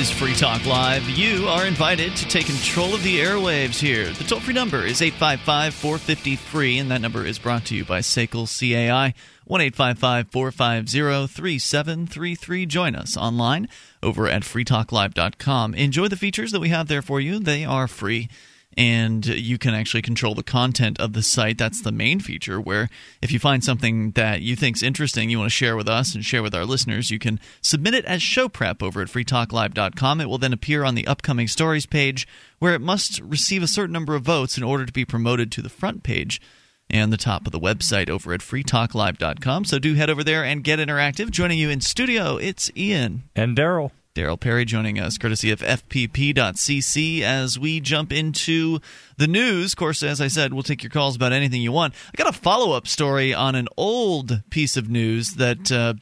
Is Free Talk Live. You are invited to take control of the airwaves here. The toll free number is 855 450 free, and that number is brought to you by SACL CAI. 1 450 3733. Join us online over at freetalklive.com. Enjoy the features that we have there for you, they are free and you can actually control the content of the site. That's the main feature. Where if you find something that you think's interesting, you want to share with us and share with our listeners, you can submit it as show prep over at freetalklive.com. It will then appear on the upcoming stories page, where it must receive a certain number of votes in order to be promoted to the front page and the top of the website over at freetalklive.com. So do head over there and get interactive. Joining you in studio, it's Ian and Darryl. Darryl Perry joining us, courtesy of FPP.cc, as we jump into the news. Of course, as I said, we'll take your calls about anything you want. I got a follow up story on an old piece of news that, uh,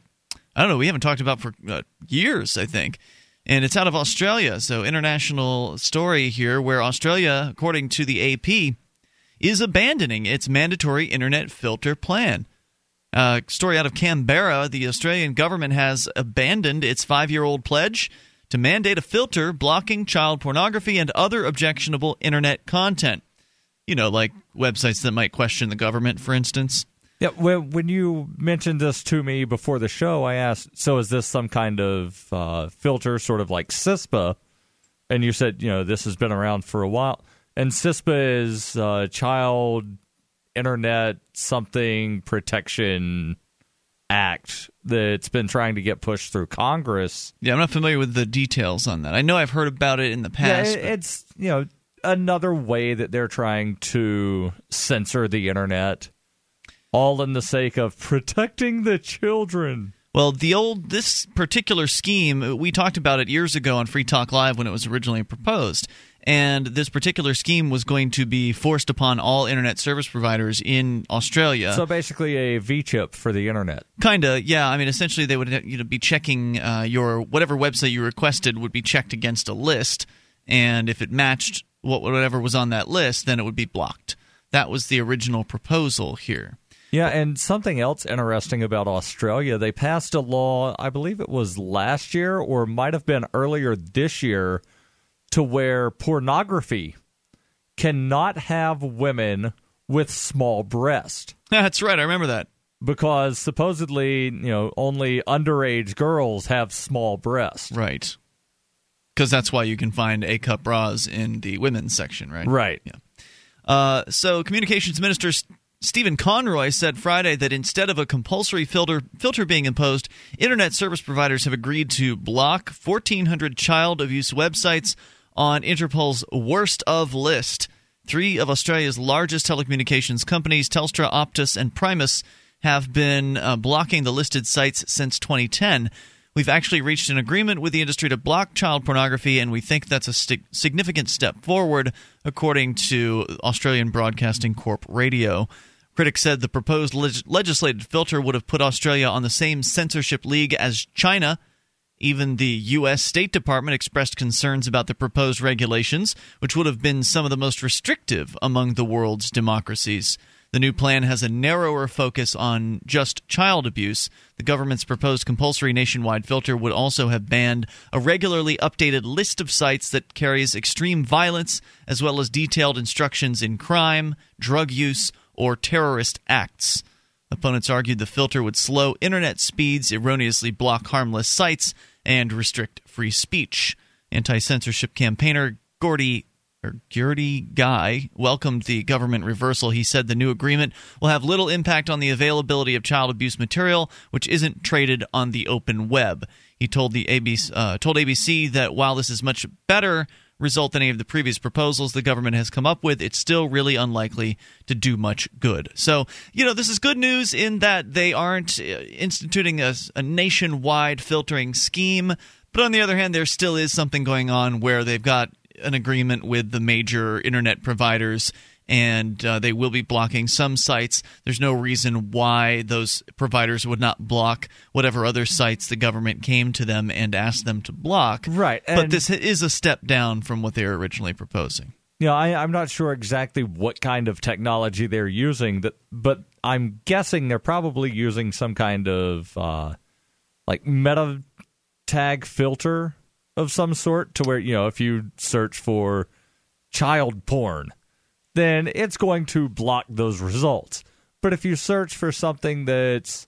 I don't know, we haven't talked about for uh, years, I think. And it's out of Australia. So, international story here where Australia, according to the AP, is abandoning its mandatory internet filter plan. Uh, story out of Canberra the Australian government has abandoned its five year old pledge to mandate a filter blocking child pornography and other objectionable internet content. You know, like websites that might question the government, for instance. Yeah, when you mentioned this to me before the show, I asked, so is this some kind of uh, filter, sort of like CISPA? And you said, you know, this has been around for a while. And CISPA is uh, Child internet something protection act that's been trying to get pushed through Congress. Yeah, I'm not familiar with the details on that. I know I've heard about it in the past. Yeah, it's you know another way that they're trying to censor the internet, all in the sake of protecting the children. Well, the old this particular scheme we talked about it years ago on Free Talk Live when it was originally proposed and this particular scheme was going to be forced upon all internet service providers in Australia. So basically, a V chip for the internet. Kinda, yeah. I mean, essentially, they would you know, be checking uh, your whatever website you requested would be checked against a list, and if it matched what whatever was on that list, then it would be blocked. That was the original proposal here. Yeah, and something else interesting about Australia, they passed a law, I believe it was last year or might have been earlier this year to where pornography cannot have women with small breasts. That's right. I remember that. Because supposedly, you know, only underage girls have small breasts. Right. Because that's why you can find A cup bras in the women's section, right? Right. Yeah. Uh, so, Communications Minister Stephen Conroy said Friday that instead of a compulsory filter filter being imposed, internet service providers have agreed to block 1,400 child abuse websites on Interpol's worst of list. Three of Australia's largest telecommunications companies, Telstra, Optus, and Primus, have been uh, blocking the listed sites since 2010. We've actually reached an agreement with the industry to block child pornography, and we think that's a st- significant step forward, according to Australian Broadcasting Corp Radio. Critics said the proposed leg- legislated filter would have put Australia on the same censorship league as China even the U.S. State Department expressed concerns about the proposed regulations, which would have been some of the most restrictive among the world's democracies. The new plan has a narrower focus on just child abuse. The government's proposed compulsory nationwide filter would also have banned a regularly updated list of sites that carries extreme violence, as well as detailed instructions in crime, drug use, or terrorist acts. Opponents argued the filter would slow internet speeds, erroneously block harmless sites, and restrict free speech. Anti censorship campaigner Gordy or Gertie Guy welcomed the government reversal. He said the new agreement will have little impact on the availability of child abuse material, which isn't traded on the open web. He told the ABC, uh, told ABC that while this is much better result than any of the previous proposals the government has come up with, it's still really unlikely to do much good. So, you know, this is good news in that they aren't uh, instituting a, a nationwide filtering scheme. But on the other hand, there still is something going on where they've got an agreement with the major internet providers and uh, they will be blocking some sites. There's no reason why those providers would not block whatever other sites the government came to them and asked them to block. Right. but this is a step down from what they were originally proposing. Yeah, I, am not sure exactly what kind of technology they're using, that, but I'm guessing they're probably using some kind of uh, like meta tag filter of some sort to where, you know, if you search for child porn, then it's going to block those results. But if you search for something that's,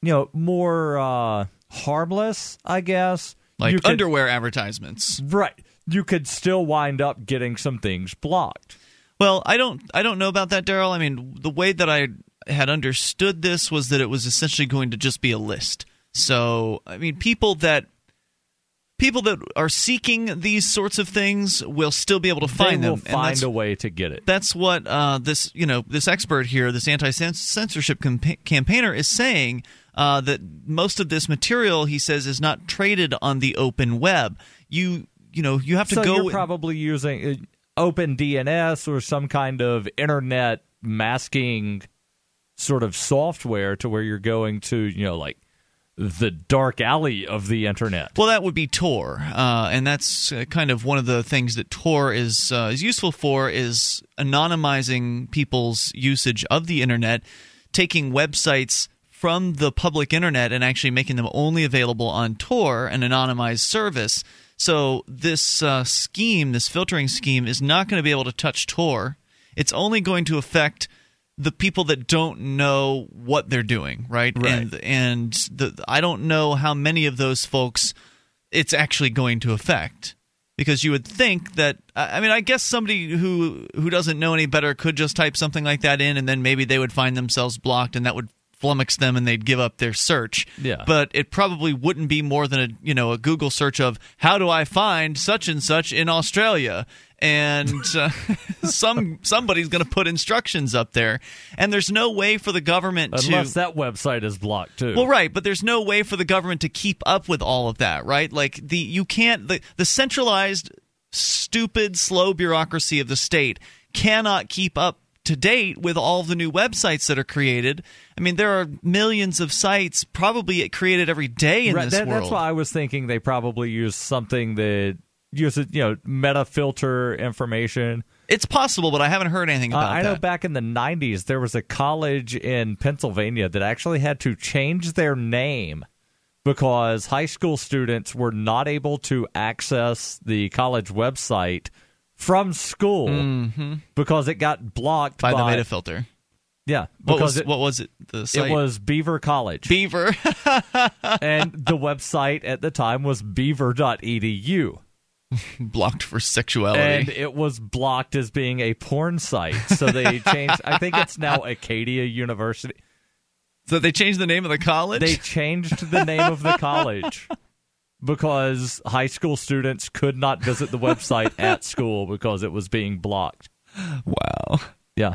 you know, more uh, harmless, I guess, like could- underwear advertisements. right, you could still wind up getting some things blocked. Well, I don't I don't know about that, Darryl. I mean, the way that I had understood this was that it was essentially going to just be a list. So, I mean, people that people that are seeking these sorts of things will still be able to find they will them. and find a way to get it. that's what uh, this you know this expert here, this anti-censorship campa- campaigner, is saying. Uh, that most of this material, he says, is not traded on the open web. You you know you have to so go. you're probably using uh, Open DNS or some kind of internet masking sort of software to where you're going to, you know, like the dark alley of the internet. Well, that would be Tor, uh, and that's uh, kind of one of the things that Tor is uh, is useful for is anonymizing people's usage of the internet, taking websites from the public internet and actually making them only available on Tor, an anonymized service. So this uh, scheme, this filtering scheme, is not going to be able to touch Tor. It's only going to affect the people that don't know what they're doing, right? Right. And and the, I don't know how many of those folks it's actually going to affect because you would think that I mean I guess somebody who who doesn't know any better could just type something like that in and then maybe they would find themselves blocked and that would flummox them and they'd give up their search. Yeah. But it probably wouldn't be more than a you know a Google search of how do I find such and such in Australia and uh, some somebody's going to put instructions up there and there's no way for the government to Unless that website is blocked too. well, right, but there's no way for the government to keep up with all of that, right? Like the you can't the the centralized stupid slow bureaucracy of the state cannot keep up to date with all the new websites that are created. I mean, there are millions of sites probably created every day in Right, this that- world. That's why I was thinking they probably use something that uses, you know, meta filter information. it's possible, but I haven't heard anything Uh, I know that. back in the 90s, there was a college in Pennsylvania that actually had to change their name because high school students were not able to access the college website from school because it got blocked Mm-hmm. by, by, the meta filter. Yeah, What because was it, what was it? The site? it was Beaver College. Beaver. and the website at the time was beaver.edu. blocked for sexuality. and it was blocked as being a porn site. So they changed. I think it's now Arcadia University. so they changed the name of the college. They changed the name of the college because high school students could not visit the website at school because it was being blocked. wow. Yeah,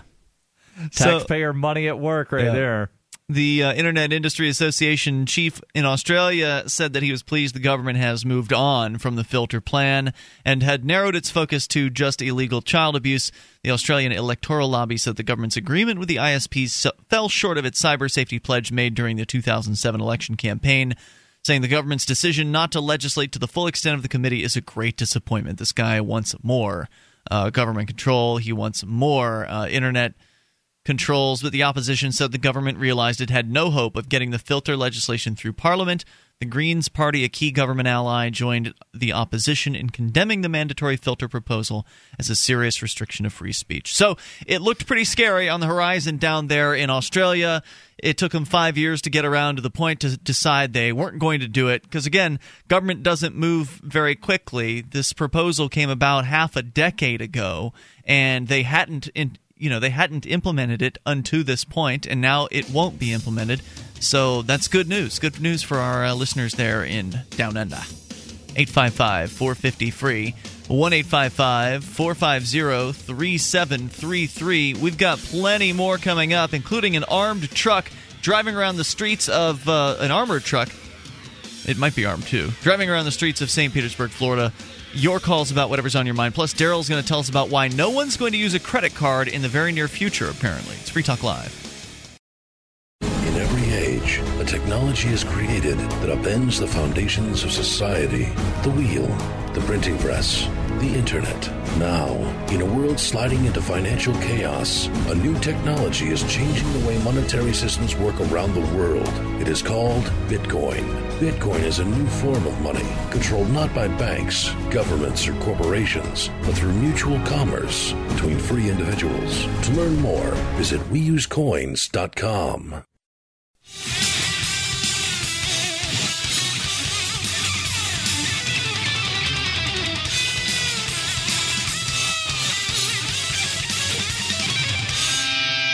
So- taxpayer money at work right Yeah. there. The uh, Internet Industry Association chief in Australia said that he was pleased the government has moved on from the filter plan and had narrowed its focus to just illegal child abuse. The Australian electoral lobby said the government's agreement with the ISPs fell short of its cyber safety pledge made during the 2007 election campaign, saying the government's decision not to legislate to the full extent of the committee is a great disappointment. This guy wants more uh, government control. He wants more uh, internet controls, but the opposition said the government realized it had no hope of getting the filter legislation through Parliament. The Greens Party, a key government ally, joined the opposition in condemning the mandatory filter proposal as a serious restriction of free speech. So it looked pretty scary on the horizon down there in Australia. It took them five years to get around to the point to decide they weren't going to do it because, again, government doesn't move very quickly. This proposal came about half a decade ago, and they hadn't. In, you know they hadn't implemented it unto this point and now it won't be implemented so that's good news good news for our uh, listeners there in down under 855 450 free. 1 450 3733. we've got plenty more coming up including an armed truck driving around the streets of uh, an armored truck it might be armed too. Driving around the streets of St. Petersburg, Florida. Your calls about whatever's on your mind. Plus, Darryl's going to tell us about why no one's going to use a credit card in the very near future, apparently. It's Free Talk Live. In every age, a technology is created that upends the foundations of society the wheel, the printing press, the internet. Now, in a world sliding into financial chaos, a new technology is changing the way monetary systems work around the world. It is called Bitcoin. Bitcoin is a new form of money controlled not by banks, governments, or corporations, but through mutual commerce between free individuals. To learn more, visit weusecoins.com.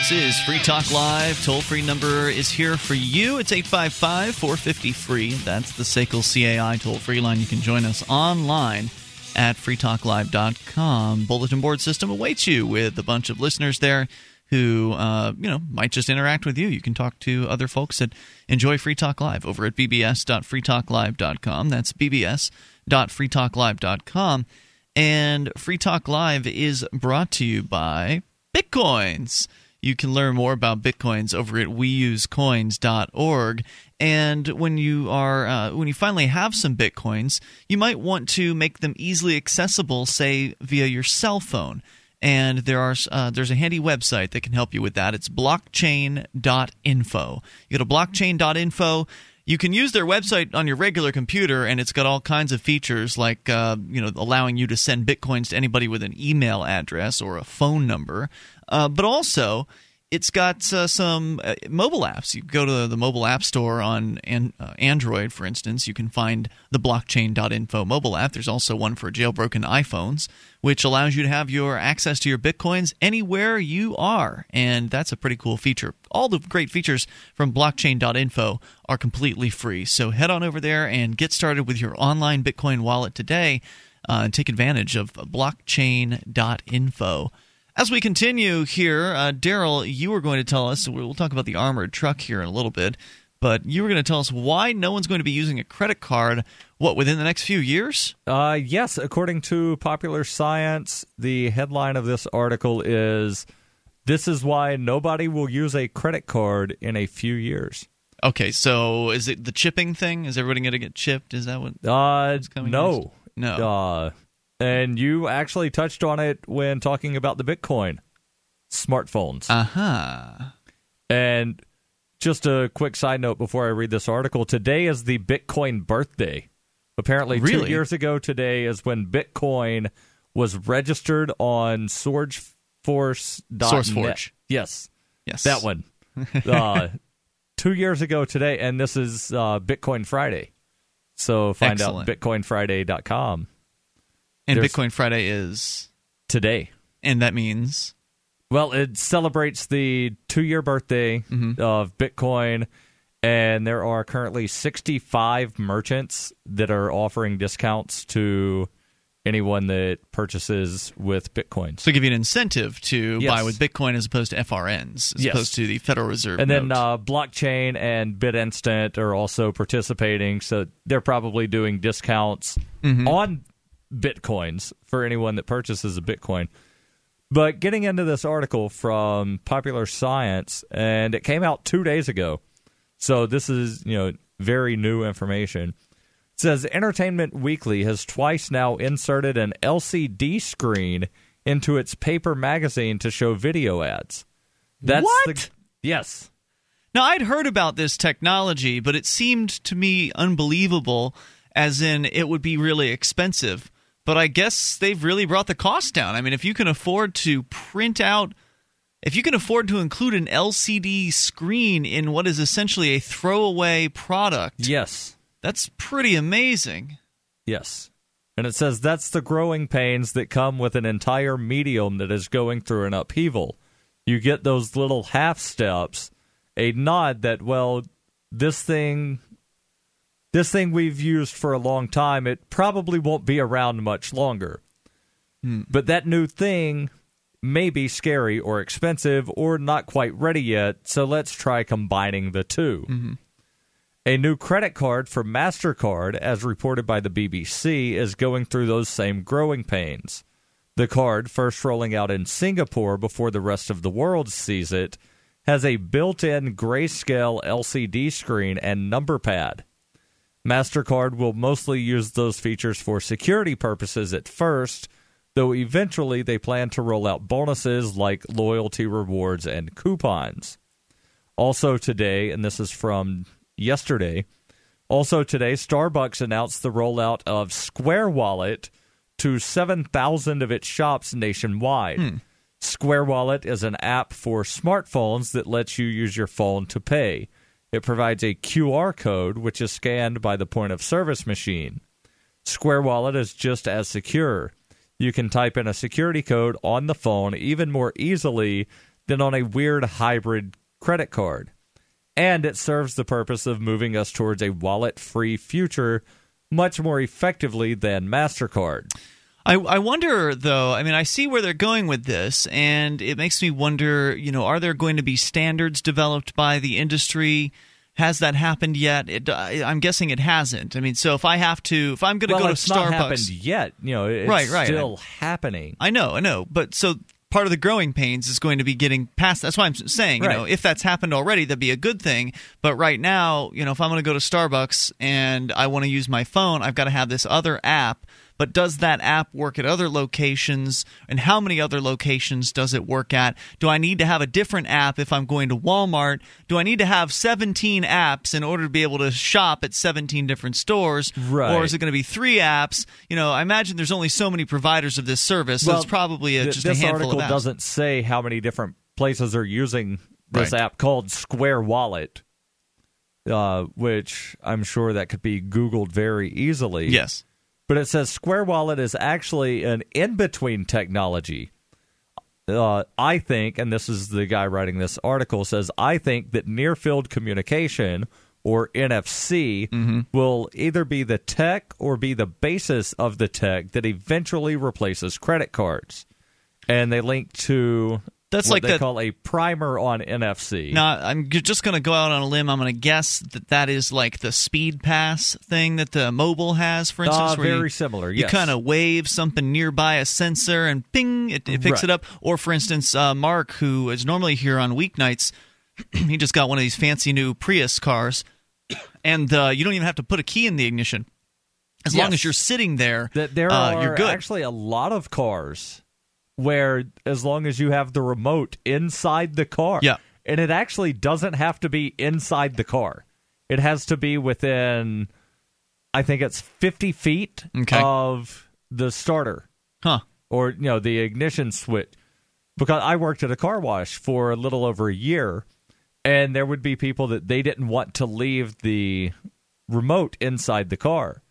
This is Free Talk Live. Toll free number is here for you. It's 855 450 free. That's the SACL CAI toll free line. You can join us online at freetalklive.com. Bulletin board system awaits you with a bunch of listeners there who uh, you know might just interact with you. You can talk to other folks that enjoy Free Talk Live over at bbs.freetalklive.com. That's bbs.freetalklive.com. And Free Talk Live is brought to you by Bitcoins. You can learn more about bitcoins over at weusecoins.org. And when you are uh, when you finally have some bitcoins, you might want to make them easily accessible, say via your cell phone. And there are uh, there's a handy website that can help you with that. It's blockchain.info. You go to blockchain.info. You can use their website on your regular computer, and it's got all kinds of features like uh, you know allowing you to send bitcoins to anybody with an email address or a phone number. Uh, but also, it's got uh, some uh, mobile apps. You go to the mobile app store on an, uh, Android, for instance. You can find the blockchain.info mobile app. There's also one for jailbroken iPhones, which allows you to have your access to your bitcoins anywhere you are. And that's a pretty cool feature. All the great features from blockchain.info are completely free. So head on over there and get started with your online Bitcoin wallet today uh, and take advantage of blockchain.info. As we continue here, uh, Darryl, you were going to tell us, we'll talk about the armored truck here in a little bit, but you were going to tell us why no one's going to be using a credit card, what, within the next few years? Uh, yes, according to Popular Science, the headline of this article is This is why nobody will use a credit card in a few years. Okay, so is it the chipping thing? Is everybody going to get chipped? Is that what? Uh, no. Next? No. Uh, and you actually touched on it when talking about the Bitcoin smartphones. Uh huh. And just a quick side note before I read this article today is the Bitcoin birthday. Apparently, really? two years ago today is when Bitcoin was registered on SourceForge.net. SourceForge. Yes. Yes. That one. uh, two years ago today, and this is uh, Bitcoin Friday. So find Excellent. out bitcoinfriday.com. And There's- Bitcoin Friday is. today. And that means. Well, it celebrates the two year birthday Mm-hmm. of Bitcoin, and there are currently 65 merchants that are offering discounts to anyone that purchases with Bitcoin. So give you an incentive to Yes. buy with Bitcoin as opposed to FRNs, as Yes. opposed to the Federal Reserve. and then uh, blockchain and BitInstant are also participating, so they're probably doing discounts Mm-hmm. on bitcoins for anyone that purchases a Bitcoin. But getting into this article from Popular Science, and it came out two days ago, so this is you know very new information. It says Entertainment Weekly has twice now inserted an LCD screen into its paper magazine to show video ads. That's What? The, yes. Now, I'd heard about this technology, but it seemed to me unbelievable, as in it would be really expensive. But I guess they've really brought the cost down. I mean, if you can afford to print out, if you can afford to include an LCD screen in what is essentially a throwaway product, Yes. that's pretty amazing. Yes. And it says that's the growing pains that come with an entire medium that is going through an upheaval. You get those little half steps, a nod that, well, this thing this thing we've used for a long time, it probably won't be around much longer. Hmm. But that new thing may be scary or expensive or not quite ready yet, so let's try combining the 2 mm-hmm. A new credit card for MasterCard, as reported by the BBC, is going through those same growing pains. The card, first rolling out in Singapore before the rest of the world sees it, has a built in grayscale LCD screen and number pad. MasterCard will mostly use those features for security purposes at first, though eventually they plan to roll out bonuses like loyalty rewards and coupons. Also today, and this is from yesterday, Also today, Starbucks announced the rollout of Square Wallet to 7,000 of its shops nationwide. Hmm. Square Wallet is an app for smartphones that lets you use your phone to pay. It provides a QR code which is scanned by the point of service machine. Square Wallet is just as secure. You can type in a security code on the phone even more easily than on a weird hybrid credit card. And it serves the purpose of moving us towards a wallet free future much more effectively than MasterCard. I, I wonder though. I mean, I see where they're going with this, and it makes me wonder. You know, are there going to be standards developed by the industry? Has that happened yet? It, I'm guessing it hasn't. I mean, so if I have to, if I'm going to well, go to it's Starbucks, not happened yet. You know, it's Right, right. still happening. I know, I know, but so part of the growing pains is going to be getting past. That's why I'm saying, you Right. know, if that's happened already, that'd be a good thing. But right now, you know, if I'm going to go to Starbucks and I want to use my phone, I've got to have this other app. But does that app work at other locations? And how many other locations does it work at? Do I need to have a different app if I'm going to Walmart? Do I need to have 17 apps in order to be able to shop at 17 different stores? Right. Or is it going to be three apps? You know, I imagine there's only so many providers of this service, so Well, it's probably a, Th- just a handful article of apps. doesn't say how many different places are using this Right. app called Square Wallet, uh, which I'm sure that could be Googled very easily. Yes. But it says Square Wallet is actually an in between technology. Uh, I think, and this is the guy writing this article, says, I think that near field communication, or NFC, Mm-hmm. will either be the tech or be the basis of the tech that eventually replaces credit cards. And they link to That's what like they that- call a primer on NFC. Now, I'm just going to go out on a limb. I'm going to guess that that is like the Speed Pass thing that the Mobil has, for instance. Uh, very you, similar, You kind of wave something nearby a sensor and ping, it, it picks Right. it up. Or, for instance, uh, Mark, who is normally here on weeknights, he just got one of these fancy new Prius cars, and uh, you don't even have to put a key in the ignition. As long as you're sitting there, that there uh, are you're good. actually a lot of cars where as long as you have the remote inside the car Yeah. and it actually doesn't have to be inside the car it has to be within i think it's 50 feet Okay. of the starter huh? or you know the ignition switch because I worked at a car wash for a little over a year and there would be people that they didn't want to leave the remote inside the car.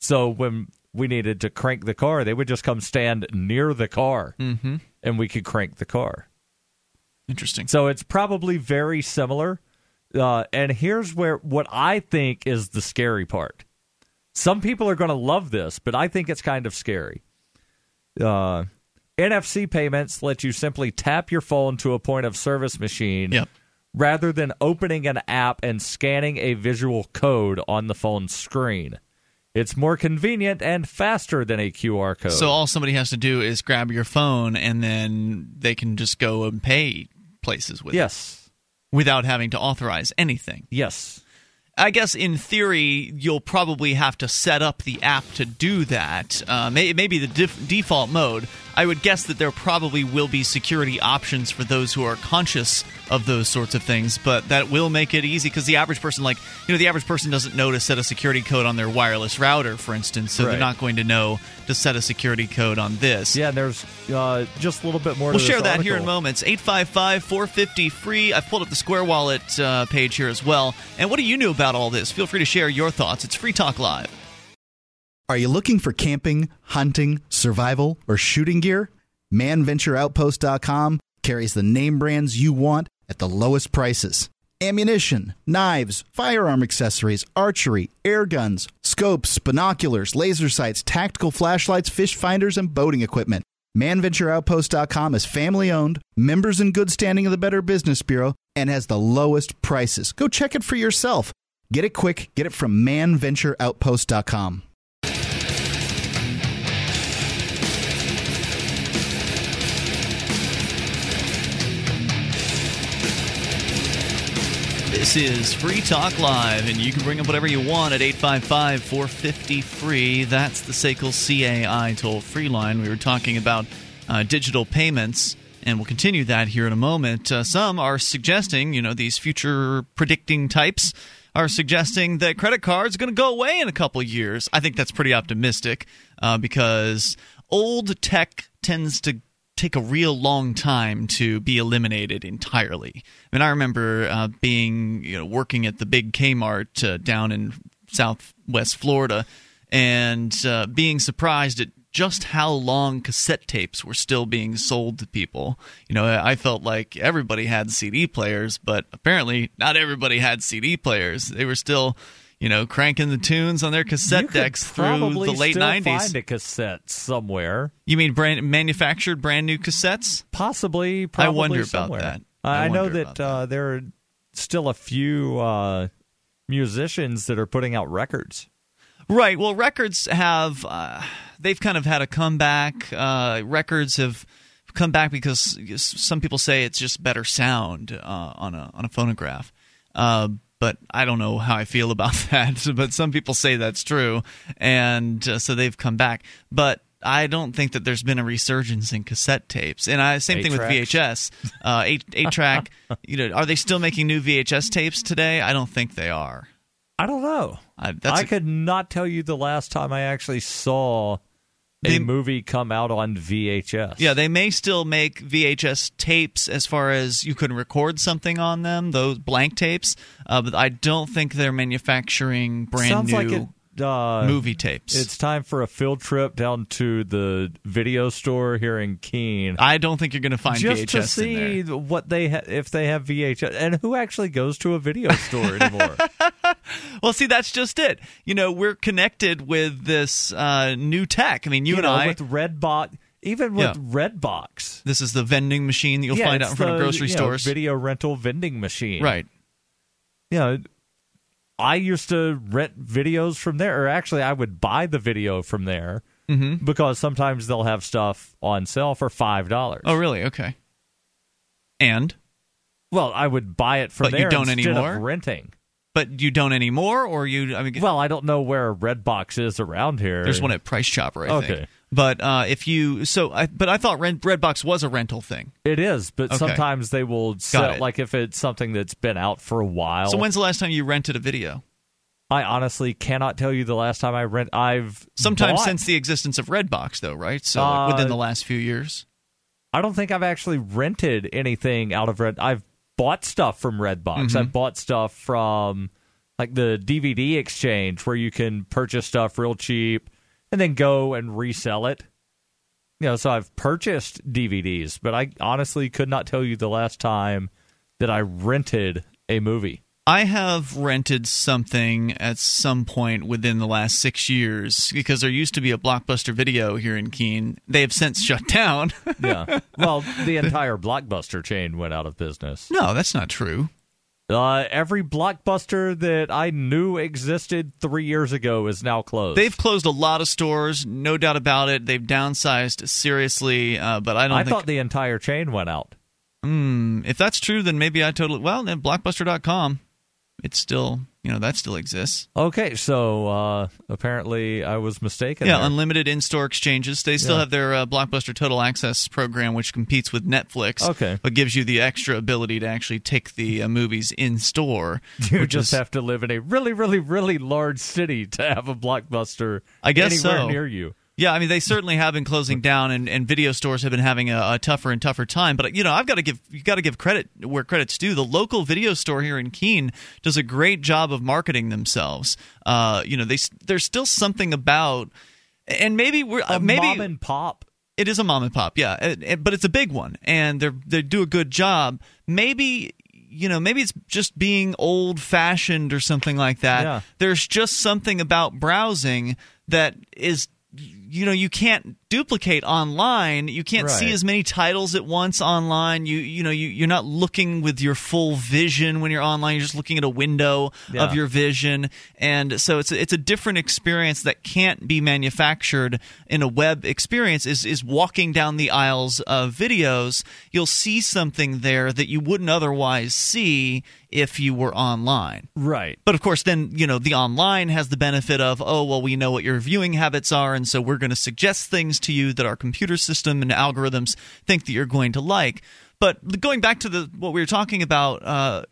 So when we needed to crank the car, they would just come stand near the car Mm-hmm. and we could crank the car. Interesting. So it's probably very similar. Uh, and here's where what I think is the scary part. Some people are going to love this, but I think it's kind of scary. Uh, NFC payments let you simply tap your phone to a point of service machine Yep. rather than opening an app and scanning a visual code on the phone screen. It's more convenient and faster than a QR code. So all somebody has to do is grab your phone, and then they can just go and pay places with it yes. without having to authorize anything. Yes. I guess in theory, you'll probably have to set up the app to do that. Uh, may, maybe the def- default mode. I would guess that there probably will be security options for those who are conscious of those sorts of things, but that will make it easy because the average person, like, you know, the average person doesn't know to set a security code on their wireless router, for instance, so they're not going to know to set a security code on this. Yeah, and there's uh, just a little bit more We'll to this share that here in moments. 855 450 free. I've pulled up the Square Wallet uh, page here as well. And what do you know about all this? Feel free to share your thoughts. It's Free Talk Live. Are you looking for camping, hunting, survival, or shooting gear? ManVentureOutpost.com carries the name brands you want at the lowest prices. Ammunition, knives, firearm accessories, archery, air guns, scopes, binoculars, laser sights, tactical flashlights, fish finders, and boating equipment. ManVentureOutpost.com is family owned, members in good standing of the Better Business Bureau, and has the lowest prices. Go check it for yourself. Get it quick. Get it from ManVentureOutpost.com. This is Free Talk Live, and you can bring up whatever you want at 855 450 free. That's the SACL CAI toll free line. We were talking about uh, digital payments, and we'll continue that here in a moment. Uh, some are suggesting, you know, these future predicting types are suggesting that credit cards are going to go away in a couple years. I think that's pretty optimistic uh, because old tech tends to take a real long time to be eliminated entirely. I mean, I remember uh, being you know working at the big Kmart uh, down in Southwest Florida and uh, being surprised at just how long cassette tapes were still being sold to people. You know, I felt like everybody had CD players, but apparently not everybody had CD players. They were still you know, cranking the tunes on their cassette decks through the late still 90s. Find a cassette somewhere, You mean brand manufactured brand new cassettes? possibly. Probably I wonder about that. I, I know that, uh, there are still a few uh, musicians that are putting out records. Right. Well, records have uh, they've kind of had a comeback. Uh, records have come back because some people say it's just better sound uh, on a on a phonograph. But I don't know how I feel about that. but some people say that's true, and uh, so they've come back. But I don't think that there's been a resurgence in cassette tapes, and I same thing with VHS, uh, eight eight track. you know, are they still making new VHS tapes today? I don't think they are. I don't know. I, that's I a- could not tell you the last time I actually saw a They- movie come out on VHS. Yeah, they may still make VHS tapes as far as you can record something on them, those blank tapes, uh, but I don't think they're manufacturing brand sounds new like it. Uh, movie tapes. It's time for a field trip down to the video store here in Keene. I don't think you're going to find just VHS to see what they ha- if they have VHS and who actually goes to a video store anymore. Well, see, that's just it. You know, we're connected with this uh, new tech. I mean, you, you and know, I. with Redbox, even with Yeah. Redbox, this is the vending machine that you'll yeah, find out in front of grocery you know, stores. video rental vending machine. right. You know, I used to rent videos from there, or actually, I would buy the video from there Mm-hmm. because sometimes they'll have stuff on sale for five dollars. Oh, really? Okay. And, Well, I would buy it from But you there don't instead anymore? of renting. But you don't anymore, or you? I mean, Well, I don't know where Redbox is around here. There's one at Price Chopper, I think. Okay. But uh, if you so, I, but I thought Rent, Redbox was a rental thing. It is, but Okay. sometimes they will sell like if it's something that's been out for a while. So when's the last time you rented a video? I honestly cannot tell you the last time I rent. I've sometimes since the existence of Redbox, though, right? So like, within Uh, the last few years. I don't think I've actually rented anything out of Red. I've bought stuff from Redbox. Mm-hmm. I've bought stuff from like the DVD exchange where you can purchase stuff real cheap and then go and resell it. You know, so I've purchased DVDs, but I honestly could not tell you the last time that I rented a movie. I have rented something at some point within the last six years because there used to be a Blockbuster video here in Keene. They have since shut down. Yeah. well, the entire Blockbuster chain went out of business. no, that's not true. Uh, every Blockbuster that I knew existed three years ago is now closed. They've closed a lot of stores, no doubt about it. They've downsized seriously, uh, but I don't I think thought the entire chain went out. Hmm, if that's true, then maybe I totally well. Then Blockbuster.com, it's still you know that still exists. Okay, so uh, apparently I was mistaken. Yeah, there. unlimited in-store exchanges. They still Yeah. have their uh, Blockbuster Total Access program, which competes with Netflix. Okay. but gives you the extra ability to actually take the uh, movies in store. you just is- have to live in a really, really, really large city to have a Blockbuster. I guess anywhere so. near you. Yeah, I mean they certainly have been closing down, and, and video stores have been having a, a tougher and tougher time. But you know, I've got to give you got to give credit where credit's due. The local video store here in Keene does a great job of marketing themselves. Uh, you know, they there's still something about, and maybe we're A uh, maybe mom and pop. it is a mom and pop, yeah, It- it- but it's a big one, and they they do a good job. Maybe you know, maybe it's just being old fashioned or something like that. Yeah. There's just something about browsing that is. You know, you can't duplicate online. You can't see as many titles at once online. You you know you you're not looking with your full vision when you're online. You're just looking at a window Yeah. of your vision, and so it's a, it's a different experience that can't be manufactured in a web experience. Is is walking down the aisles of videos, you'll see something there that you wouldn't otherwise see if you were online. Right. But of course, then you know the online has the benefit of oh well, we know what your viewing habits are, and so we're going to suggest things to you that our computer system and algorithms think that you're going to like. But going back to the what we were talking about, uh,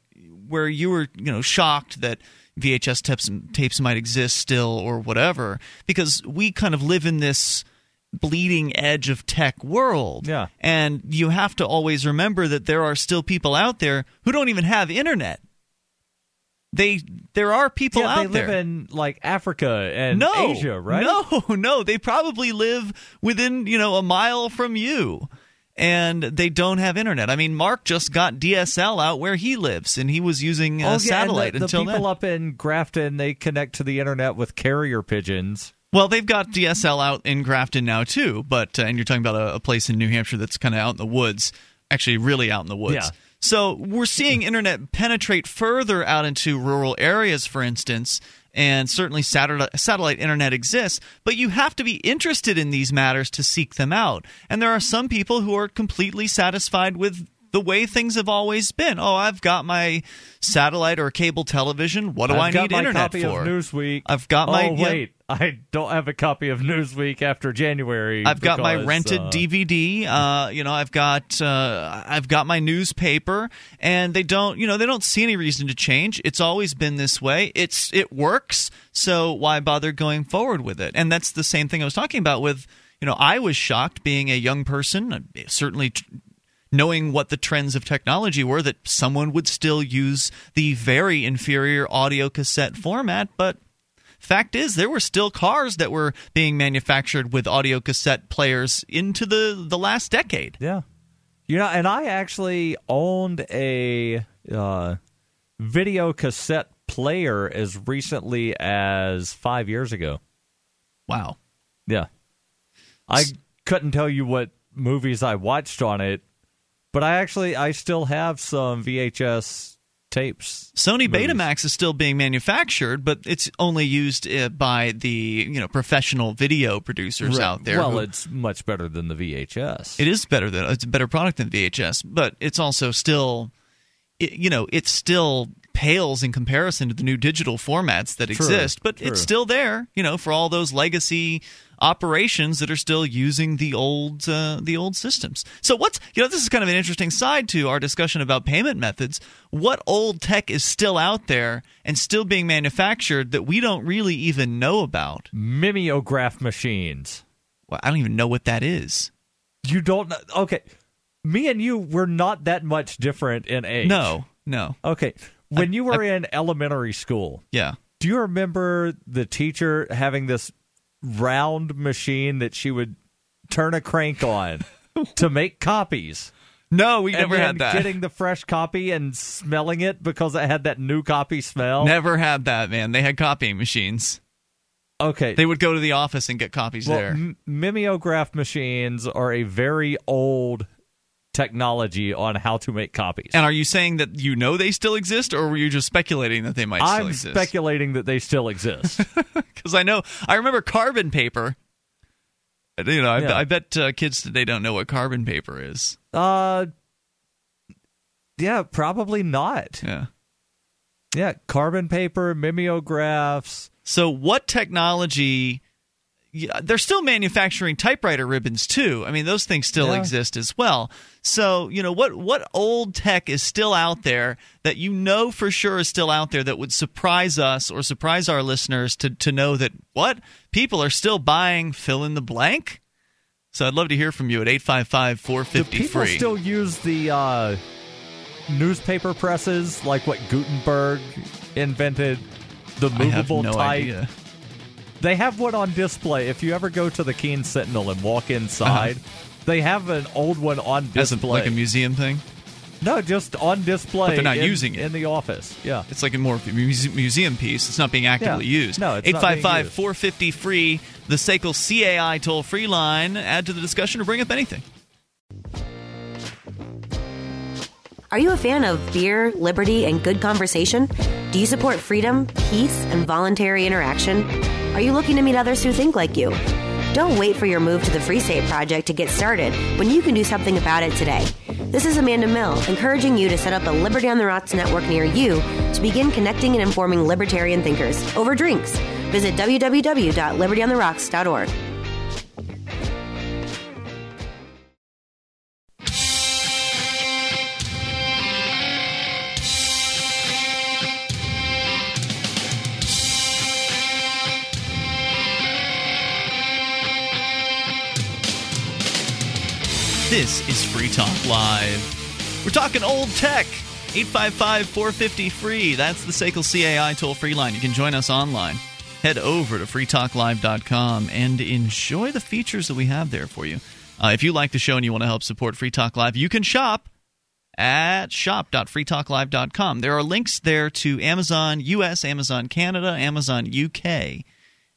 where you were you know shocked that VHS tapes tapes might exist still or whatever because we kind of live in this bleeding edge of tech world. Yeah. And you have to always remember that there are still people out there who don't even have internet. They there are people yeah, out they live in like Africa and no, Asia, right? No, no, they probably live within, you know, a mile from you. And they don't have internet. I mean, Mark just got DSL out where he lives, and he was using uh, Oh, yeah, satellite the, the until people then. up in Grafton, they connect to the internet with carrier pigeons. Well, they've got DSL out in Grafton now too, but uh, and you're talking about a, a place in New Hampshire that's kind of out in the woods, actually really out in the woods. Yeah. So we're seeing internet penetrate further out into rural areas, for instance, and certainly satellite, satellite internet exists, but you have to be interested in these matters to seek them out. And there are some people who are completely satisfied with the way things have always been. Oh, I've got my satellite or cable television. What do I've I got need my internet copy for? of Newsweek. I've got my- Oh yeah. wait, I don't have a copy of Newsweek after January. I've got my rented uh, DVD. Uh, you know, I've got uh, I've got my newspaper, and they don't you know they don't see any reason to change. It's always been this way. It's it works, so why bother going forward with it? And that's the same thing I was talking about with you know I was shocked being a young person, certainly. T- Knowing what the trends of technology were, that someone would still use the very inferior audio cassette format, but Fact is, there were still cars that were being manufactured with audio cassette players into the, the last decade. Yeah, you know, and I actually owned a uh, video cassette player as recently as five years ago. Wow. Yeah, I couldn't tell you what movies I watched on it, but I actually I still have some VHS tapes. Sony movies. Betamax is still being manufactured, but it's only used uh, by the you know professional video producers out there. Well, who- it's much better than the VHS. it is better than it's a better product than VHS, but it's also still, it, you know, it's still pales in comparison to the new digital formats that True, exist. But true. it's still there, you know, for all those legacy operations that are still using the old uh, the old systems. So what's you know this is kind of an interesting side to our discussion about payment methods. What old tech is still out there and still being manufactured that we don't really even know about? Mimeograph machines. Well, I don't even know what that is. You don't know. Okay. Me and you were not that much different in age. No, no, Okay. When you were in elementary school, yeah. do you remember the teacher having this round machine that she would turn a crank on to make copies? No, we never had that. Getting the fresh copy and smelling it because it had that new copy smell. Never had that, man. They had copying machines. okay. They would go to the office and get copies well, there. m- mimeograph machines are a very old technology on how to make copies. And are you saying that you know they still exist, or were you just speculating that they might still I'm speculating that they still exist. Because I know, I remember carbon paper. You know, I, Yeah. I bet uh, kids today don't know what carbon paper is. uh, yeah, probably not. Yeah. Yeah, carbon paper, mimeographs. So, what technology? They're still manufacturing typewriter ribbons too. I mean, those things still Yeah. exist as well. So, you know, what what old tech is still out there that you know for sure is still out there that would surprise us or surprise our listeners to to know that what people are still buying fill in the blank? So, I'd love to hear from you at 855 Do 450 people free. still use the uh, newspaper presses like what Gutenberg invented? The movable no type. idea. They have one on display. If you ever go to the Keene Sentinel and walk inside, they have an old one on display. a, display. Uh-huh. like a museum thing? no, just on display. But they're not in- using it. in the office. Yeah. It's like a more of a muse- museum piece. It's not being actively Yeah. used. No, it's not being 855 used. 450 free, the SACL CAI toll free line. Add to the discussion or bring up anything. Are you a fan of beer, liberty, and good conversation? Do you support freedom, peace, and voluntary interaction? Are you looking to meet others who think like you? Don't wait for your move to the Free State Project to get started when you can do something about it today. This is Amanda Mill, encouraging you to set up a Liberty on the Rocks network near you to begin connecting and informing libertarian thinkers over drinks. Visit www.libertyontherocks.org. This is Free Talk Live. We're talking old tech. 855 450 free. That's the SACL CAI toll free line. You can join us online. Head over to freetalklive.com and enjoy the features that we have there for you. Uh, if you like the show and you want to help support Free Talk Live, you can shop at shop.freetalklive.com. There are links there to Amazon US, Amazon Canada, Amazon UK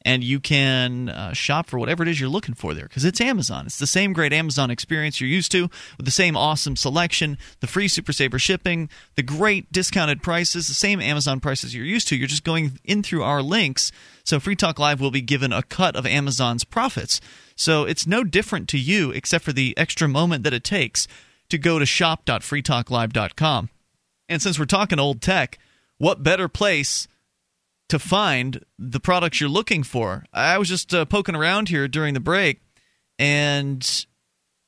and you can uh, shop for whatever it is you're looking for there because it's Amazon. It's the same great Amazon experience you're used to with the same awesome selection, the free Super Saver shipping, the great discounted prices, the same Amazon prices you're used to. You're just going in through our links. So Free Talk Live will be given a cut of Amazon's profits. So it's no different to you except for the extra moment that it takes to go to shop.freetalklive.com. And since we're talking old tech, what better place to find the products you're looking for. I was just uh, poking around here during the break, and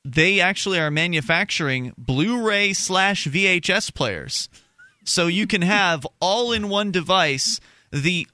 they actually are manufacturing Blu-ray slash VHS players, so you can have all in one device the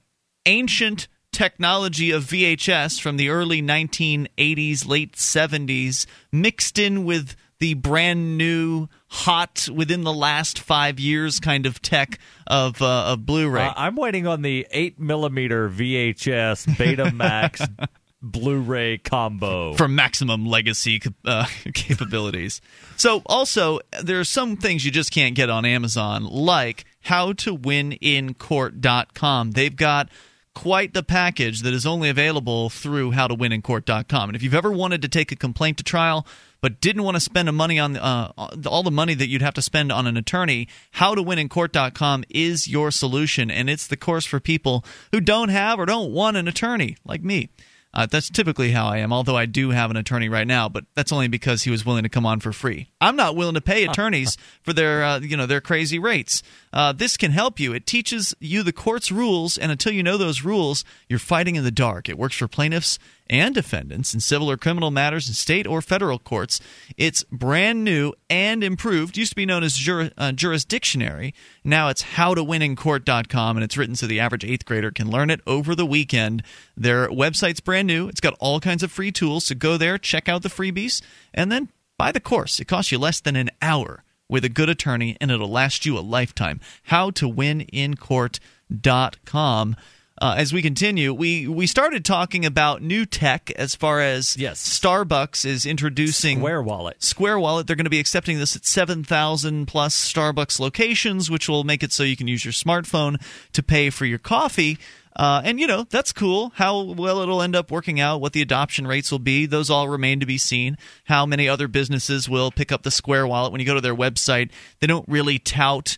ancient technology of VHS from the early 1980s, late 70s, mixed in with the brand new, hot, within the last five years kind of tech of, uh, of Blu-ray. Uh, I'm waiting on the eight millimeter VHS Betamax Blu-ray combo for maximum legacy uh, capabilities. So, also, there are some things you just can't get on Amazon, like HowToWinInCourt.com. They've got quite the package that is only available through HowToWinInCourt.com. And if you've ever wanted to take a complaint to trial, but didn't want to spend money on uh, all the money that you'd have to spend on an attorney, howtowinincourt.com is your solution, and it's the course for people who don't have or don't want an attorney like me. Uh, that's typically how I am, although I do have an attorney right now, but that's only because he was willing to come on for free. I'm not willing to pay attorneys for their, uh, you know, their crazy rates. Uh, this can help you. It teaches you the court's rules, and until you know those rules, you're fighting in the dark. It works for plaintiffs and defendants in civil or criminal matters in state or federal courts. It's brand new and improved. Used to be known as Jur- uh, Jurisdictionary. Now it's howtowinincourt.com, and it's written so the average eighth grader can learn it over the weekend. Their website's brand new. It's got all kinds of free tools, so go there, check out the freebies, and then buy the course. It costs you less than an hour with a good attorney, and it'll last you a lifetime. Howtowinincourt.com uh, as we continue, we we started talking about new tech as far as yes. Starbucks is introducing Square Wallet. Square Wallet. They're going to be accepting this at seven thousand plus Starbucks locations, which will make it so you can use your smartphone to pay for your coffee. Uh, and you know that's cool. How well it'll end up working out, what the adoption rates will be, those all remain to be seen. How many other businesses will pick up the Square Wallet? When you go to their website, they don't really tout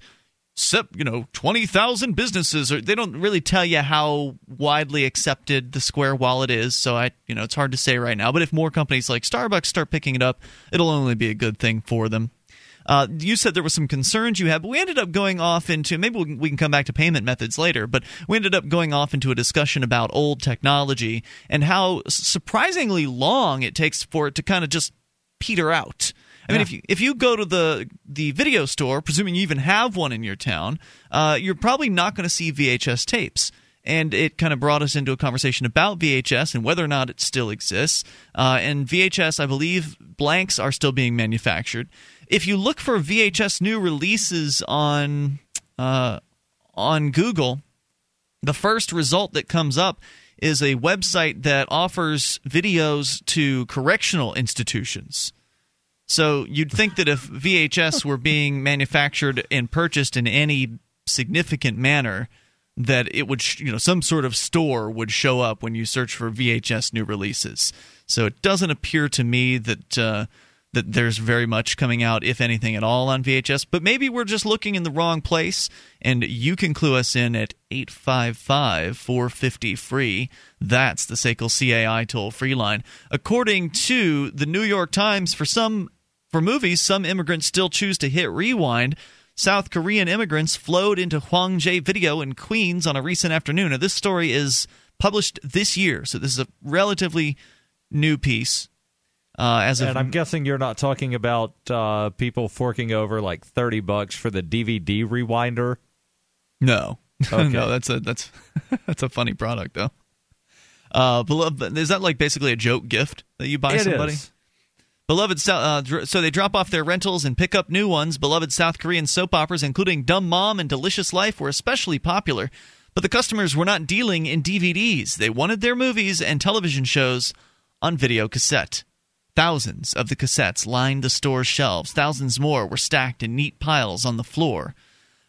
you know 20,000 businesses or they don't really tell you how widely accepted the Square wallet is so I you know it's hard to say right now but if more companies like Starbucks start picking it up it'll only be a good thing for them uh, you said there were some concerns you had, but we ended up going off into maybe we can come back to payment methods later. But we ended up going off into a discussion about old technology and how surprisingly long it takes for it to kind of just peter out. I mean, if you if you go to the the video store, presuming you even have one in your town, uh, you're probably not going to see VHS tapes. And it kind of brought us into a conversation about VHS and whether or not it still exists. Uh, and VHS, I believe, blanks are still being manufactured. If you look for VHS new releases on uh, on Google, the first result that comes up is a website that offers videos to correctional institutions. So you'd think that if VHS were being manufactured and purchased in any significant manner, that it would, you know, some sort of store would show up when you search for VHS new releases. So it doesn't appear to me that uh, that there's very much coming out, if anything at all, on VHS. But maybe we're just looking in the wrong place, and you can clue us in at 855 450 free. That's the SACL CAI toll free line. According to the New York Times, for some for movies, some immigrants still choose to hit rewind. South Korean immigrants flowed into Hwangjae Video in Queens on a recent afternoon. Now, this story is published this year, so this is a relatively new piece. Uh, as and I'm guessing you're not talking about uh, people forking over like thirty bucks for the DVD rewinder. No, okay. no, that's a that's that's a funny product though. Uh, is that like basically a joke gift that you buy it somebody? Is. Beloved, uh, so they drop off their rentals and pick up new ones. Beloved South Korean soap operas, including Dumb Mom and Delicious Life, were especially popular. But the customers were not dealing in DVDs. They wanted their movies and television shows on video cassette. Thousands of the cassettes lined the store's shelves. Thousands more were stacked in neat piles on the floor.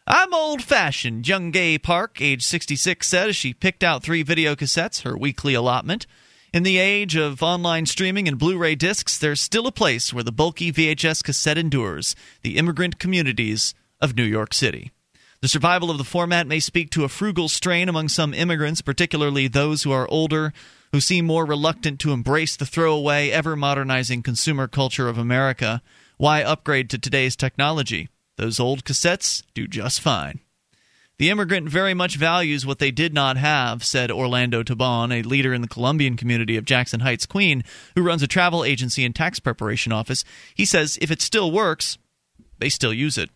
I'm old fashioned, Young Gay Park, age 66, said as she picked out three video cassettes, her weekly allotment. In the age of online streaming and Blu ray discs, there's still a place where the bulky VHS cassette endures the immigrant communities of New York City. The survival of the format may speak to a frugal strain among some immigrants, particularly those who are older, who seem more reluctant to embrace the throwaway, ever modernizing consumer culture of America. Why upgrade to today's technology? Those old cassettes do just fine. The immigrant very much values what they did not have, said Orlando Tobón, a leader in the Colombian community of Jackson Heights, Queen, who runs a travel agency and tax preparation office. He says if it still works, they still use it.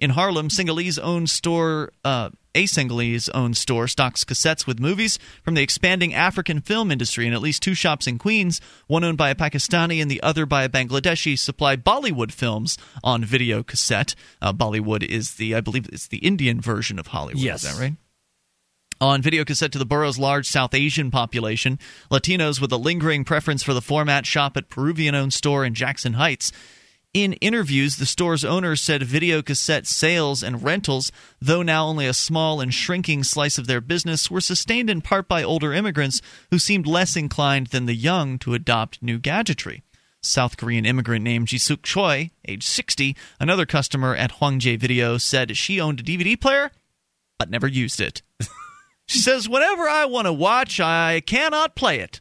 In Harlem, Senegalese owned store, uh, a Senegalese owned store stocks cassettes with movies from the expanding African film industry, and at least two shops in Queens, one owned by a Pakistani and the other by a Bangladeshi, supply Bollywood films on video cassette. Uh, Bollywood is the, I believe, it's the Indian version of Hollywood. Yes. Is that right? on video cassette to the borough's large South Asian population. Latinos with a lingering preference for the format shop at Peruvian owned store in Jackson Heights. In interviews, the store's owner said video cassette sales and rentals, though now only a small and shrinking slice of their business, were sustained in part by older immigrants who seemed less inclined than the young to adopt new gadgetry. South Korean immigrant named Jisuk Choi, age 60, another customer at Hwangjae Video, said she owned a DVD player but never used it. she says, Whenever I want to watch, I cannot play it.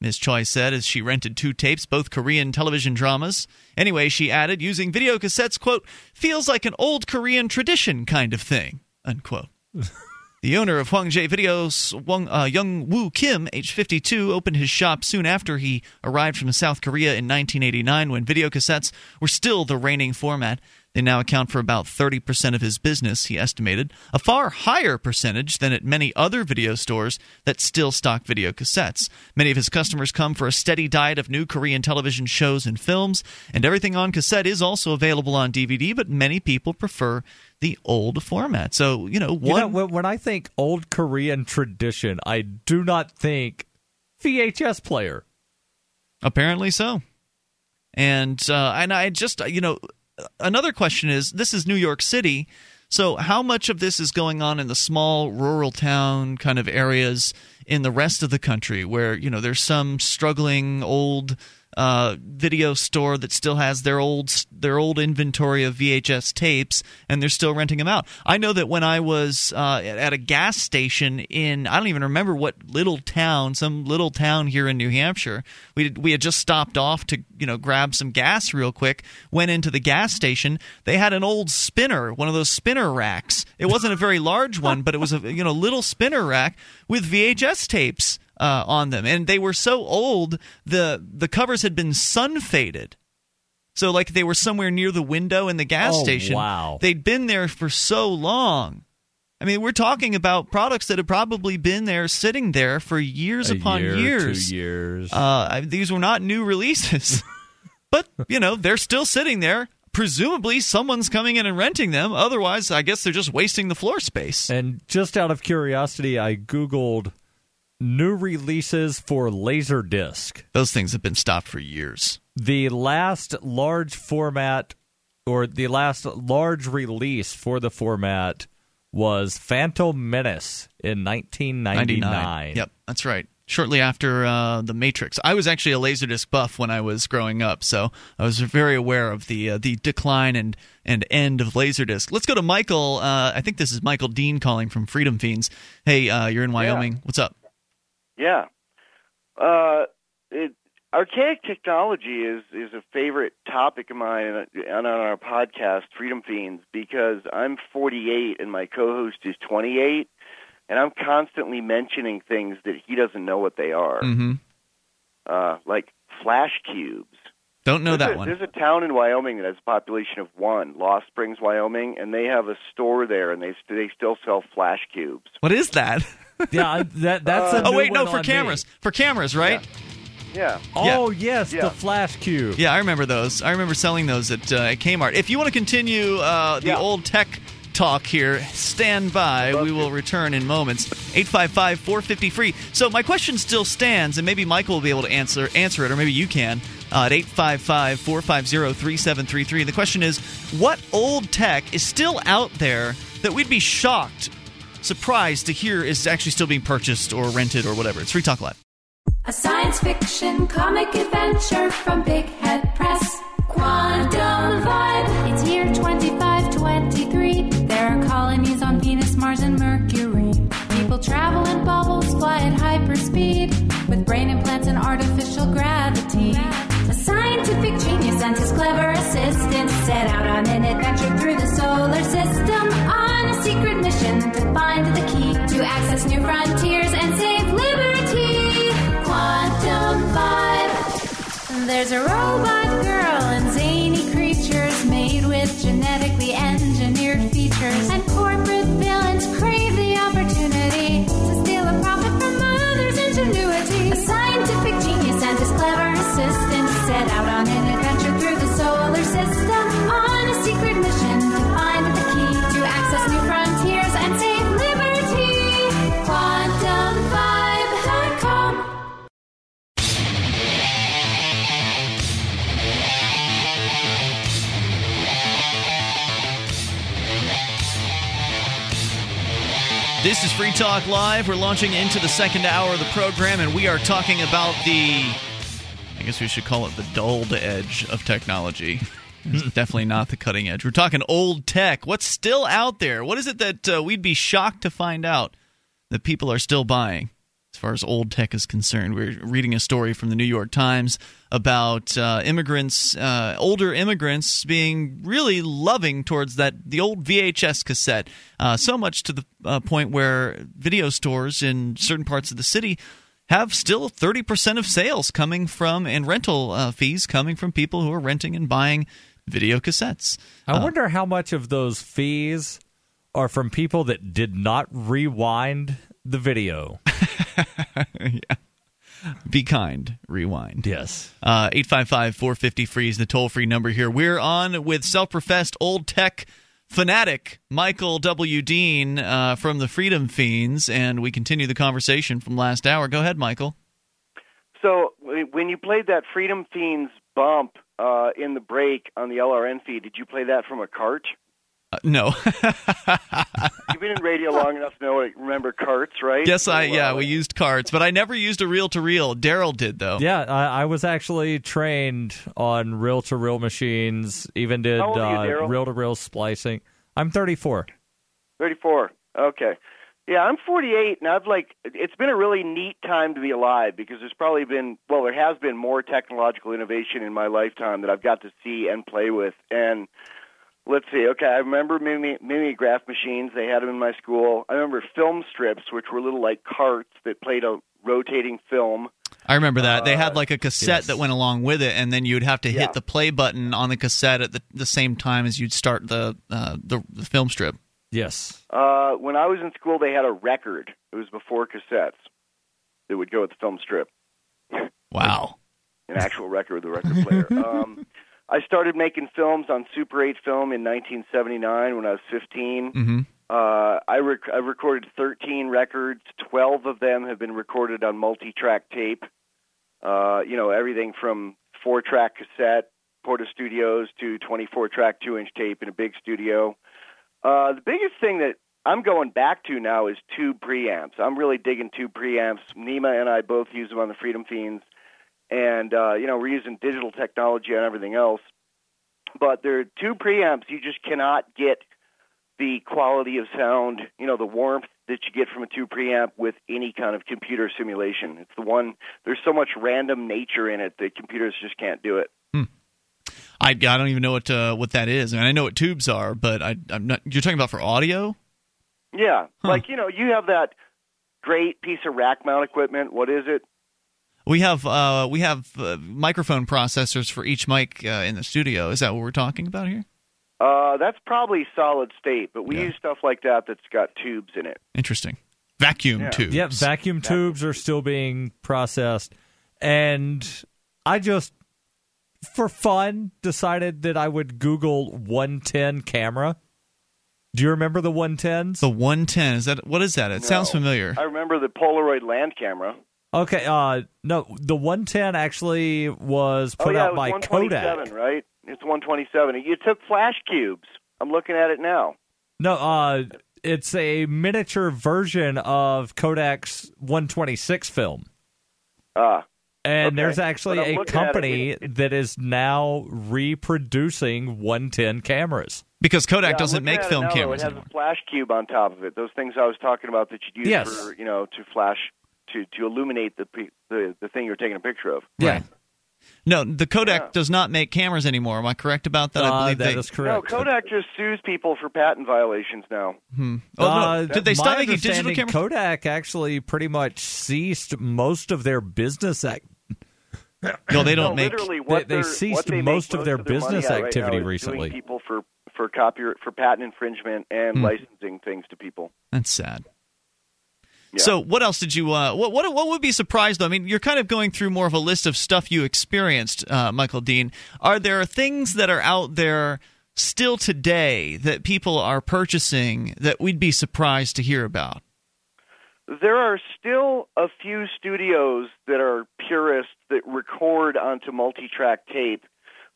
Ms. Choi said as she rented two tapes, both Korean television dramas. Anyway, she added, using video cassettes, quote, feels like an old Korean tradition kind of thing, unquote. the owner of Hwangjae Videos, Wong, uh, Young Woo Kim, age 52, opened his shop soon after he arrived from South Korea in 1989 when video cassettes were still the reigning format. They now account for about 30% of his business, he estimated, a far higher percentage than at many other video stores that still stock video cassettes. Many of his customers come for a steady diet of new Korean television shows and films, and everything on cassette is also available on DVD, but many people prefer the old format. So, you know, one. You know, when I think old Korean tradition, I do not think VHS player. Apparently so. And uh, and I just you know another question is this is New York City. So, how much of this is going on in the small rural town kind of areas in the rest of the country where, you know, there's some struggling old uh, video store that still has their old their old inventory of VHS tapes, and they're still renting them out. I know that when I was uh, at a gas station in I don't even remember what little town, some little town here in New Hampshire, we did, we had just stopped off to you know grab some gas real quick. Went into the gas station. They had an old spinner, one of those spinner racks. It wasn't a very large one, but it was a you know little spinner rack with VHS tapes uh, on them, and they were so old the the covers had been sun faded. So like they were somewhere near the window in the gas oh, station. Wow, they'd been there for so long. I mean, we're talking about products that have probably been there, sitting there for years A upon year, years. Two years. Uh, these were not new releases, but you know they're still sitting there. Presumably, someone's coming in and renting them. Otherwise, I guess they're just wasting the floor space. And just out of curiosity, I googled new releases for Laserdisc. Those things have been stopped for years. The last large format or the last large release for the format was Phantom Menace in 1999. 99. Yep, that's right. Shortly after uh, the Matrix, I was actually a Laserdisc buff when I was growing up, so I was very aware of the uh, the decline and and end of Laserdisc. Let's go to Michael. Uh, I think this is Michael Dean calling from Freedom Feens. Hey, uh, you're in Wyoming. Yeah. What's up? Yeah. Uh, it, archaic technology is is a favorite topic of mine on on our podcast, Freedom Feens, because I'm 48 and my co-host is 28, and I'm constantly mentioning things that he doesn't know what they are, Mm-hmm. uh, like flash cubes. Don't know there's that a, one. There's a town in Wyoming that has a population of one, Lost Springs, Wyoming, and they have a store there, and they they still sell flash cubes. What is that? yeah, that that's a oh wait, no, one for cameras. me. For cameras, right? Yeah. Oh yes, Yeah. the Flash Cube. Yeah, I remember those. I remember selling those at, uh, at Kmart. If you want to continue uh, the Yeah. old tech talk here, stand by. Love We to. will return in moments. 855 450 free. So my question still stands, and maybe Michael will be able to answer answer it, or maybe you can. Uh, at 855 450 3733. The question is what old tech is still out there that we'd be shocked, surprised to hear is actually still being purchased or rented or whatever? It's Free Talk Live. A science fiction comic adventure from Big Head Press. Quantum Vibe. It's year 2523. There are colonies on Venus, Mars, and Mercury. People travel in bubbles, fly at hyperspeed. With brain implants and artificial gravity. A scientific genius and his clever assistant set out on an adventure through the solar system mission to find the key to access new frontiers and save liberty. Quantum Vibe. There's a robot This is Free Talk Live. We're launching into the second hour of the program, and we are talking about the. I guess we should call it the dulled edge of technology. It's definitely not the cutting edge. We're talking old tech. What's still out there? What is it that uh, we'd be shocked to find out that people are still buying? As far as old tech is concerned. We're reading a story from the New York Times about uh, immigrants, uh, older immigrants, being really loving towards that the old VHS cassette. Uh, so much to the uh, point where video stores in certain parts of the city have still 30% of sales coming from and rental uh, fees coming from people who are renting and buying video cassettes. I wonder how much of those fees are from people that did not rewind the video. Be kind. Rewind. Yes. Uh, 855 450 free is the toll free number here. We're on with self professed old tech fanatic Michael W. Dean uh, from the Freedom Feens, and we continue the conversation from last hour. Go ahead, Michael. So when you played that Freedom Feens bump uh, in the break on the LRN feed, did you play that from a cart? Uh, no. You've been in radio long enough to know remember carts, right? yes, I So, yeah, uh, we used carts, but I never used a reel to reel. Darryl did though. Yeah, I, I was actually trained on reel to reel machines, even did How old are you, uh, Darryl? reel to reel splicing. I'm 34. 34. Okay. Yeah, I'm 48, and I've like it's been a really neat time to be alive because there's probably been well, there has been more technological innovation in my lifetime that I've got to see and play with. And let's see, okay, I remember mimi- mimeograph machines. They had them in my school. I remember film strips, which were little like carts that played a rotating film. I remember that. they had Uh, like a cassette yes. that went along with it, and then you'd have to Yeah. hit the play button on the cassette at the, the same time as you'd start the, uh, the the film strip. Yes. Uh, when I was in school, they had a record. It was before cassettes that would go with the film strip. Wow. an actual record with a record player. um, I started making films on Super 8 film in 1979 when I was 15. hmm Uh, I rec- I've recorded 13 records. 12 of them have been recorded on multi-track tape. Uh, you know, everything from four-track cassette, Porta Studios, to 24-track two-inch tape in a big studio. Uh, the biggest thing that I'm going back to now is tube preamps. I'm really digging tube preamps. Nima and I both use them on the Freedom Feens, and uh, you know we're using digital technology on everything else. But there are two preamps. You just cannot get the quality of sound, you know, the warmth that you get from a two preamp with any kind of computer simulation. It's the one. There's so much random nature in it that computers just can't do it. I, I don't even know what uh, what that is. I mean, I know what tubes are, but I, I'm not. You're talking about for audio? Yeah, Huh. like you know, you have that great piece of rack mount equipment. What is it? We have uh, we have uh, microphone processors for each mic uh, in the studio. Is that what we're talking about here? Uh, that's probably solid state, but we Yeah. use stuff like that that's got tubes in it. Interesting. Vacuum Yeah. tubes. Yep, vacuum tubes are still being processed. and I just, for fun, decided that I would Google 110 camera. Do you remember the 110s? The 110 is that what is that? It sounds familiar. I remember the Polaroid land camera. Okay, uh, no, the 110 actually was oh put yeah, out it was by 127, Kodak. right? It's 127. You took flash cubes. I'm looking at it now. No, uh, it's a miniature version of Kodak's 126 film. Ah, And Okay, there's actually a looking it, company it- it- that is now reproducing 110 cameras. because Kodak Yeah, doesn't make at it film now, cameras It has anymore. a flash cube on top of it. Those things I was talking about that you'd use Yes. for you know to flash to to illuminate the the the thing you're taking a picture of. Yeah, No, the Kodak Yeah. does not make cameras anymore. Am I correct about that? I uh, believe that they. is No, correct. Kodak just sues people for patent violations now. Oh, Uh, no. Did they stop making digital cameras? Kodak actually pretty much ceased most of their business act. no, they don't no, make. literally what they they're- ceased what they make most of their money business at activity now is recently. Doing people for for copyright for patent infringement and Hmm. licensing things to people. That's sad. Yeah. So, what else did you? Uh, what what what would be surprised though? I mean, you're kind of going through more of a list of stuff you experienced, uh, Michael Dean. Are there things that are out there still today that people are purchasing that we'd be surprised to hear about? There are still a few studios that are purists that record onto multi-track tape,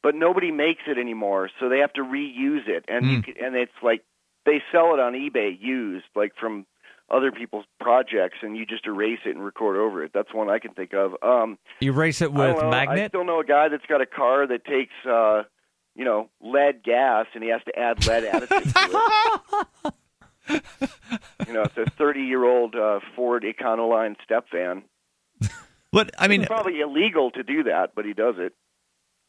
but nobody makes it anymore, so they have to reuse it, and you can, and it's like they sell it on eBay used, like from other people's projects, and you just erase it and record over it. That's one I can think of. Um, you Erase it I with know. I magnet. still know a guy that's got a car that takes, uh, you know, lead gas, and he has to add lead additive to it. you know, it's a 30-year-old uh, Ford Econoline step van. What I mean, It's probably illegal to do that, but he does it.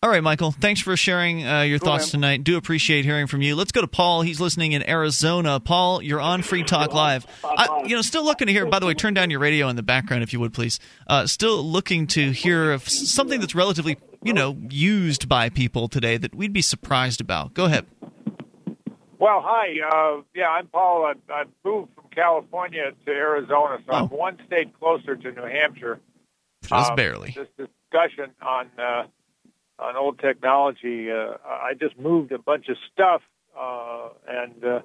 All right, Michael. Thanks for sharing uh, your thoughts tonight. Do appreciate hearing from you. Let's go to Paul. He's listening in Arizona. Paul, you're on Free Talk Live. I, you know, still looking to hear. By the way, turn down your radio in the background if you would, please. Uh, still looking to hear of something that's relatively, you know, used by people today that we'd be surprised about. Go ahead. Well, hi. Uh, yeah, I'm Paul. I, I moved from California to Arizona, so I'm Oh. one state closer to New Hampshire. Just Um, barely. This discussion on uh, on old technology. Uh, I just moved a bunch of stuff, uh, and uh,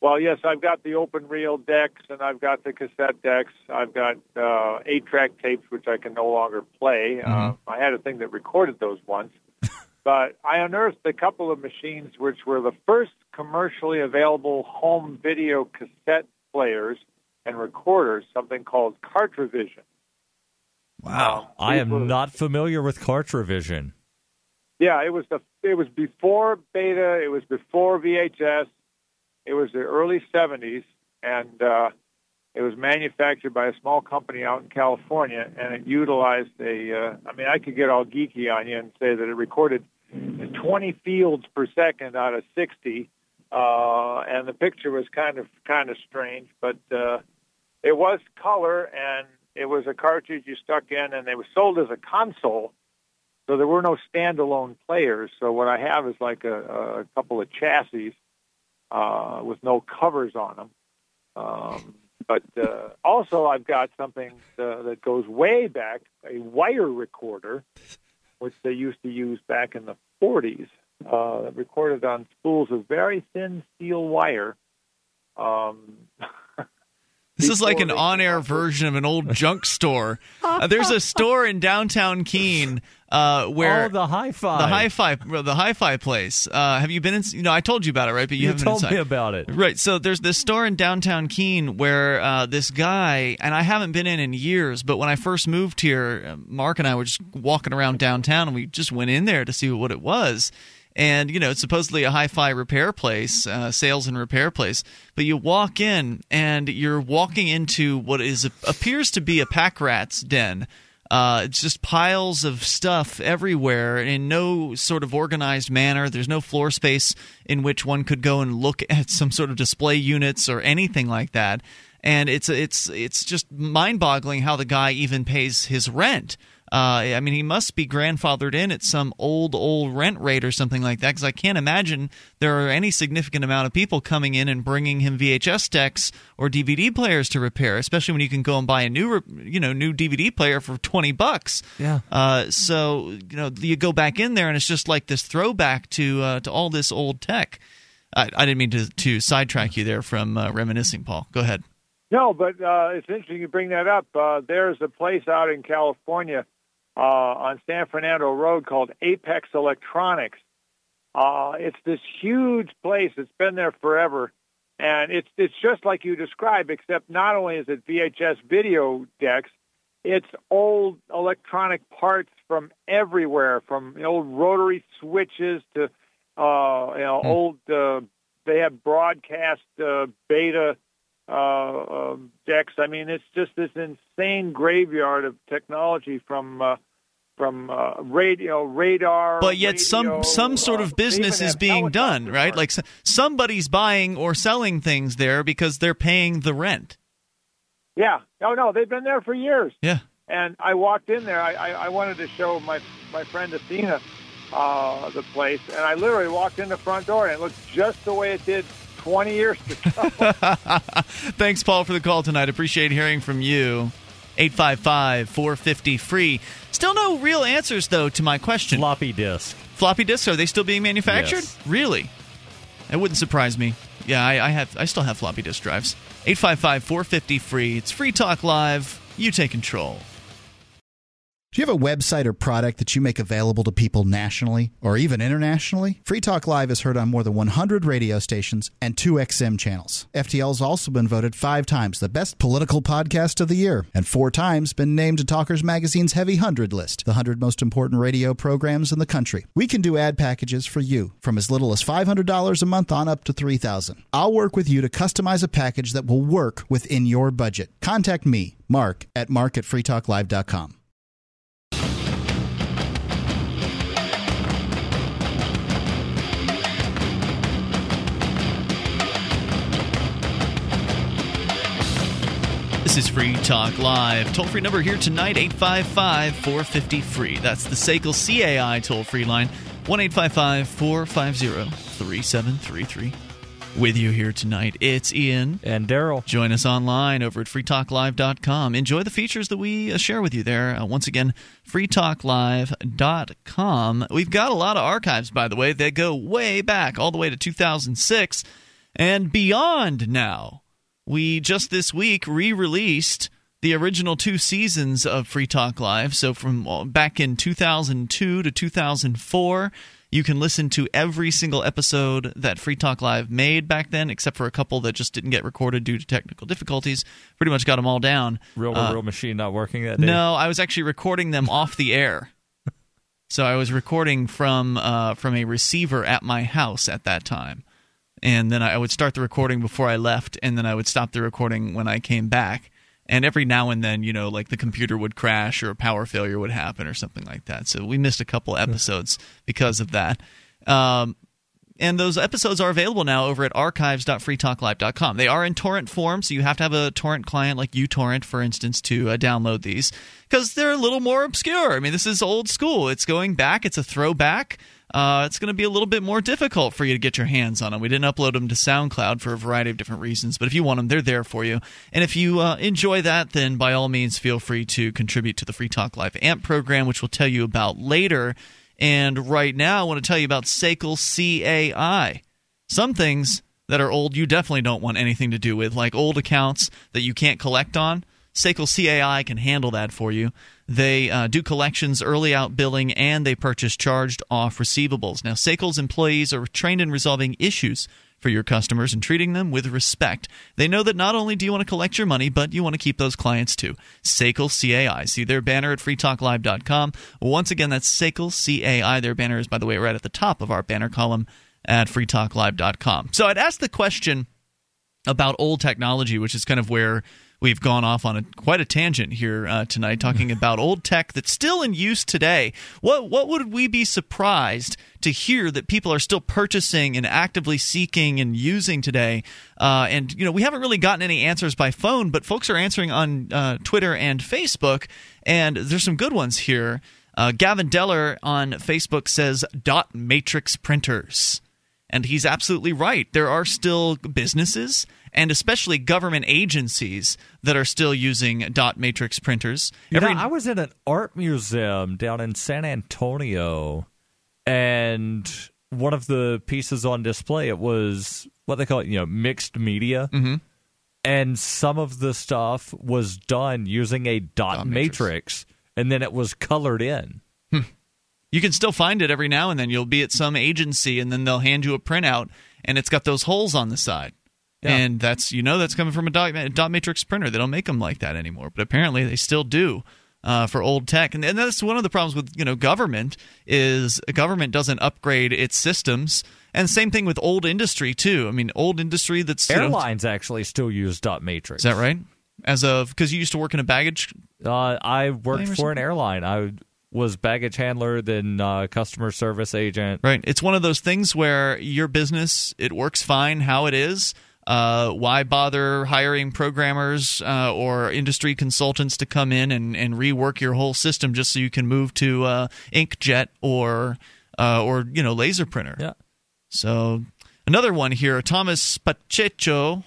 well, yes, I've got the open reel decks, and I've got the cassette decks. I've got uh, eight-track tapes, which I can no longer play. Uh, I had a thing that recorded those once. But I unearthed a couple of machines which were the first commercially available home video cassette players and recorders, something called Cartrivision. Wow. I am were- not familiar with Cartrivision. Yeah, it was the it was before beta, it was before VHS, it was the early '70s, and uh, it was manufactured by a small company out in California, and it utilized a. Uh, I mean, I could get all geeky on you and say that it recorded 20 fields per second out of 60, uh, and the picture was kind of kind of strange, but uh, it was color, and it was a cartridge you stuck in, and it was sold as a console. So there were no standalone players. So what I have is like a, a couple of chassis uh, with no covers on them. Um, but uh, also, I've got something uh, that goes way back, a wire recorder, which they used to use back in the 40s, uh, that recorded on spools of very thin steel wire. Um, This is like an on-air came up with- version of an old junk store. Uh, there's a store in downtown Keene uh, where oh, the hi-fi. the hi-fi the hi-fi place. Uh, have you been in? You know, I told you about it, right? But you, You haven't told been inside. me about it. Right. So there's this store in downtown Keene where uh, this guy, and I haven't been in in years, but when I first moved here, uh, Mark and I were just walking around downtown and we just went in there to see what it was. And, you know, it's supposedly a hi fi repair place, uh, sales and repair place. But you walk in and you're walking into what is appears to be a pack rat's den. Uh, it's just piles of stuff everywhere in no sort of organized manner. There's no floor space in which one could go and look at some sort of display units or anything like that. And it's it's it's just mind-boggling how the guy even pays his rent. Uh, I mean, he must be grandfathered in at some old, old rent rate or something like that because I can't imagine there are any significant amount of people coming in and bringing him VHS decks or DVD players to repair, especially when you can go and buy a new, you know, new DVD player for 20 bucks. Yeah. Uh, so, you know, you go back in there and it's just like this throwback to, uh, to all this old tech. I, I didn't mean to, to sidetrack you there from uh, reminiscing, Paul. Go ahead. No, but uh, it's interesting you bring that up. Uh, there's a place out in California uh, on San Fernando Road called Apex Electronics. Uh, it's this huge place. It's been there forever, and it's it's just like you described, except not only is it VHS video decks, it's old electronic parts from everywhere, from old rotary switches to uh, you know Hmm. old. Uh, they have broadcast uh, beta uh, um, decks. I mean, it's just this insane graveyard of technology from uh, from uh, radio, radar. But yet, some radio, some sort uh, of business is being done, right? Like somebody's buying or selling things there because they're paying the rent. yeah, no, no, they've been there for years. Yeah. And I walked in there. I, I, I wanted to show my my friend Athena uh, the place, and I literally walked in the front door, and it looked just the way it did 20 years ago. Thanks, Paul, for the call tonight. Appreciate hearing from you. 855 450 free. Still no real answers, though, to my question. Floppy disk. Floppy disks, are they still being manufactured? Yes. Really? It wouldn't surprise me. Yeah, I, I have. I still have floppy disk drives. 855 450 free. It's Free Talk Live. You take control. Do you have a website or product that you make available to people nationally or even internationally? Free Talk Live is heard on more than 100 radio stations and two XM channels. FTL has also been voted five times the best political podcast of the year and four times been named to Talkers Magazine's Heavy 100 list, the 100 most important radio programs in the country. We can do ad packages for you from as little as $500 a month on up to $3,000. I'll work with you to customize a package that will work within your budget. Contact me, Mark, at mark at freetalklive.com. This is Free Talk Live. Toll free number here tonight 855 450 free. That's the SACL CAI toll free line 1 855 450 3733. With you here tonight, it's Ian. And Darryl. Join us online over at freetalklive.com. Enjoy the features that we uh, share with you there. Uh, once again, freetalklive.com. We've got a lot of archives, by the way, that go way back, all the way to 2006 and beyond now. We just this week re released the original two seasons of Free Talk Live. So from uh, back in 2002 to 2004. You can listen to every single episode that Free Talk Live made back then, except for a couple that just didn't get recorded due to technical difficulties. Pretty much got them all down. Real Uh, real machine not working that day. no, I was actually recording them off the air. So I was recording from uh, from a receiver at my house at that time, and then I would start the recording before I left, and then I would stop the recording when I came back. And every now and then, you know, like the computer would crash or a power failure would happen or something like that. So we missed a couple episodes because of that. Um, and those episodes are available now over at archives.freetalklive.com. They are in torrent form, so you have to have a torrent client like uTorrent, for instance, to uh, download these because they're a little more obscure. I mean, this is old school. It's going back. It's a throwback. Uh, it's going to be a little bit more difficult for you to get your hands on them. We didn't upload them to SoundCloud for a variety of different reasons, but if you want them, they're there for you. And if you uh, enjoy that, then by all means, feel free to contribute to the Free Talk Live AMP program, which we'll tell you about later. And right now, I want to tell you about SACL CAI. Some things that are old you definitely don't want anything to do with, like old accounts that you can't collect on. SACL CAI can handle that for you. They uh, do collections, early out billing, and they purchase charged off receivables. Now, SACL's employees are trained in resolving issues for your customers and treating them with respect. They know that not only do you want to collect your money, but you want to keep those clients too. SACL CAI. See their banner at freetalklive.com. Once again, that's SACL CAI. Their banner is, by the way, right at the top of our banner column at freetalklive.com. So I'd ask the question about old technology, which is kind of where we've gone off on a quite a tangent here uh, tonight, talking about old tech that's still in use today. What what would we be surprised to hear that people are still purchasing and actively seeking and using today? Uh, and you know, we haven't really gotten any answers by phone, but folks are answering on uh, Twitter and Facebook, and there's some good ones here. Uh, Gavin Deller on Facebook says dot matrix printers. And he's absolutely right. There are still businesses and especially government agencies that are still using dot matrix printers. You know, I was in an art museum down in San Antonio, and one of the pieces on display it was what they call it, you know, mixed media. Mm-hmm. And some of the stuff was done using a dot, Dot matrix. matrix. and then it was colored in. You can still find it every now and then. You'll be at some agency and then they'll hand you a printout and it's got those holes on the side. Yeah. And that's you know that's coming from a dot, dot matrix printer. They don't make them like that anymore, but apparently they still do. Uh, for old tech, and, and that's one of the problems with you know government is government doesn't upgrade its systems, and same thing with old industry too. I mean, old industry that's you know- Airlines actually still use dot matrix. is that right? As of because you used to work in a baggage Uh, I worked for an airline. I was baggage handler, then uh, customer service agent. Right. It's one of those things where your business it works fine how it is. Uh, why bother hiring programmers uh, or industry consultants to come in and, and rework your whole system just so you can move to uh, inkjet or uh, or you know laser printer? Yeah. So another one here, Thomas Pacheco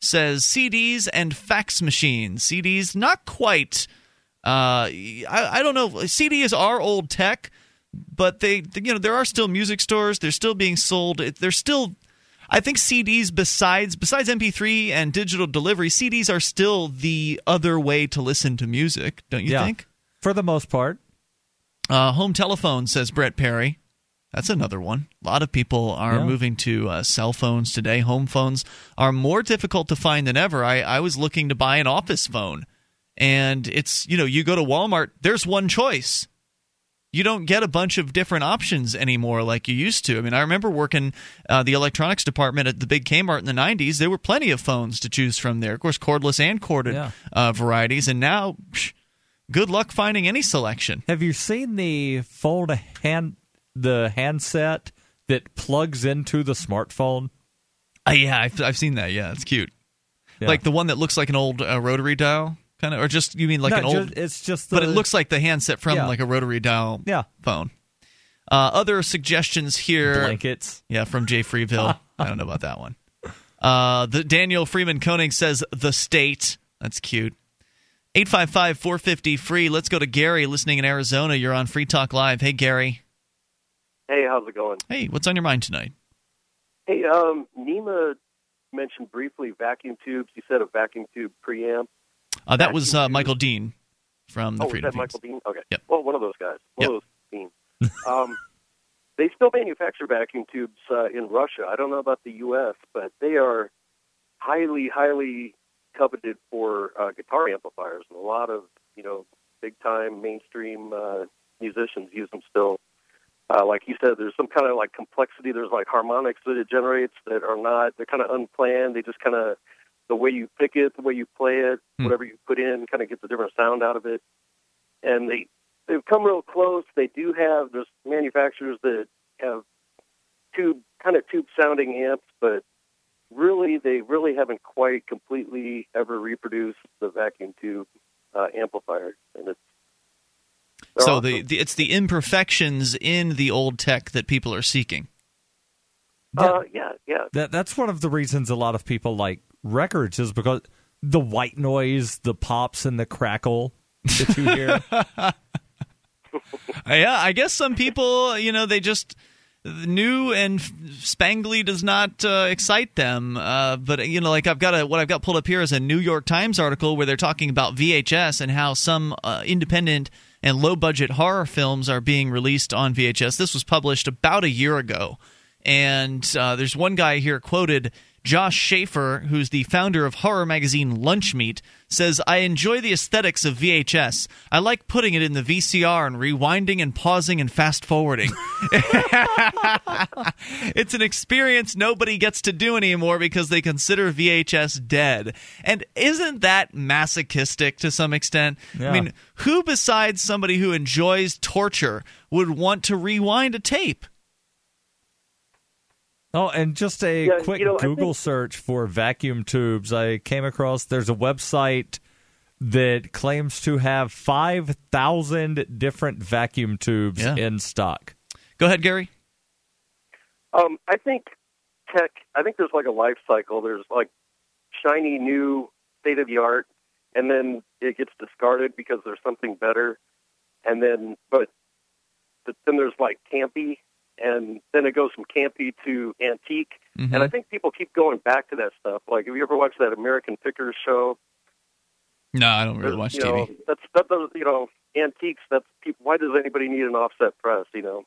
says CDs and fax machines. CDs not quite. Uh, I, I don't know. CDs are old tech, but they you know there are still music stores. They're still being sold. They're still. I think CDs besides besides MP3 and digital delivery, CDs are still the other way to listen to music. Don't you yeah. think? For the most part. Uh, home telephone says Brett Perry. That's another one. A lot of people are Yeah. moving to uh, cell phones today. Home phones are more difficult to find than ever. I, I was looking to buy an office phone, and it's you know you go to Walmart. There's one choice. You don't get a bunch of different options anymore like you used to. I mean, I remember working uh, the electronics department at the big Kmart in the '90s. There were plenty of phones to choose from there. Of course, cordless and corded Yeah. uh, varieties, and now. psh, Good luck finding any selection. Have you seen the phone hand the handset that plugs into the smartphone? Uh, yeah, I've, I've seen that. Yeah, it's cute. Yeah. Like the one that looks like an old uh, rotary dial, kind of, or just you mean like No, an ju- old? it's just the, but it looks like the handset from Yeah. like a rotary dial yeah phone. Uh, other suggestions here. blankets. Yeah, from Jay Freeville. I don't know about that one. Uh, the Daniel Freeman Koenig says the state. That's cute. 855 450 free. Let's go to Gary listening in Arizona. You're on Free Talk Live. Hey, Gary. Hey, how's it going? Hey, what's on your mind tonight? Hey, um, Nima mentioned briefly vacuum tubes. You said a vacuum tube preamp. Uh, that was uh, Michael Dean from the oh, was Freedom that Michael Dean? Okay. Yep. Well, one of those guys. One Yep. of those Dean. um, they still manufacture vacuum tubes uh, in Russia. I don't know about the U.S., but they are highly, highly coveted for uh, guitar amplifiers, and a lot of you know big time mainstream uh, musicians use them still. Uh, like you said, there's some kind of like complexity. There's like harmonics that it generates that are not. They're kind of unplanned. They just kind of the way you pick it, the way you play it, Hmm. whatever you put in, kind of gets a different sound out of it. And they they've come real close. They do have there's manufacturers that have tube kind of tube sounding amps, but really they really haven't quite completely ever reproduced the vacuum tube uh, amplifier. And it's they're So awesome. the, the it's the imperfections in the old tech that people are seeking. uh, yeah yeah That that's one of the reasons a lot of people like records is because the white noise, the pops, and the crackle that you hear. Yeah, I guess some people, you know, they just new and spangly does not uh, excite them. Uh, but you know, like I've got a what I've got pulled up here is a New York Times article where they're talking about VHS and how some uh, independent and low budget horror films are being released on VHS. This was published about a year ago. And uh, there's one guy here quoted Josh Schafer, who's the founder of horror magazine Lunchmeat, says, I enjoy the aesthetics of VHS. I like putting it in the VCR and rewinding and pausing and fast forwarding. it's an experience nobody gets to do anymore because they consider VHS dead. And isn't that masochistic to some extent? Yeah. I mean, who besides somebody who enjoys torture would want to rewind a tape? Oh, and just a Yeah, quick you know, Google think- search for vacuum tubes. I came across there's a website that claims to have 5,000 different vacuum tubes Yeah. in stock. Go ahead, Gary. Um, I think tech. I think there's like a life cycle. There's like shiny new state of the art, and then it gets discarded because there's something better, and then but, but then there's like campy, and then it goes from campy to antique, Mhm. and I think people keep going back to that stuff. Like, have you ever watched that American Pickers show? No, I don't really watch you know, TV. that's that. You know, antiques. That's people. Why does anybody need an offset press? You know,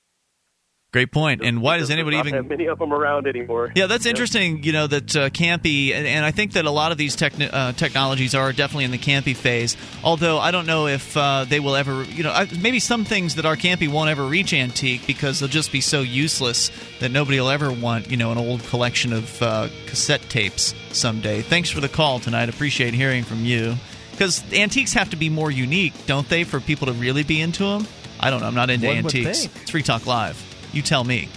Great point. And why does anybody not even have many of them around anymore? Yeah, that's interesting. You know that uh, campy, and, and I think that a lot of these techni- uh, technologies are definitely in the campy phase. Although I don't know if uh, they will ever. You know, I, maybe some things that are campy won't ever reach antique because they'll just be so useless that nobody will ever want. You know, an old collection of uh, cassette tapes someday. Thanks for the call tonight. Appreciate hearing from you. Because antiques have to be more unique, don't they, for people to really be into them? I don't know. I'm not into One antiques. It's Free Talk Live. You tell me.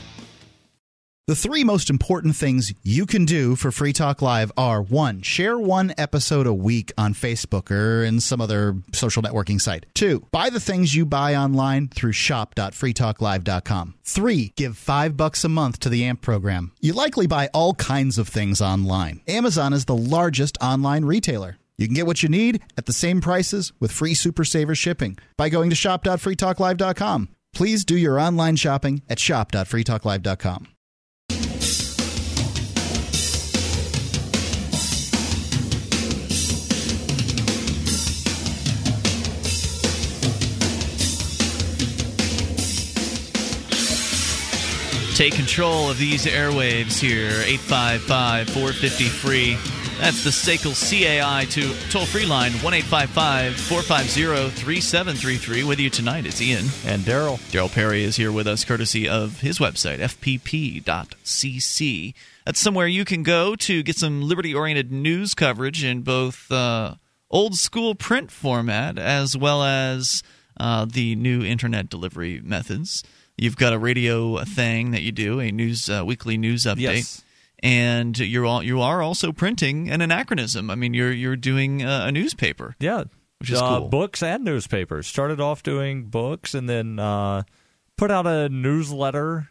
The three most important things you can do for Free Talk Live are one, share one episode a week on Facebook or in some other social networking site. Two, buy the things you buy online through shop.freetalklive.com. Three, give five bucks a month to the AMP program. You likely buy all kinds of things online. Amazon is the largest online retailer. You can get what you need at the same prices with free Super Saver shipping by going to shop.freetalklive.com. Please do your online shopping at shop.freetalklive.com. Take control of these airwaves here. 855 450 free. That's the SACL CAI to toll free line 1 450 3733. With you tonight, it's Ian. And Darryl. Darryl Perry is here with us, courtesy of his website, fpp.cc. That's somewhere you can go to get some liberty oriented news coverage in both uh, old school print format as well as uh, the new internet delivery methods. You've got a radio thing that you do, a news uh, weekly news update. Yes. And you're all, you are also printing an anachronism. I mean, you're you're doing uh, a newspaper. Yeah. Which is uh, cool. Books and newspapers. Started off doing books and then uh, put out a newsletter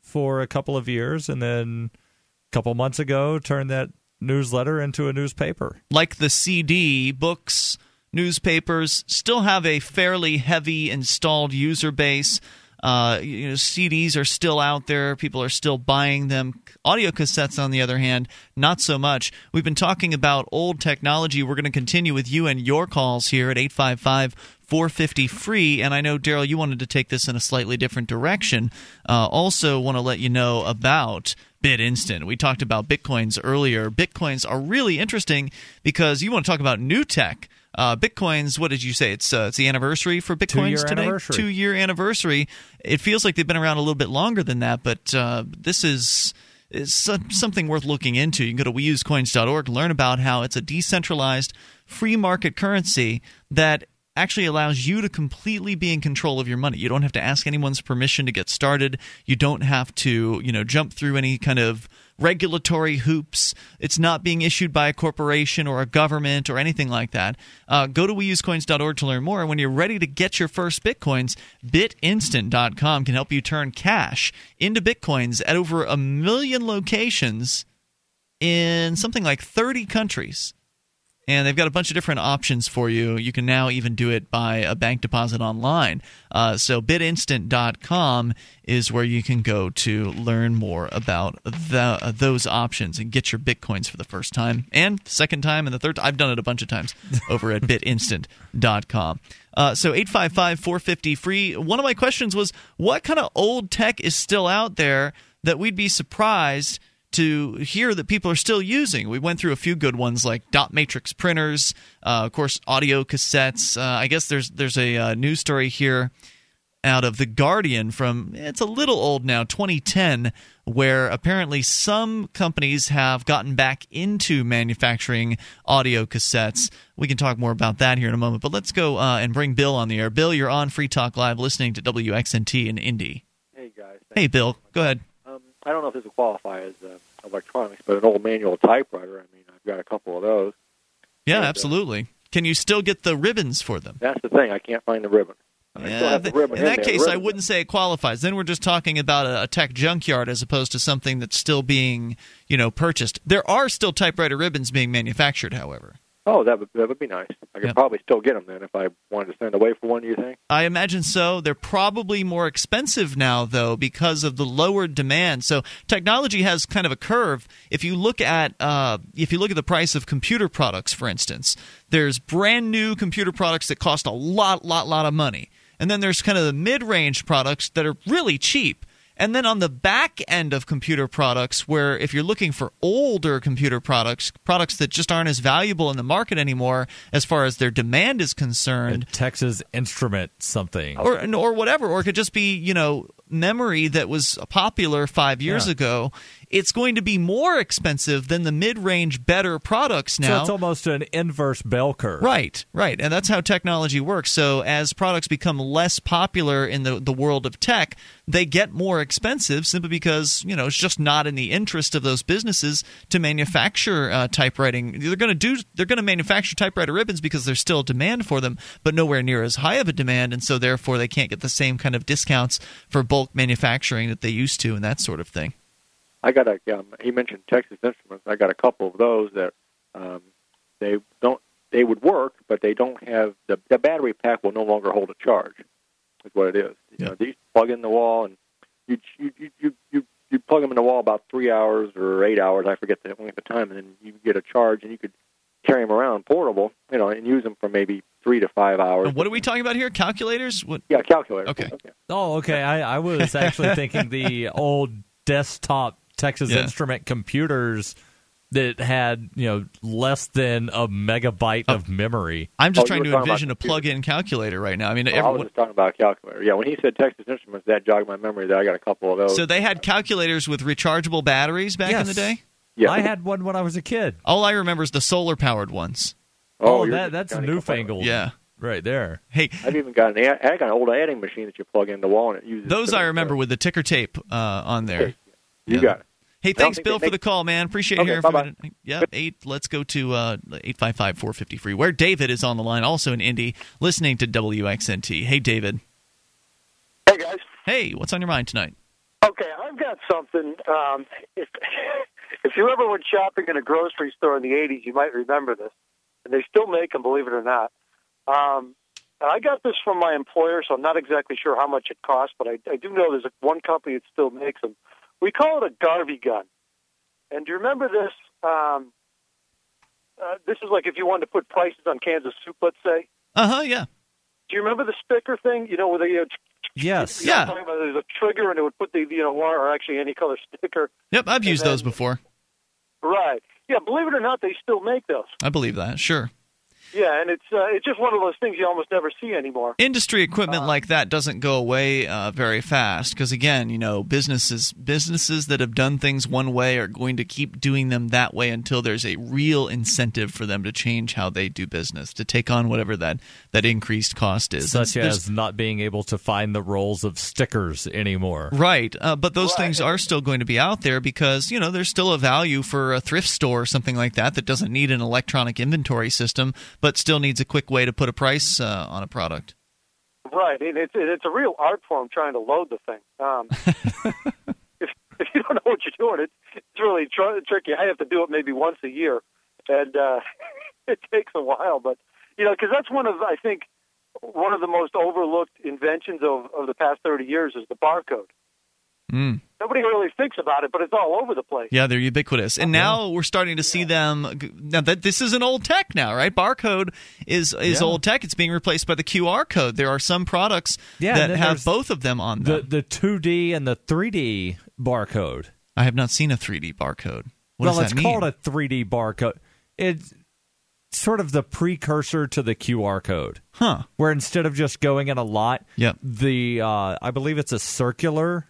for a couple of years. And then a couple months ago, turned that newsletter into a newspaper. like the CD, books, newspapers still have a fairly heavy installed user base. Uh, you know, CDs are still out there. People are still buying them. Audio cassettes, on the other hand, not so much. We've been talking about old technology. We're going to continue with you and your calls here at 855 450 free. And I know, Darryl, you wanted to take this in a slightly different direction. Uh, also, want to let you know about BitInstant. We talked about Bitcoins earlier. Bitcoins are really interesting because you want to talk about new tech. Uh, Bitcoins, what did you say? It's uh, it's the anniversary for Bitcoins Two-year today. anniversary. Two year anniversary. It feels like they've been around a little bit longer than that, but uh, this is is something worth looking into. You can go to weusecoins.org, learn about how it's a decentralized free market currency that actually allows you to completely be in control of your money. You don't have to ask anyone's permission to get started. You don't have to, you know, jump through any kind of regulatory hoops. It's not being issued by a corporation or a government or anything like that. Uh, go to weusecoins.org to learn more. And when you're ready to get your first bitcoins, bitinstant.com can help you turn cash into bitcoins at over a million locations in something like 30 countries. And they've got a bunch of different options for you. You can now even do it by a bank deposit online. Uh, so bitinstant.com is where you can go to learn more about the, uh, those options and get your bitcoins for the first time and second time and the third. Time. I've done it a bunch of times over at bitinstant.com. Uh, so 855 450 free. One of my questions was what kind of old tech is still out there that we'd be surprised to hear that people are still using. We went through a few good ones like dot matrix printers, uh, of course, audio cassettes. Uh, I guess there's there's a uh, news story here out of the Guardian from it's a little old now, 2010, where apparently some companies have gotten back into manufacturing audio cassettes. We can talk more about that here in a moment, but let's go uh, and bring Bill on the air. Bill, you're on Free Talk Live, listening to WXNT in Indy. Hey guys. Hey, Bill, go ahead. I don't know if this will qualify as uh, electronics, but an old manual typewriter. I mean, I've got a couple of those. Yeah, And, uh, absolutely. Can you still get the ribbons for them? That's the thing. I can't find the ribbon. Yeah, have the th- in that there. case, The I wouldn't say it qualifies. Then we're just talking about a, a tech junkyard as opposed to something that's still being, you know, purchased. There are still typewriter ribbons being manufactured, however. Oh, that would that would be nice. I could Yep. probably still get them then if I wanted to send away for one. You think? I imagine so. They're probably more expensive now, though, because of the lower demand. So technology has kind of a curve. If you look at uh, if you look at the price of computer products, for instance, there's brand new computer products that cost a lot, lot, lot of money, and then there's kind of the mid-range products that are really cheap. And then on the back end of computer products, where if you're looking for older computer products, products that just aren't as valuable in the market anymore as far as their demand is concerned, Texas Instrument something. or or whatever, or it could just be you know memory that was popular five years Yeah. ago. It's going to be more expensive than the mid-range better products now. So it's almost an inverse bell curve. Right, right. And that's how technology works. So as products become less popular in the, the world of tech, they get more expensive simply because, you know, it's just not in the interest of those businesses to manufacture uh, typewriting. They're going to do they're going to manufacture typewriter ribbons because there's still demand for them, but nowhere near as high of a demand and so therefore they can't get the same kind of discounts for bulk manufacturing that they used to and that sort of thing. I got a. Um, he mentioned Texas Instruments. I got a couple of those that um, they don't. They would work, but they don't have the the battery pack will no longer hold a charge. Is what it is. You know, these plug in the wall and you you you you you, you plug them in the wall about three hours or eight hours. I forget the length of time, and then you get a charge, and you could carry them around portable. You know, and use them for maybe three to five hours. And what are we talking about here? Calculators? What? Yeah, calculator. Okay. Oh, okay. I, I was actually thinking the old desktop Texas Yeah. Instrument computers that had you know less than a megabyte of memory. I'm just Oh, trying to envision a plug-in calculator right now. I mean, Oh, I was just talking about a calculator. Yeah, when he said Texas Instruments, that jogged my memory. That I got a couple of those. So they had calculators with rechargeable batteries back in the day. Yeah. I had one when I was a kid. All I remember is the solar powered ones. Oh, you're that just that's newfangled. Yeah. right there. Hey, I've even got an ad- I got an old adding machine that you plug in the wall and it uses. those I remember with the ticker tape uh, on there. You Yeah. got it. Hey, thanks, Bill, they for the call, man. Appreciate Okay, hearing from bye-bye. you. Yep, eight. Let's go to uh, eight five five four fifty free. Where David is on the line, also in Indy, listening to WXNT. Hey, David. Hey guys. Hey, what's on your mind tonight? Okay, I've got something. Um, if if you ever went shopping in a grocery store in the '80s, you might remember this, and they still make them, believe it or not. Um, and I got this from my employer, so I'm not exactly sure how much it costs, but I, I do know there's a, one company that still makes them. We call it a Garvey gun. And do you remember this? Um, uh, this is like if you wanted to put prices on cans of soup, let's say. Uh huh. Yeah. Do you remember the sticker thing? You know, where they uh, Yes. know, talking about there's a trigger and it would put the you know one or actually any color sticker. Yep, I've used then- those before. Right. Yeah. Believe it or not, they still make those. I believe that. Sure. Yeah, and it's uh, it's just one of those things you almost never see anymore. industry Uh, equipment like that doesn't go away uh, very fast because again you know businesses businesses that have done things one way are going to keep doing them that way until there's a real incentive for them to change how they do business to take on whatever that that increased cost is Such And as not being able to find the rolls of stickers anymore. Right, uh, but those things are still going to be out there because you know there's still a value for a thrift store or something like that that doesn't need an electronic inventory system, but still needs a quick way to put a price uh, on a product. Right, and it's it's a real art form trying to load the thing. Um, if if you don't know what you're doing, it's it's really tr- tricky. I have to do it maybe once a year, and uh, it takes a while. But you know, because that's one of I think one of the most overlooked inventions of of the past thirty years is the barcode. Mm. Nobody really thinks about it, but it's all over the place. Yeah, they're ubiquitous, and now we're starting to see them. Now that this is an old tech now, right? Barcode is is Yeah. old tech. It's being replaced by the QR code. There are some products Yeah, that have both of them on them. The the 2D and the 3D barcode. I I have not seen a 3D barcode. What well, does it's mean? called a 3D barcode. It's sort of the precursor to the QR code. Huh. Where instead of just going in a lot, Yep. the uh, I believe it's a circular.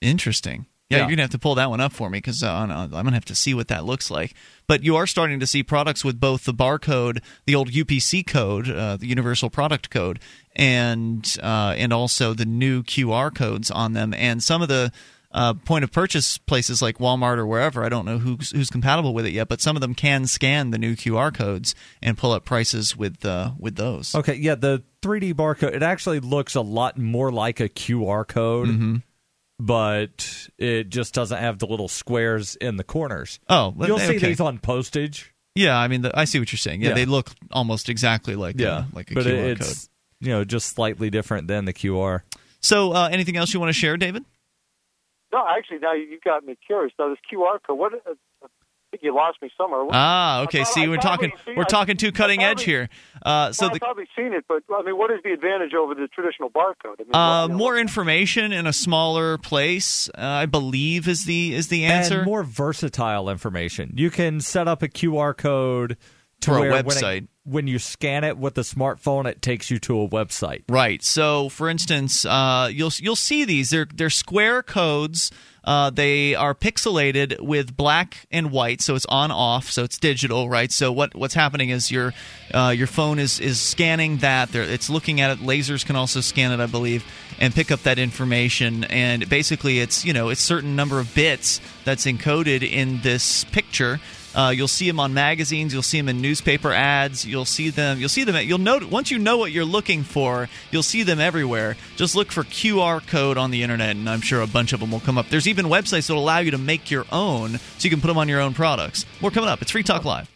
Interesting. Yeah, Yeah. you're gonna have to pull that one up for me because uh, I'm gonna have to see what that looks like. But you are starting to see products with both the barcode, the old UPC code, uh, the Universal Product Code, and uh, and also the new QR codes on them. And some of the uh, point of purchase places like Walmart or wherever, I don't know who's who's compatible with it yet, but some of them can scan the new QR codes and pull up prices with uh, with those. Okay, yeah, the 3D barcode. It actually looks a lot more like a QR code, Mhm. But it just doesn't have the little squares in the corners. Oh, you'll see these on postage. Yeah, I mean, the, I see what you're saying. Yeah, Yeah. they look almost exactly like Yeah, uh, like a but QR it's code. you know just slightly different than the QR. So, uh, anything else you want to share, David? No, actually, now you've got me curious. Now this QR code, what? I think you lost me somewhere. Ah, okay. prob- See, we're talking we're I- talking too cutting I edge here. Uh, so well, the I've probably seen it, but I mean, what is the advantage over the traditional barcode? I mean, uh, what- you know, more information in a smaller place, uh, I believe, is the is the answer. and more versatile information. You can set up a QR code to For a where when it- website. When, you scan it with the smartphone, it takes you to a website. Right. So, for instance, uh, you'll you'll see these. They're they're square codes. Uh, they are pixelated with black and white, so it's on off, so it's digital, right? So what what's happening is your uh, your phone is is scanning that. There, it's looking at it. Lasers can also scan it, I believe, and pick up that information. And basically, it's you know it's certain number of bits that's encoded in this picture. Uh, you'll see them on magazines. You'll see them in newspaper ads. You'll see them. You'll see them. You'll know once you know what you're looking for. You'll see them everywhere. Just look for QR code on the internet, and I'm sure a bunch of them will come up. There's even websites that allow you to make your own, so you can put them on your own products. More coming up. It's Free Talk Live.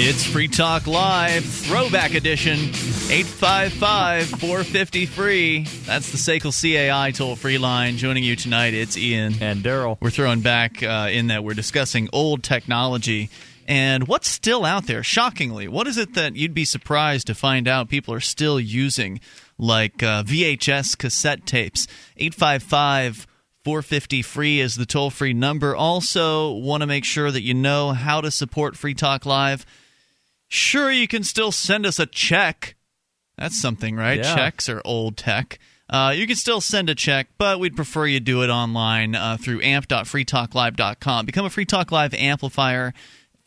It's Free Talk Live, Throwback Edition, 855 450 free. That's the SACL CAI toll free line. Joining you tonight, it's Ian. And Darryl. We're throwing back uh, in that we're discussing old technology and what's still out there. Shockingly, what is it that you'd be surprised to find out people are still using, like uh, VHS cassette tapes? 855 450 free is the toll free number. Also, want to make sure that you know how to support Free Talk Live. Sure, you can still send us a check. That's something, right? Yeah. Checks are old tech. Uh, you can still send a check, but we'd prefer you do it online uh, through amp.freetalklive.com. Become a Free Talk Live amplifier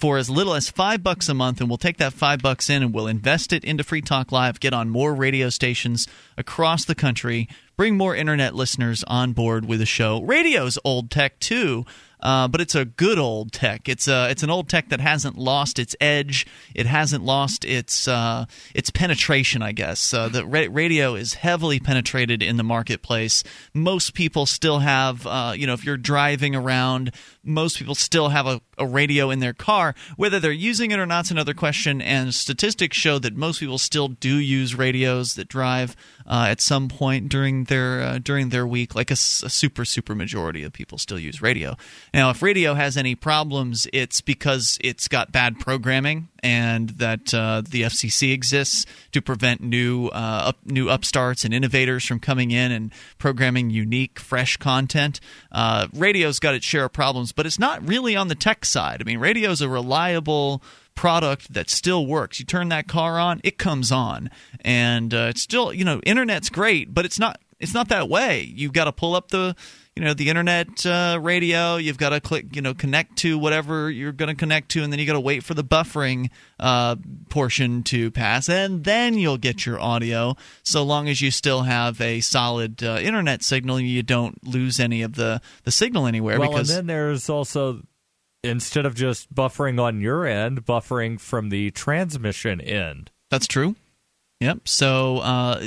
for as little as five bucks a month, and we'll take that five bucks in and we'll invest it into Free Talk Live, get on more radio stations across the country, bring more internet listeners on board with the show. Radio's old tech too. Uh, but it's a good old tech. It's a it's an old tech that hasn't lost its edge. It hasn't lost its uh, its penetration. I guess uh, the ra- radio is heavily penetrated in the marketplace. Most people still have uh, you know if you're driving around, most people still have a, a radio in their car. Whether they're using it or not's another question. And statistics show that most people still do use radios that drive uh, at some point during their uh, during their week. Like a super super majority of people still use radio. Now, if radio has any problems, it's because it's got bad programming, and that uh, the FCC exists to prevent new uh, up, new upstarts and innovators from coming in and programming unique, fresh content. Uh, radio's got its share of problems, but it's not really on the tech side. I mean, radio's a reliable product that still works. You turn that car on, it comes on, and uh, it's still you know, internet's great, but it's not it's not that way. You've got to pull up the you know the internet uh, radio. You've got to click you know connect to whatever you're going to connect to, and then you got to wait for the buffering uh, portion to pass, and then you'll get your audio. So long as you still have a solid uh, internet signal, you don't lose any of the the signal anywhere. Well, because and then there's also instead of just buffering on your end, buffering from the transmission end. That's true. Yep. So, uh,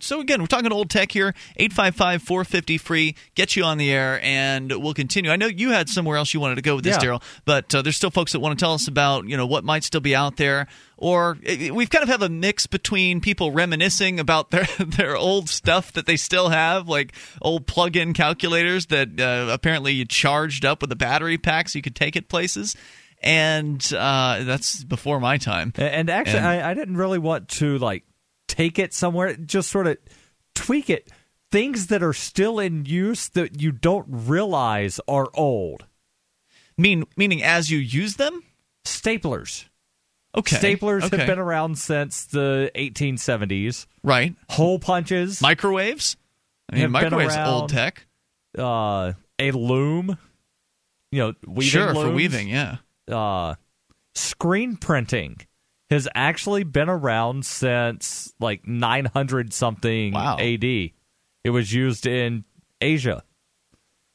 so again, we're talking old tech here. 855 450 free. Get you on the air, and we'll continue. I know you had somewhere else you wanted to go with this, Yeah. Darryl, but uh, there's still folks that want to tell us about you know what might still be out there. Or eh, we've kind of have a mix between people reminiscing about their their old stuff that they still have, like old plug-in calculators that uh, apparently you charged up with a battery pack so you could take it places. And uh, that's before my time. And actually, And- I, I didn't really want to like take it somewhere. Just sort of tweak it. Things that are still in use that you don't realize are old. Mean meaning as you use them. Staplers. Okay. Staplers okay. have been around since the 1870s. Right. Hole punches. Microwaves. I mean, microwaves around. old tech. Uh, a loom. You know, weaving sure, for weaving. Yeah. uh, screen printing has actually been around since like 900 something Wow. AD. It was used in Asia.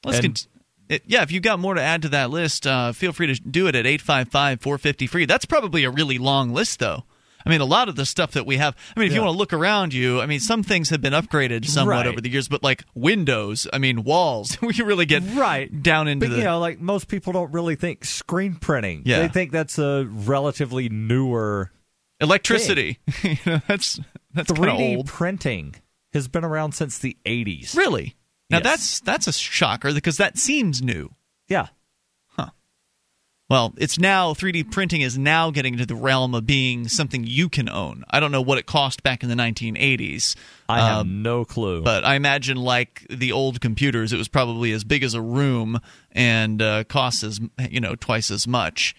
Let's And- cont- it, yeah, if you've got more to add to that list, uh, feel free to do it at 855 450 free. That's probably a really long list, though. I mean, a lot of the stuff that we have. I mean, if you want to look around you, I mean, some things have been upgraded somewhat Right. over the years, but like windows, I mean, walls, we really get Right. down into But the. you know, like most people don't really think screen printing. Yeah. They think that's a relatively newer electricity. you know, that's that's kind of 3D old. printing has been around since the 80s. Really? Now Yes. that's that's a shocker because that seems new. Yeah. Well, it's now 3D printing is now getting into the realm of being something you can own. I don't know what it cost back in the 1980s. I have um, no clue. but I imagine, like the old computers, it was probably as big as a room and uh, costs as you know twice as much.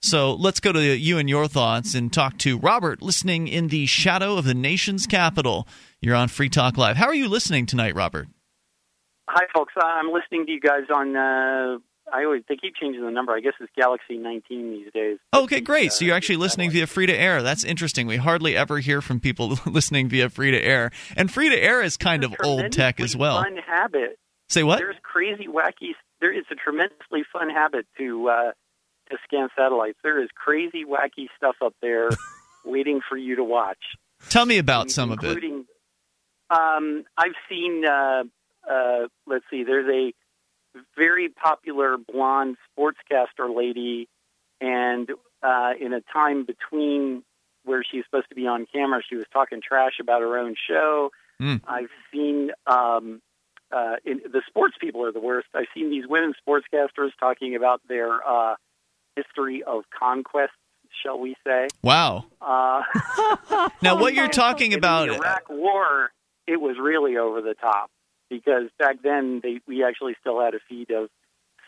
So let's go to you and your thoughts and talk to Robert, listening in the shadow of the nation's capital. You're on Free Talk Live. How are you listening tonight, Robert? Hi, folks. I'm listening to you guys on. Uh, I always they keep changing the number. I guess it's Galaxy 19 these days. Okay, great. So you're actually listening via free to air. That's interesting. We hardly ever hear from people listening via free to air. And free to air is kind of old tech as well. Fun habit. Say what? There's crazy, wacky. There is a tremendously fun habit to uh, to scan satellites. There is crazy, wacky stuff up there waiting for you to watch. Tell me about some of it. Um, I've seen. Uh, uh, let's see. There's a very popular blonde sportscaster lady, and uh, in a time between where she's supposed to be on camera, she was talking trash about her own show. Mm. I've seen. Um, uh, in, the sports people are the worst. I've seen these women sportscasters talking about their uh, history of conquest, shall we say? Wow. Uh, Now, what you're talking about. the Iraq War, it was really over the top because back then they, we actually still had a feed of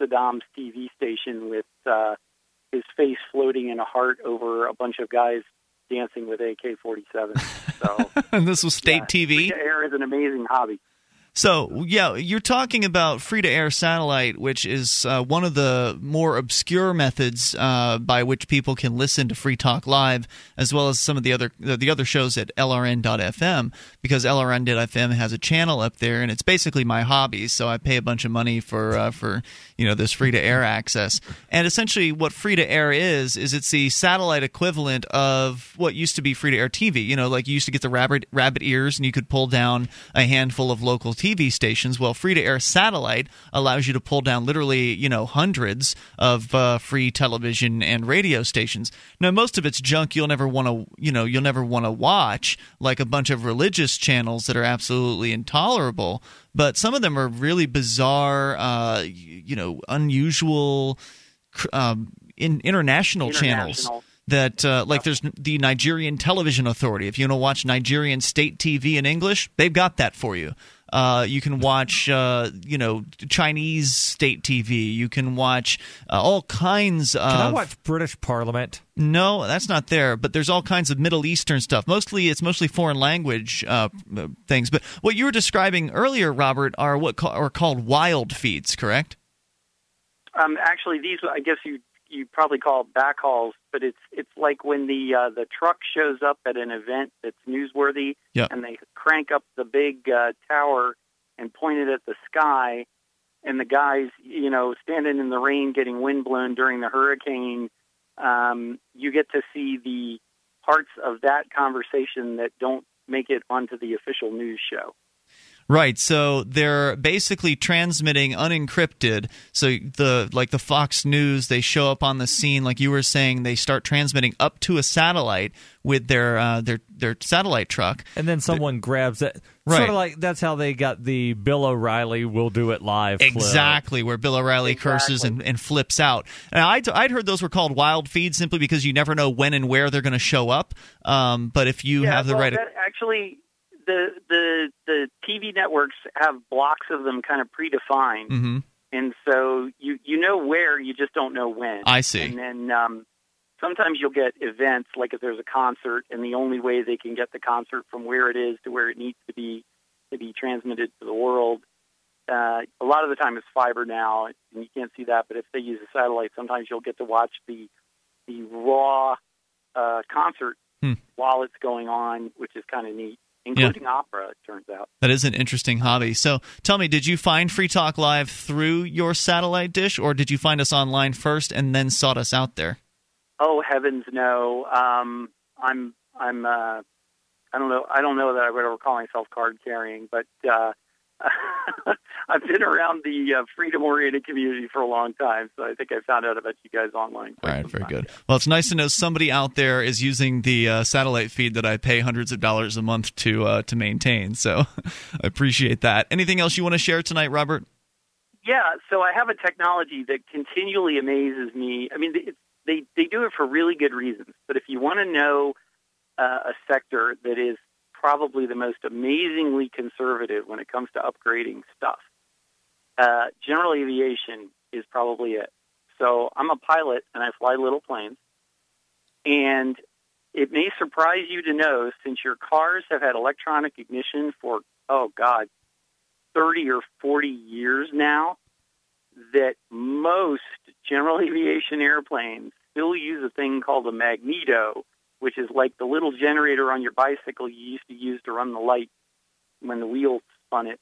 Saddam's TV station with uh, his face floating in a heart over a bunch of guys dancing with AK-47. So and this was state TV. air is an amazing hobby. So, yeah, you're talking about free to air satellite, which is uh, one of the more obscure methods uh, by which people can listen to Free Talk Live, as well as some of the other the other shows at LRN.FM, because LRN.FM has a channel up there, and it's basically my hobby. So I pay a bunch of money for uh, for you know this free to air access. And essentially, what free to air is is it's the satellite equivalent of what used to be free to air TV. You know, like you used to get the rabbit rabbit ears, and you could pull down a handful of local TV stations. Well, free to air satellite allows you to pull down literally, you know, hundreds of uh, free television and radio stations. Now, most of it's junk you'll never want to, you know, you'll never want to watch, like a bunch of religious channels that are absolutely intolerable. But some of them are really bizarre, uh, you know, unusual, um, in international, channels that uh, like there's the Nigerian Television Authority. If you want to watch Nigerian state TV in English, they've got that for you. Uh, you can watch, uh, you know, Chinese state TV. You can watch uh, all kinds of. Can I watch British Parliament? No, that's not there. But there's all kinds of Middle Eastern stuff. Mostly, it's mostly foreign language uh, things. But what you were describing earlier, Robert, are what ca- are called wild feeds, correct? Um, actually, these I guess you you probably call it backhauls, but it's it's like when the uh, the truck shows up at an event that's newsworthy, Yeah. and they crank up the big uh, tower and point it at the sky, and the guys, you know, standing in the rain, getting wind blown during the hurricane. Um, you get to see the parts of that conversation that don't make it onto the official news show. Right. So they're basically transmitting unencrypted. So the like the Fox News, they show up on the scene, like you were saying, they start transmitting up to a satellite with their uh, their their satellite truck, and then someone grabs it. Right. Sort of like that's how they got the Bill O'Reilly "We'll Do It Live" clip. Exactly, where Bill O'Reilly curses and, and flips out. And I'd, I'd heard those were called wild feeds simply because you never know when and where they're going to show up. Um, but if you yeah, have the well, right. that actually, the the the TV networks have blocks of them kind of predefined, hmm and so you you know where, you just don't know when. I see. And then um, sometimes you'll get events like if there's a concert, and the only way they can get the concert from where it is to where it needs to be to be transmitted to the world. Uh, a lot of the time it's fiber now, and you can't see that. But if they use a satellite, sometimes you'll get to watch the the raw uh, concert Hmm. while it's going on, which is kind of neat, including opera. It turns out. That is an interesting hobby. So tell me, did you find Free Talk Live through your satellite dish, or did you find us online first and then sought us out there? Oh heavens, no! Um, I'm I'm uh, I don't know I don't know that I would ever call myself card carrying, but uh, I've been around the uh, freedom oriented community for a long time, so I think I found out about you guys online. All right, very good. Well, it's nice to know somebody out there is using the uh, satellite feed that I pay hundreds of dollars a month to uh, to maintain. So I appreciate that. Anything else you want to share tonight, Robert? Yeah, so I have a technology that continually amazes me. I mean, it's, they they do it for really good reasons. But if you want to know uh, a sector that is probably the most amazingly conservative when it comes to upgrading stuff, uh, general aviation is probably it. So I'm a pilot and I fly little planes, and it may surprise you to know since your cars have had electronic ignition for oh god 30 or 40 years now that most general aviation airplanes still use a thing called a magneto, which is like the little generator on your bicycle you used to use to run the light when the wheels spun it,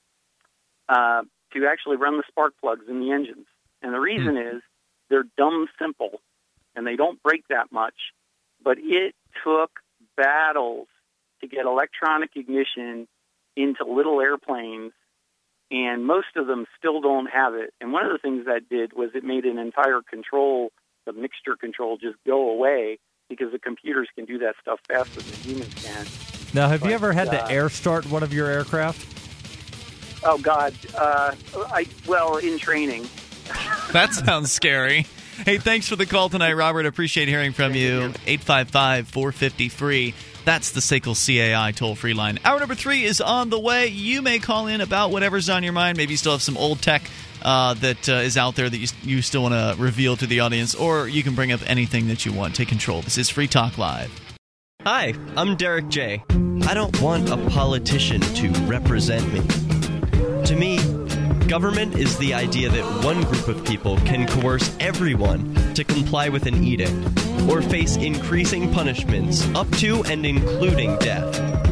uh, to actually run the spark plugs in the engines. And the reason is they're dumb simple and they don't break that much. But it took battles to get electronic ignition into little airplanes and most of them still don't have it. And one of the things that did was it made an entire control, the mixture control, just go away because the computers can do that stuff faster than humans can. Now, have But, you ever had to uh, air start one of your aircraft? Oh God, uh, I well in training. That sounds scary. Hey, thanks for the call tonight, Robert. Appreciate hearing from you. 855 450 free. That's the SACL CAI toll free line. Hour number three is on the way. You may call in about whatever's on your mind. Maybe you still have some old tech uh, that uh, is out there that you, you still want to reveal to the audience, or you can bring up anything that you want. Take control. This is Free Talk Live. Hi, I'm Derek J. I don't want a politician to represent me. To me, government is the idea that one group of people can coerce everyone to comply with an edict or face increasing punishments up to and including death.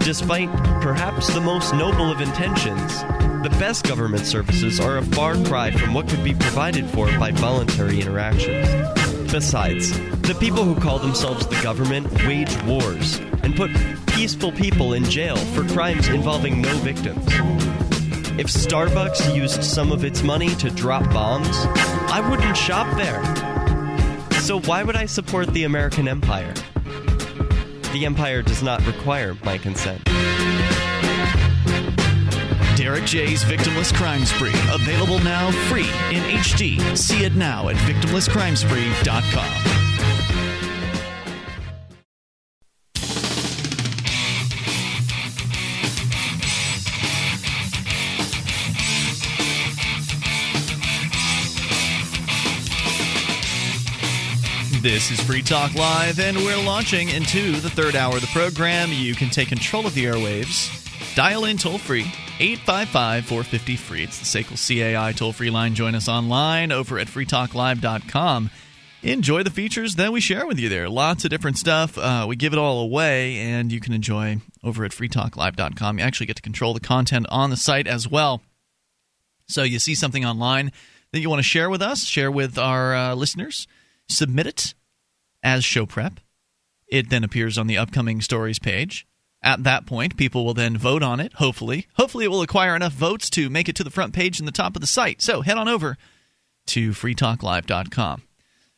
Despite perhaps the most noble of intentions, the best government services are a far cry from what could be provided for by voluntary interactions. Besides, the people who call themselves the government wage wars and put peaceful people in jail for crimes involving no victims. If Starbucks used some of its money to drop bombs, I wouldn't shop there. So why would I support the American empire? The empire does not require my consent. Derek J's Victimless Crime Spree. Available now free in HD. See it now at victimlesscrimespree.com. This is Free Talk Live, and we're launching into the third hour of the program. You can take control of the airwaves. Dial in toll free, 855 450 free. It's the SACL CAI toll free line. Join us online over at freetalklive.com. Enjoy the features that we share with you there. Lots of different stuff. Uh, we give it all away, and you can enjoy over at freetalklive.com. You actually get to control the content on the site as well. So you see something online that you want to share with us, share with our uh, listeners, submit it as show prep. It then appears on the upcoming stories page. At that point, people will then vote on it, hopefully. Hopefully, it will acquire enough votes to make it to the front page and the top of the site. So head on over to freetalklive.com.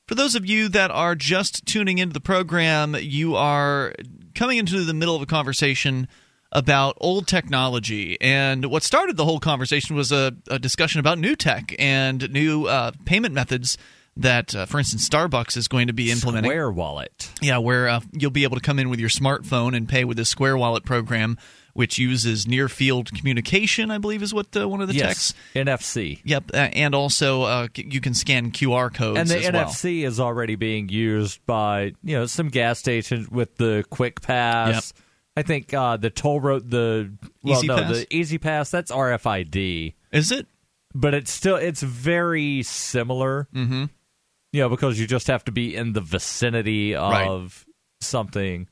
For those of you that are just tuning into the program, you are coming into the middle of a conversation about old technology. And what started the whole conversation was a, a discussion about new tech and new uh, payment methods that, uh, for instance, Starbucks is going to be implementing. Square Wallet. Yeah, where uh, you'll be able to come in with your smartphone and pay with the Square Wallet program, which uses near field communication, I believe is what uh, one of the yes, techs. NFC. Yep, uh, and also uh, you can scan QR codes And the as well. NFC is already being used by you know some gas stations with the Quick Pass. Yep. I think uh, the toll road, the well, Easy no, Pass? the E-ZPass. That's RFID. Is it? But it's still it's very similar. Mm-hmm. You know, because you just have to be in the vicinity Right. of something.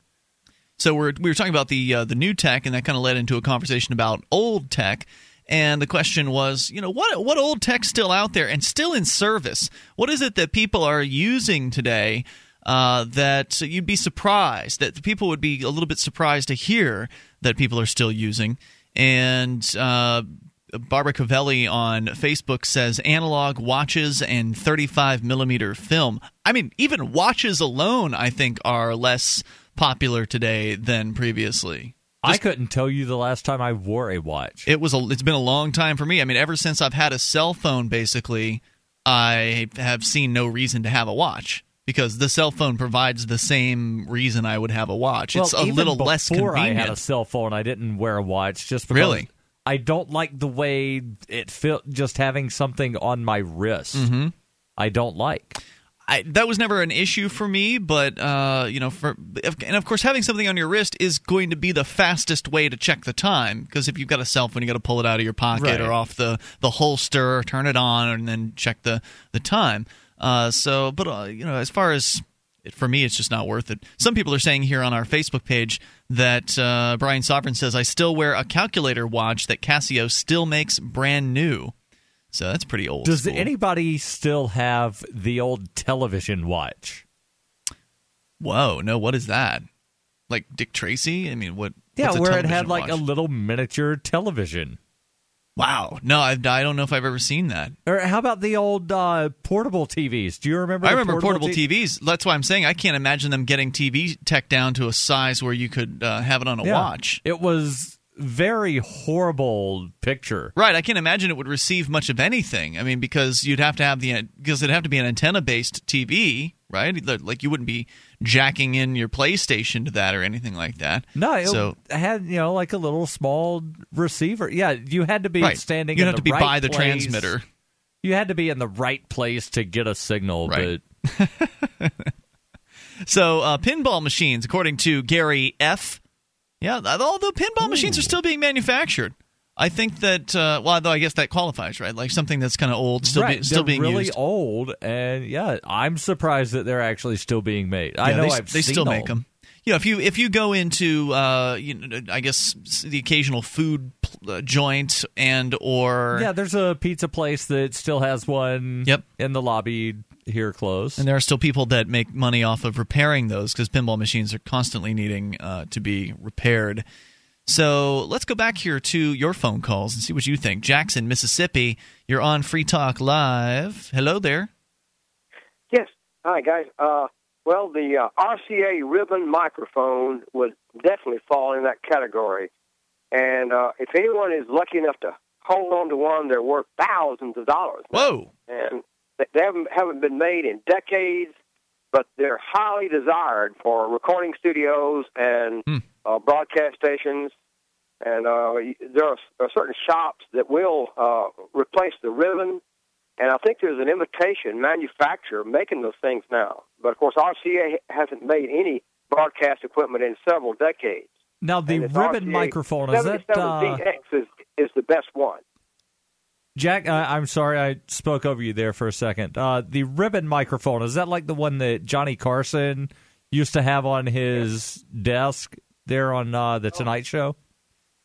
So we're we were talking about the uh, the new tech, and that kind of led into a conversation about old tech. And the question was, you know, what what old tech's still out there and still in service? What is it that people are using today uh, that you'd be surprised that people would be a little bit surprised to hear that people are still using? And uh, Barbara Covelli on Facebook says analog watches and 35 millimeter film. I mean, even watches alone, I think, are less popular today than previously. I couldn't tell you the last time I wore a watch. It was a, it's been a long time for me. I mean, ever since I've had a cell phone, basically, I have seen no reason to have a watch because the cell phone provides the same reason I would have a watch. it's a little less before. I had a cell phone, I didn't wear a watch just because Really? I don't like the way it felt just having something on my wrist. Mm-hmm. I don't like. I, that was never an issue for me, but uh, you know, for and of course, having something on your wrist is going to be the fastest way to check the time because if you've got a cell phone, you got to pull it out of your pocket Right. or off the the holster, turn it on, and then check the the time. Uh, so, but uh, you know, as far as for me, it's just not worth it. Some people are saying here on our Facebook page that uh, Brian Sovereign says I still wear a calculator watch that Casio still makes brand new. So that's pretty old. Does school. anybody still have the old television watch? Whoa, no, what is that? Like Dick Tracy? I mean, what? Yeah, where it had like watch? a little miniature television. Wow, no, I, I don't know if I've ever seen that. Or how about the old uh, portable TVs? Do you remember? I remember portable, T- TVs. That's why I'm saying I can't imagine them getting TV tech down to a size where you could uh, have it on a Yeah. watch. It was very horrible picture. Right, I can't imagine it would receive much of anything. I mean, because you'd have to have the because it'd have to be an antenna-based TV, right? Like you wouldn't be jacking in your PlayStation to that or anything like that. No, it so had you know like a little small receiver. Yeah, you had to be Right. standing. Have the to be right by the transmitter. You had to be in the right place to get a signal. Right. But So, uh, pinball machines, according to Gary F. Yeah, all the pinball machines are still being manufactured. I think that, uh, well, though I guess that qualifies, right? Like something that's kind of old, still right, be, still they're being really used. old, and yeah, I'm surprised that they're actually still being made. I Yeah, know they, I've they still make them. You know, if you if you go into, uh, you know, I guess the occasional food uh, joint and or Yeah, there's a pizza place that still has one. Yep. in the lobby here close. And there are still people that make money off of repairing those because pinball machines are constantly needing uh, to be repaired. So let's go back here to your phone calls and see what you think. Jackson, Mississippi, you're on Free Talk Live. Hello there. Yes. Hi, guys. Uh, well, the uh, RCA ribbon microphone would definitely fall in that category. And uh, if anyone is lucky enough to hold on to one, they're worth thousands of dollars. Whoa. And they haven't, haven't been made in decades, but they're highly desired for recording studios and uh, broadcast stations. And uh, there are, are certain shops that will uh, replace the ribbon and I think there's an imitation manufacturer making those things now. But of course, RCA hasn't made any broadcast equipment in several decades. Now the ribbon RCA microphone is that? 77DX Uh, is, is the best one. Jack, I, I'm sorry I spoke over you there for a second. Uh, the ribbon microphone is that like the one that Johnny Carson used to have on his desk there on uh, the Tonight Show?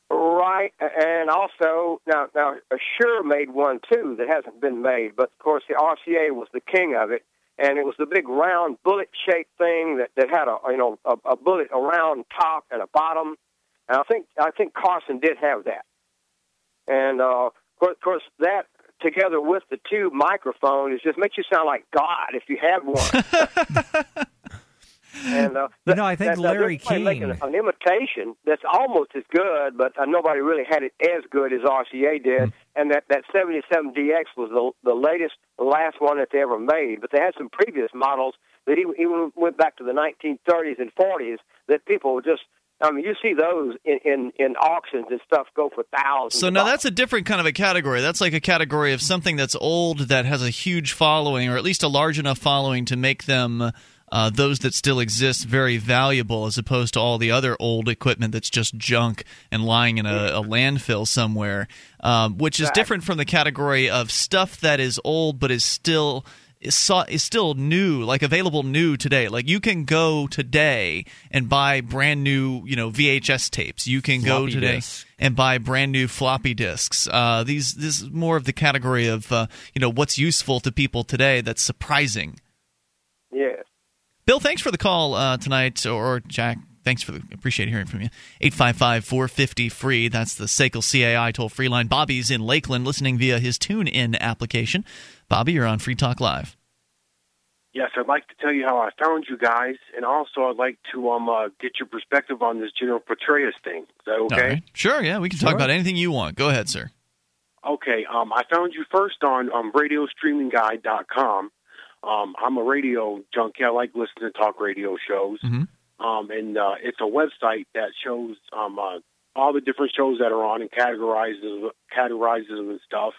Right, and also now now a Shure made one too that hasn't been made, but of course the RCA was the king of it, and it was the big round bullet-shaped thing that that had a you know a, a bullet a round top and a bottom. And I think I think Carson did have that. And uh, of course, that together with the two microphone is just makes you sound like God if you have one. and uh, You know, I think that- that Larry making King- an imitation that's almost as good, but uh, nobody really had it as good as RCA did. Hmm. And that that 77DX was the the latest, the last one that they ever made. But they had some previous models that even, even went back to the 1930s and 40s that people just. I mean, you see those in, in, in auctions and stuff go for thousands. So now that's a different kind of a category. That's like a category of something that's old that has a huge following, or at least a large enough following to make them uh, those that still exist very valuable, as opposed to all the other old equipment that's just junk and lying in a, a landfill somewhere. Um, which is different from the category of stuff that is old but is still is, so- is still new, like available new today. Like you can go today and buy brand new, you know, VHS tapes. You can go today disks. and buy brand new floppy disks. Uh, these this is more of the category of uh, you know what's useful to people today. That's surprising. yes. Bill, thanks for the call uh, tonight, or Jack. Thanks for the appreciate hearing from you. 855-450 free. That's the SACL CAI toll free line. Bobby's in Lakeland, listening via his Tune In application. Bobby, you're on Free Talk Live. Yes, I'd like to tell you how I found you guys, and also I'd like to um uh, get your perspective on this General Petraeus thing. Is that okay? Right. Sure. Yeah, we can talk about anything you want. Go ahead, sir. Okay. Um, I found you first on um, RadioStreamingGuide.com. Um, I'm a radio junkie. I like listening to talk radio shows. Mhm. Um, and uh, it's a website that shows um, uh, all the different shows that are on and categorizes categorizes them and stuff.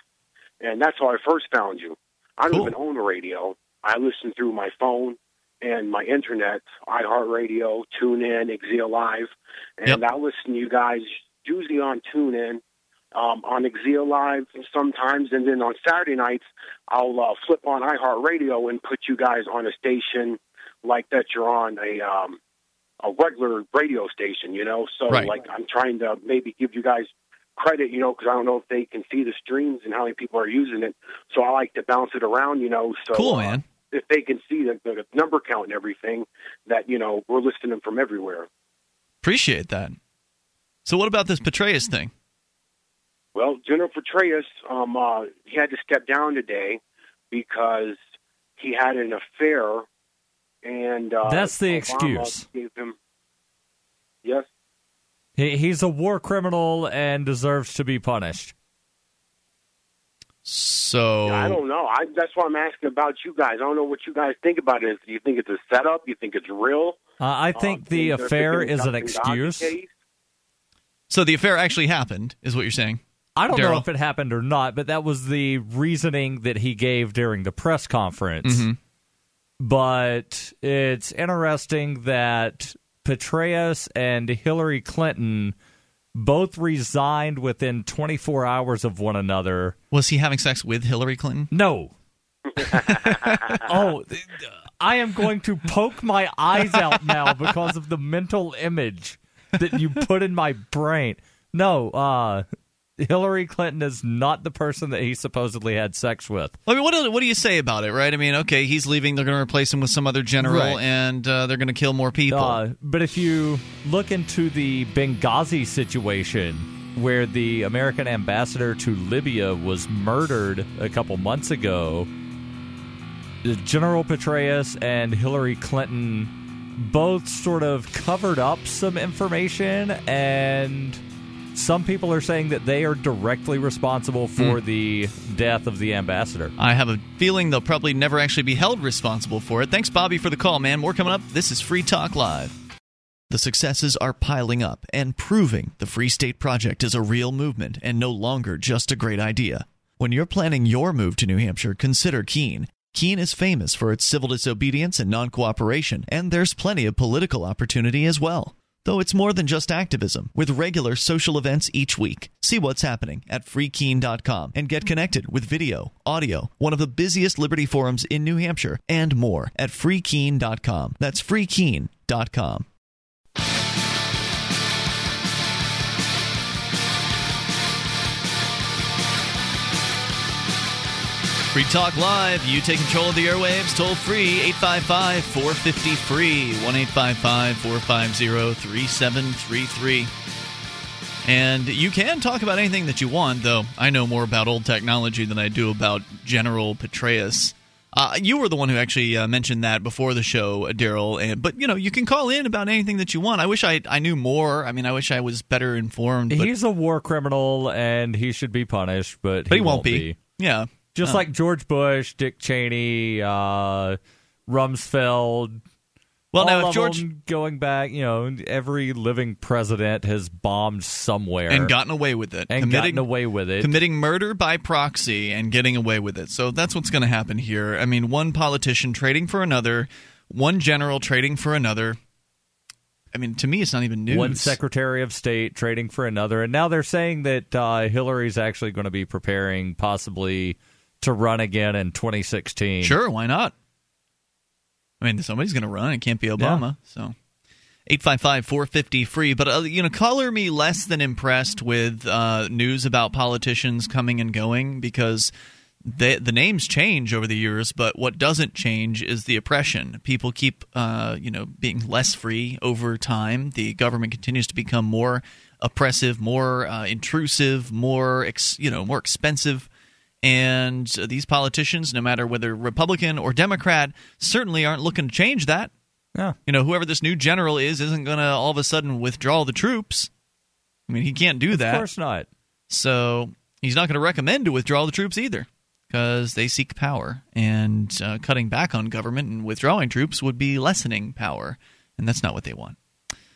And that's how I first found you. I don't even own a radio. I listen through my phone and my internet, iHeartRadio, TuneIn, Exia Live, and I listen to you guys usually on TuneIn, um, on Exia Live sometimes, and then on Saturday nights I'll uh, flip on iHeartRadio and put you guys on a station like that you're on a um, a regular radio station, you know. So Right. like I'm trying to maybe give you guys credit, you know, because I don't know if they can see the streams and how many people are using it. So I like to bounce it around, you know. So Cool, uh, man. if they can see the, the number count and everything, that you know we're listing them from everywhere. Appreciate that. So, what about this Petraeus thing? Well, General Petraeus, um, uh, he had to step down today because he had an affair, and uh, That's the Obama excuse. Gave him, yes. He, he's a war criminal and deserves to be punished. So I don't know. I, that's why I'm asking about you guys. I don't know what you guys think about it. Do you think it's a setup? You think it's real? Uh, I think Uh, the affair is an excuse. So the affair actually happened, is what you're saying? I don't know if it happened or not, but that was the reasoning that he gave during the press conference. Mhm. But it's interesting that Petraeus and Hillary Clinton both resigned within 24 hours of one another. Was he having sex with Hillary Clinton? No. oh, I am going to poke my eyes out now because of the mental image that you put in my brain. No, uh, Hillary Clinton is not the person that he supposedly had sex with. I mean, what do, what do you say about it, right? I mean, okay, he's leaving. They're going to replace him with some other general, Right. and uh, they're going to kill more people. Uh, but if you look into the Benghazi situation, where the American ambassador to Libya was murdered a couple months ago, General Petraeus and Hillary Clinton both sort of covered up some information, and some people are saying that they are directly responsible for Hmm. the death of the ambassador. I have a feeling they'll probably never actually be held responsible for it. Thanks, Bobby, for the call, man. More coming up. This is Free Talk Live. The successes are piling up and proving the Free State Project is a real movement and no longer just a great idea. When you're planning your move to New Hampshire, consider Keene. Keene is famous for its civil disobedience and non cooperation, and there's plenty of political opportunity as well. Though it's more than just activism, with regular social events each week. See what's happening at freekeene.com and get connected with video, audio, one of the busiest liberty forums in New Hampshire, and more at freekeene.com. That's freekeene.com. Free Talk Live. You take control of the airwaves. Toll free 855 450 free 1 855 450 3733. And you can talk about anything that you want, though I know more about old technology than I do about General Petraeus. Uh, you were the one who actually uh, mentioned that before the show, uh, Darryl. And But you know, you can call in about anything that you want. I wish I I knew more. I mean, I wish I was better informed. But, He's a war criminal and he should be punished, but, but he won't be. Yeah, Just like George Bush, Dick Cheney, uh, Rumsfeld. Well, now, if George- going back, you know, every living president has bombed somewhere and gotten away with it, and gotten away with it. committing murder by proxy and getting away with it. So that's what's going to happen here. I mean, one politician trading for another, one general trading for another. I mean, to me, it's not even news. One Secretary of State trading for another, and now they're saying that uh, Hillary's actually going to be preparing, possibly, to run again in 2016. Sure, why not? I mean, somebody's going to run. It can't be Obama. So. 855-450 free but uh, you know color me less than impressed with uh, news about politicians coming and going because they, the names change over the years but what doesn't change is the oppression people keep uh, you know being less free over time the government continues to become more oppressive more uh, intrusive more ex, you know more expensive and these politicians no matter whether republican or democrat certainly aren't looking to change that yeah. You know, whoever this new general is isn't going to all of a sudden withdraw the troops. I mean, he can't do that. Of course not. So he's not going to recommend to withdraw the troops either because they seek power. And uh, cutting back on government and withdrawing troops would be lessening power. And that's not what they want.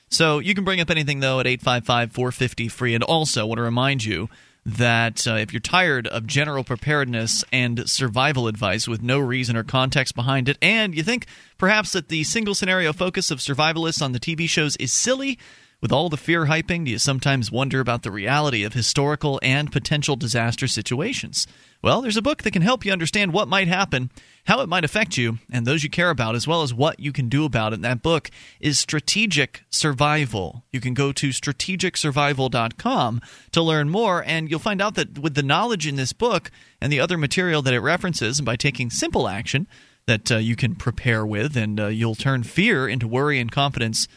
So you can bring up anything, though, at 855 450 free. And also, I want to remind you that uh, if you're tired of general preparedness and survival advice with no reason or context behind it, and you think perhaps that the single scenario focus of survivalists on the TV shows is silly, with all the fear hyping, do you sometimes wonder about the reality of historical and potential disaster situations? Well, there's a book that can help you understand what might happen, how it might affect you, and those you care about, as well as what you can do about it. And that book is Strategic Survival. You can go to strategicsurvival.com to learn more, and you'll find out that with the knowledge in this book and the other material that it references, and by taking simple action that uh, you can prepare with, and uh, you'll turn fear into worry and confidence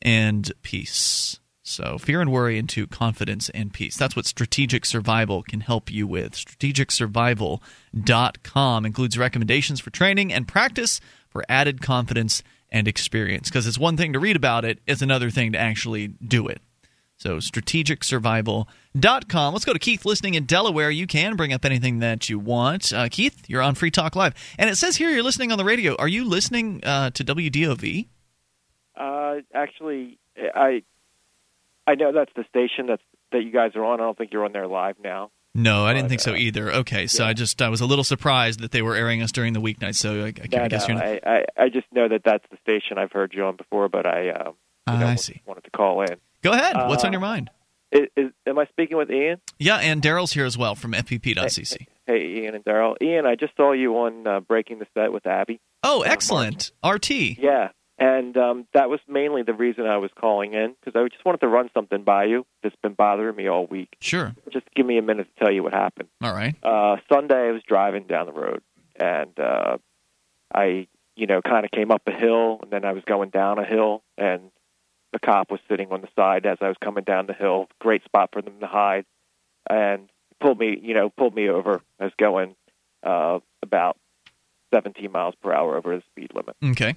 and peace. So, fear and worry into confidence and peace. That's what Strategic Survival can help you with. StrategicSurvival.com includes recommendations for training and practice for added confidence and experience. Because it's one thing to read about it, it's another thing to actually do it. So, strategicsurvival.com. Let's go to Keith listening in Delaware. You can bring up anything that you want. Uh, Keith, you're on Free Talk Live. And it says here you're listening on the radio. Are you listening uh, to WDOV? Uh, actually, I I know that's the station that's that you guys are on. I don't think you're on there live now. No, I didn't think so either. Okay, so I just I was a little surprised that they were airing us during the weeknight. So I, I, No, I guess no, you're. Not, I, I I just know that that's the station I've heard you on before, but I um, you know, I see. wanted to call in. Go ahead. What's Uh, on your mind? Is, is, am I speaking with Ian? Yeah, and Darryl's here as well from FPP.cc. Hey, Ian and Daryl. Ian, I just saw you on uh, Breaking the Set with Abby. Oh, excellent. RT. Yeah, and um, that was mainly the reason I was calling in because I just wanted to run something by you that's been bothering me all week. Sure. Just give me a minute to tell you what happened. All right. Uh, Sunday, I was driving down the road, and uh, I, you know, kind of came up a hill, and then I was going down a hill, and the cop was sitting on the side as I was coming down the hill. Great spot for them to hide, and pulled me, you know, pulled me over. I was going uh, about 17 miles per hour over the speed limit. Okay.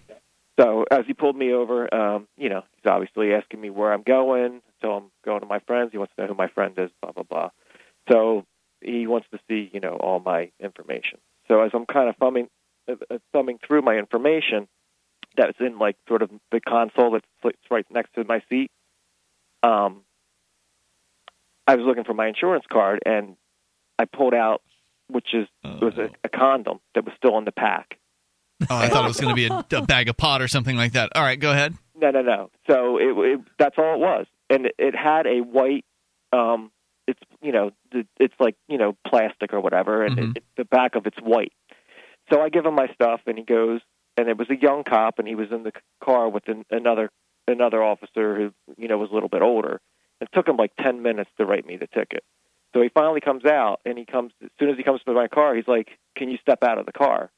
So as he pulled me over, um, you know, he's obviously asking me where I'm going. So I'm going to my friends. He wants to know who my friend is. Blah blah blah. So he wants to see, you know, all my information. So as I'm kind of thumbing, uh, uh, thumbing through my information, that's in like sort of the console that's right next to my seat. Um, I was looking for my insurance card, and I pulled out, which is was a, a condom that was still in the pack. Oh, I thought it was going to be a, a bag of pot or something like that. All right, go ahead. No, no, no. So it, it that's all it was, and it, it had a white. Um, it's you know it's like you know plastic or whatever, and it, it, the back of it's white. So I give him my stuff, and he goes, and it was a young cop, and he was in the car with an, another another officer who you know was a little bit older. It took him like ten minutes to write me the ticket. So he finally comes out, and he comes as soon as he comes to my car. He's like, "Can you step out of the car?"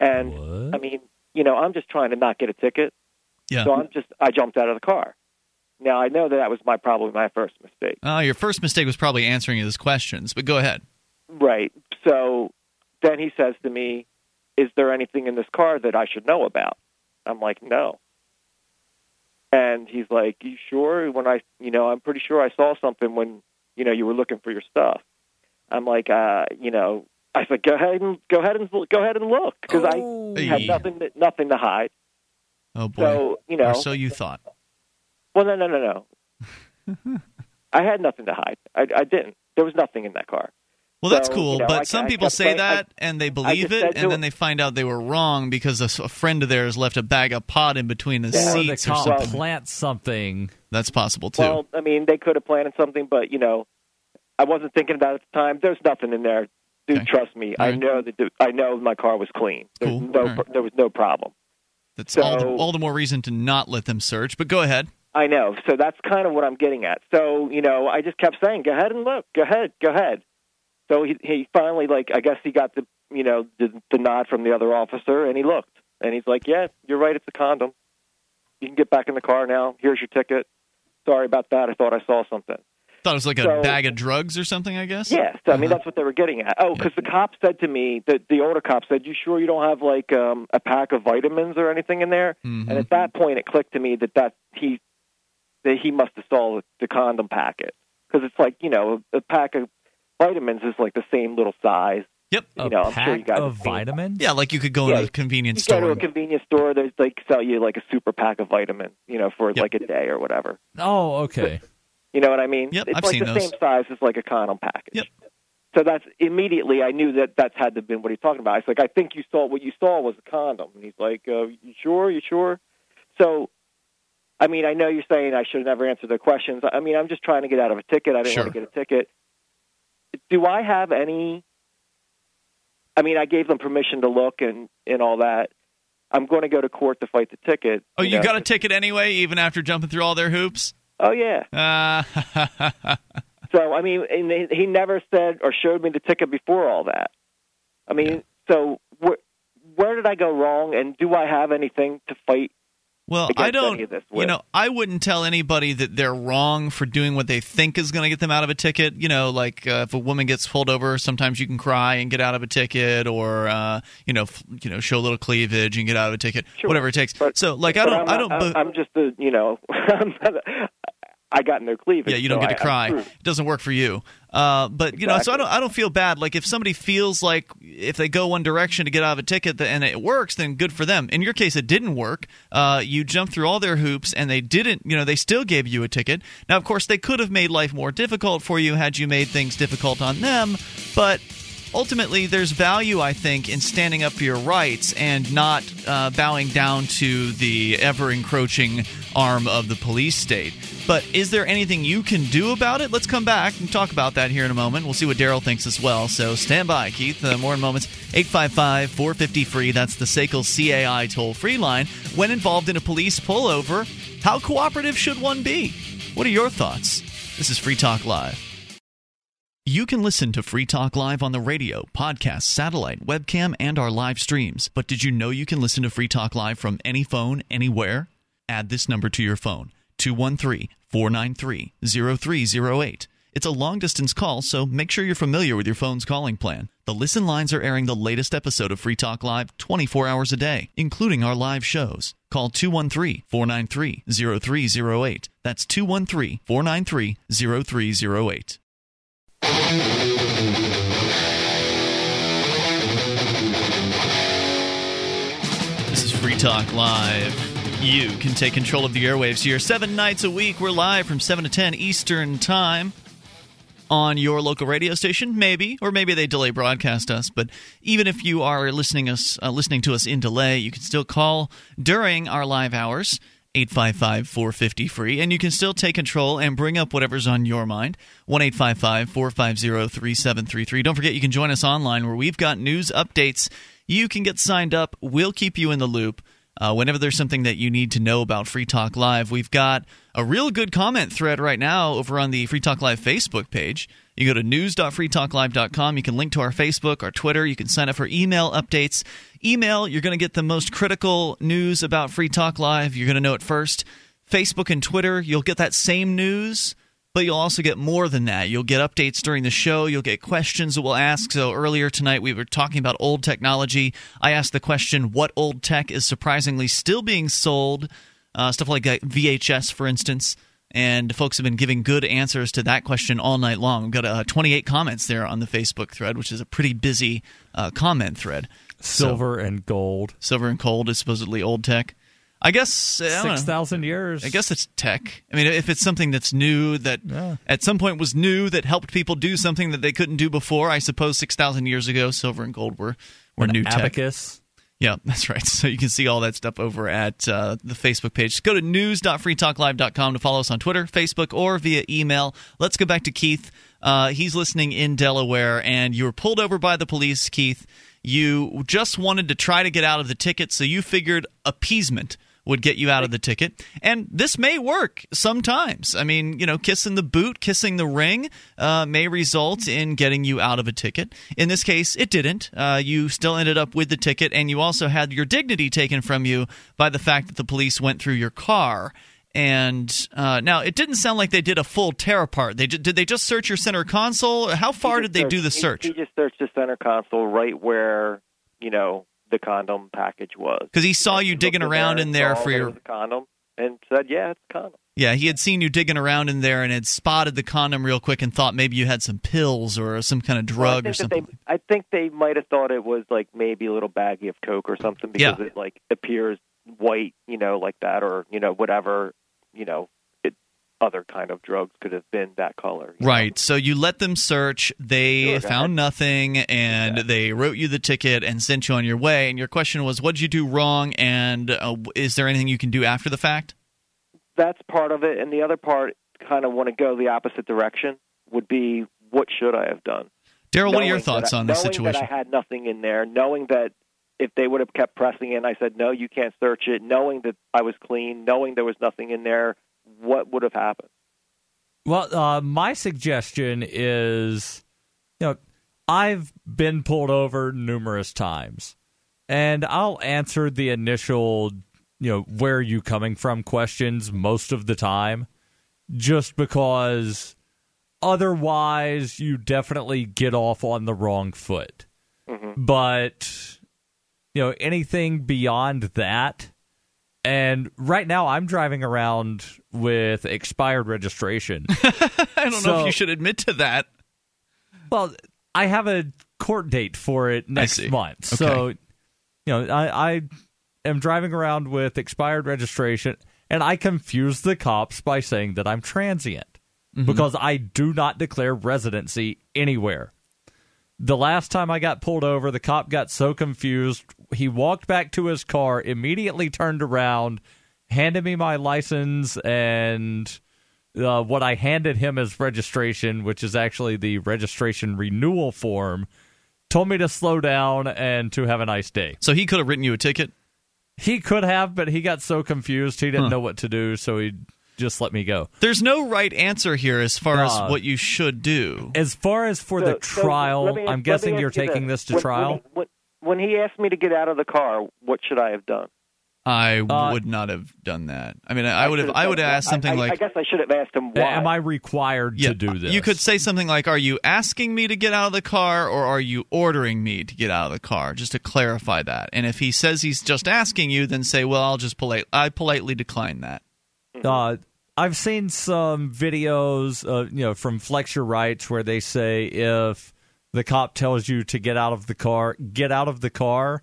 And I mean, you know, I'm just trying to not get a ticket. Yeah. So I'm just I jumped out of the car. Now I know that that was my probably my first mistake. Uh, your first mistake was probably answering his questions, but go ahead. Right. So then he says to me, "Is there anything in this car that I should know about?" I'm like, "No." And he's like, "You sure?" When I, you know, I'm pretty sure I saw something when, you know, you were looking for your stuff. I'm like, uh, you know, I said, "Go ahead and go ahead and go ahead and look," because I oh. had nothing to, nothing to hide. Oh boy. So you know, or so you thought. well, no, no, no, no. I had nothing to hide. I, I didn't. There was nothing in that car. Well, that's So, cool, you know, but I- some I people say saying- that I- and they believe it, and then him- they find out they were wrong because a friend of theirs left a bag of pot in between the Or the seats or cop something. plant something. That's possible too. Well, I mean, they could have planted something, but you know, I wasn't thinking about it at the time. There's nothing in there, dude. Trust me. I know that. the- I know my car was clean. There's Cool. no, All right. there was no problem. that's so- all, the, all the more reason to not let them search. But go ahead. I know. So that's kind of what I'm getting at. So, you know, I just kept saying, go ahead and look. Go ahead. Go ahead. So he, he finally, like, I guess he got the, you know, the, the nod from the other officer, and he looked. And he's like, yeah, you're right. It's a condom. You can get back in the car now. Here's your ticket. Sorry about that. I thought I saw something. Thought it was like a So- bag of drugs or something. I guess. Yes, I mean that's what they were getting at. Oh, because the cop said to me, the the older cop said, "You sure you don't have like um, a pack of vitamins or anything in there?" Mm-hmm. And at that point, it clicked to me that that he that he must have saw the, the condom packet because it's like you know a pack of vitamins is like the same little size. Yep. You know, I'm sure you guys of have vitamins. Yeah, like you could go Yeah, in a convenience You go to a convenience store, They like sell you like a super pack of vitamins, you know, for like a day or whatever. Oh, okay. You know what I mean? Yep, it's I've like seen the those. same size as like a condom package. Yep. So that's immediately I knew that that's had to have been what he's talking about. I was like, I think you saw what you saw was a condom, and he's like, uh, You sure? You sure? So, I mean, I know you're saying I should have never answered their questions. I mean, I'm just trying to get out of a ticket. I didn't want to get a ticket. Do I have any? I mean, I gave them permission to look and and all that. I'm going to go to court to fight the ticket. Oh, you know. got a ticket anyway, even after jumping through all their hoops. Oh yeah. Uh, So I mean, and he- never said or showed me the ticket before all that. I mean, so where where did I go wrong, and do I have anything to fight? well, I don't. Any of this You know, I wouldn't tell anybody that they're wrong for doing what they think is going to get them out of a ticket. You know, like uh, if a woman gets pulled over, sometimes you can cry and get out of a ticket, or uh, you know, f- you know, show a little cleavage and get out of a ticket, whatever it takes. so, like, I don't, I'm I don't. I'm, I'm just a you know. I got no cleavage. Yeah, you don't so get to I- cry. It doesn't work for you. Uh, but you know, so I don't. I don't feel bad. Like if somebody feels like if they go one direction to get out of a ticket and it works, then good for them. In your case, it didn't work. Uh, you jumped through all their hoops and they didn't. You know, they still gave you a ticket. Now, of course, they could have made life more difficult for you had you made things difficult on them. But ultimately there's value i think in standing up for your rights and not uh, bowing down to the ever encroaching arm of the police state. But is there anything you can do about it? Let's come back and talk about that here in a moment. We'll see what darryl thinks as well. So stand by keith. Uh, more in moments. 855-450 free. That's the SACL cai toll free line. When involved in a police pullover how cooperative should one be? What are your thoughts? This is free talk live you can listen to Free Talk Live on the radio, podcast, satellite, webcam, and our live streams. But did you know you can listen to Free Talk Live from any phone, anywhere? Add this number to your phone 213 493 0308. It's a long distance call, so make sure you're familiar with your phone's calling plan. The listen lines are airing the latest episode of Free Talk Live 24 hours a day, including our live shows. Call 213 493 0308. That's 213 493 0308. This is Free Talk Live. You can take control of the airwaves here seven nights a week. We're live from 7 to 10 Eastern Time on your local radio station, maybe, or maybe they delay broadcast us. But even if you are listening us uh, listening to us in delay, you can still call during our live hours. 855 450 free, and you can still take control and bring up whatever's on your mind. 1 855 450 3733. Don't forget, you can join us online where we've got news updates. You can get signed up, we'll keep you in the loop. Uh, whenever there's something that you need to know about Free Talk Live, we've got a real good comment thread right now over on the Free Talk Live Facebook page. You go to news.freetalklive.com. You can link to our Facebook, our Twitter. You can sign up for email updates. Email, you're going to get the most critical news about Free Talk Live. You're going to know it first. Facebook and Twitter, you'll get that same news, but you'll also get more than that. You'll get updates during the show. You'll get questions that we'll ask. So earlier tonight, we were talking about old technology. I asked the question, what old tech is surprisingly still being sold? Uh, stuff like VHS, for instance. And folks have been giving good answers to that question all night long. We've got uh, 28 comments there on the Facebook thread, which is a pretty busy uh, comment thread. Silver so, and gold. Silver and gold is supposedly old tech. I guess I six thousand years. I guess it's tech. I mean, if it's something that's new that yeah. at some point was new that helped people do something that they couldn't do before, I suppose six thousand years ago, silver and gold were were An new abacus. tech. Yeah, that's right. So you can see all that stuff over at uh, the Facebook page. Just go to news.freetalklive.com to follow us on Twitter, Facebook, or via email. Let's go back to Keith. Uh, he's listening in Delaware, and you were pulled over by the police, Keith. You just wanted to try to get out of the ticket, so you figured appeasement would get you out of the ticket. And this may work sometimes. I mean, you know, kissing the boot, kissing the ring uh, may result in getting you out of a ticket. In this case, it didn't. Uh, you still ended up with the ticket, and you also had your dignity taken from you by the fact that the police went through your car. And uh, now it didn't sound like they did a full tear apart. They did they just search your center console? How far did they searched, do the search? He, he just searched the center console right where you know the condom package was. Because he saw you digging around there in there for your condom and said, "Yeah, it's a condom." Yeah, he had seen you digging around in there and had spotted the condom real quick and thought maybe you had some pills or some kind of drug think or something. They, I think they might have thought it was like maybe a little baggie of coke or something because Yeah. it like appears white, you know, like that, or you know, whatever, you know, other kind of drugs could have been that color. Right. So you let them search. They Sure, found nothing, and they wrote you the ticket and sent you on your way. And your question was, what did you do wrong? And uh, is there anything you can do after the fact? That's part of it, and the other part kind of want to go the opposite direction. Would be what should I have done? Darryl, what are your thoughts I- on this knowing situation? That I had nothing in there, knowing that if they would have kept pressing in, I said no, you can't search it. Knowing that I was clean, knowing there was nothing in there, what would have happened? Well, uh, my suggestion is, you know, I've been pulled over numerous times, and I'll answer the initial, you know, where are you coming from questions most of the time, just because otherwise you definitely get off on the wrong foot. But, you know, anything beyond that, and right now I'm driving around with expired registration. I don't know if you should admit to that. Well, I have a court date for it next month. Okay. So, you know, I, I am driving around with expired registration, and I confuse the cops by saying that I'm transient Mhm. because I do not declare residency anywhere. The last time I got pulled over, the cop got so confused, he walked back to his car, immediately turned around, handed me my license and uh, what I handed him as registration, which is actually the registration renewal form, told me to slow down and to have a nice day. So he could have written you a ticket? He could have, but he got so confused he didn't Huh. know what to do, so he just let me go. There's no right answer here as far Uh, as what you should do. As far as for So- the trial, let me- I'm guessing you're taking this to When- trial. When, when, when he asked me to get out of the car, what should I have done? I Uh, would not have done that. I mean, I would have. I would done have asked something I, I, like, I guess I should have asked him why. Am I required Yeah, to do this? You could say something like, "Are you asking me to get out of the car, or are you ordering me to get out of the car?" Just to clarify that. And if he says he's just asking you, then say, "Well, I'll just polite. I politely decline that." Uh, I've seen some videos, uh, you know, from Flex Your Rights where they say if the cop tells you to get out of the car, get out of the car.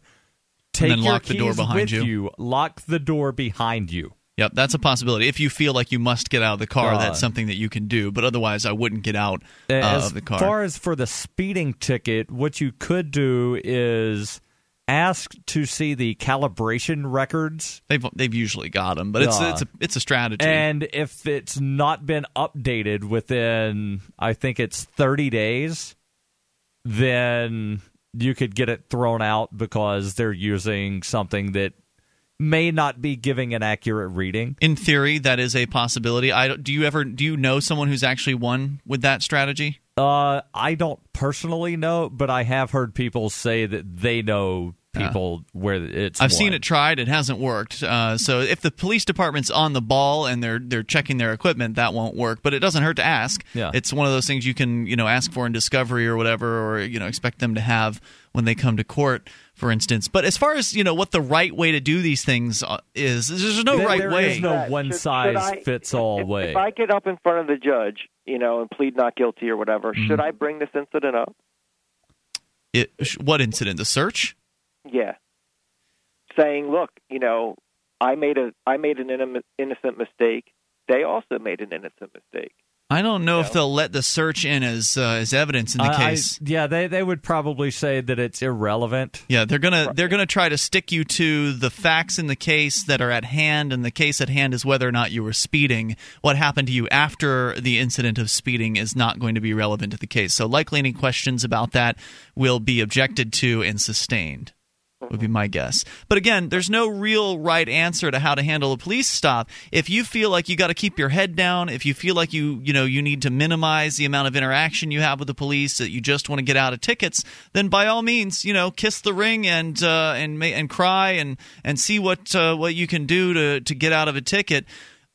Take then your lock the door behind with you. Lock the door behind you. Yep, that's a possibility. If you feel like you must get out of the car, Uh, that's something that you can do. But otherwise, I wouldn't get out uh, of the car. As far as for the speeding ticket, what you could do is ask to see the calibration records. They've they've usually got them, but it's Uh, it's a it's a strategy. And if it's not been updated within, I think it's 30 days, then you could get it thrown out because they're using something that may not be giving an accurate reading. In theory, that is a possibility. I do you ever do you know someone who's actually won with that strategy? Uh, I don't personally know, but I have heard people say that they know people where it's. I've seen it tried; it hasn't worked. Uh, so if the police department's on the ball and they're they're checking their equipment, that won't work. But it doesn't hurt to ask. Yeah. it's one of those things you can you know ask for in discovery or whatever, or you know expect them to have when they come to court, for instance. But as far as you know, what the right way to do these things uh, is, there's no There- right there way. is no one size I- fits all if, way. If I get up in front of the judge, you know, and plead not guilty or whatever, Mm-hmm. should I bring this incident up? It, what incident? The search? Yeah. Saying, look, you know, I made a I made an innocent mistake. They also made an innocent mistake. I don't know if they'll let the search in as uh, as evidence in the I- I- case. yeah, they they would probably say that it's irrelevant. Yeah, they're gonna they're gonna try to stick you to the facts in the case that are at hand, and the case at hand is whether or not you were speeding. What happened to you after the incident of speeding is not going to be relevant to the case. So likely any questions about that will be objected to and sustained. Would be my guess. But again, there's no real right answer to how to handle a police stop. If you feel like you got to keep your head down, if you feel like you you know you need to minimize the amount of interaction you have with the police, that you just want to get out of tickets, then by all means, you know, kiss the ring and uh, and and cry and and see what uh, what you can do to to get out of a ticket.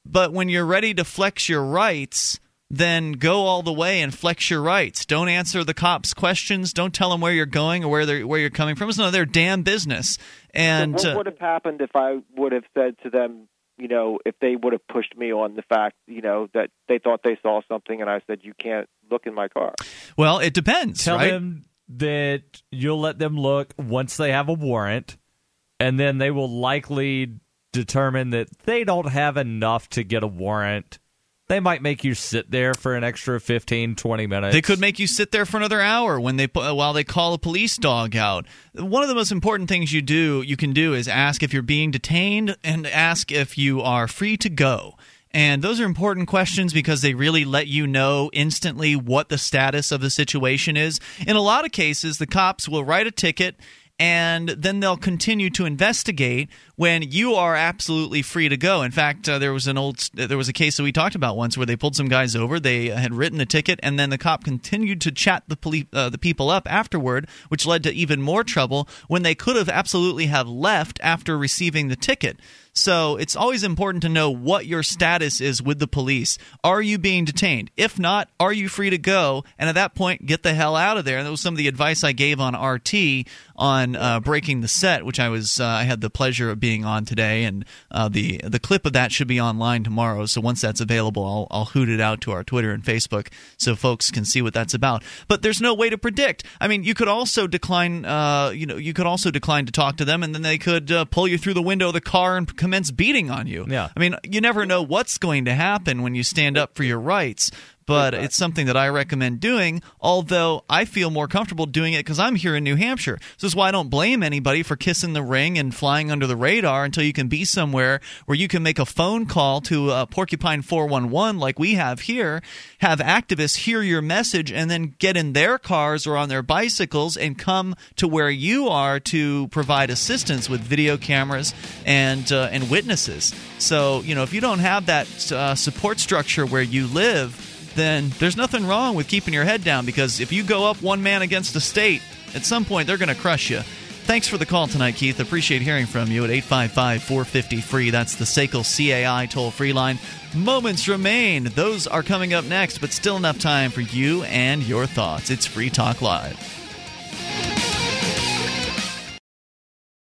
But when you're ready to flex your rights, then go all the way and flex your rights. Don't answer the cops' questions. Don't tell them where you're going or where they're where you're coming from. It's none of their damn business. And so what uh, would have happened if I would have said to them, you know, if they would have pushed me on the fact, you know, that they thought they saw something, and I said, you can't look in my car. well, it depends, Tell right? them that you'll let them look once they have a warrant, and then they will likely determine that they don't have enough to get a warrant. They might make you sit there for an extra 15, 20 minutes. They could make you sit there for another hour when they while they call a police dog out. One of the most important things you do you can do is ask if you're being detained and ask if you are free to go. And those are important questions because they really let you know instantly what the status of the situation is. In a lot of cases, the cops will write a ticket and then they'll continue to investigate when you are absolutely free to go. In fact, uh, there was an old there was a case that we talked about once where they pulled some guys over. They had written a ticket, and then the cop continued to chat the police uh, the people up afterward, which led to even more trouble when they could have absolutely have left after receiving the ticket. So it's always important to know what your status is with the police. Are you being detained? If not, are you free to go? And at that point, get the hell out of there. And that was some of the advice I gave on RT on uh, breaking the set, which I was uh, I had the pleasure of being on today, and uh, the the clip of that should be online tomorrow. So once that's available, I'll I'll hoot it out to our Twitter and Facebook so folks can see what that's about. But there's no way to predict. I mean, you could also decline. Uh, you know, you could also decline to talk to them, and then they could uh, pull you through the window of the car and commence beating on you. Yeah. I mean, you never know what's going to happen when you stand up for your rights. But it's something that I recommend doing, although I feel more comfortable doing it because I'm here in New Hampshire. So this is why I don't blame anybody for kissing the ring and flying under the radar until you can be somewhere where you can make a phone call to uh, Porcupine 411 like we have here, have activists hear your message, and then get in their cars or on their bicycles and come to where you are to provide assistance with video cameras and uh, and witnesses. So you know if you don't have that uh, support structure where you live then there's nothing wrong with keeping your head down because if you go up one man against the state, at some point they're going to crush you. Thanks for the call tonight, Keith. Appreciate hearing from you at 855 450 free. That's the SACL CAI toll free line. Moments remain. Those are coming up next, but still enough time for you and your thoughts. It's Free Talk Live.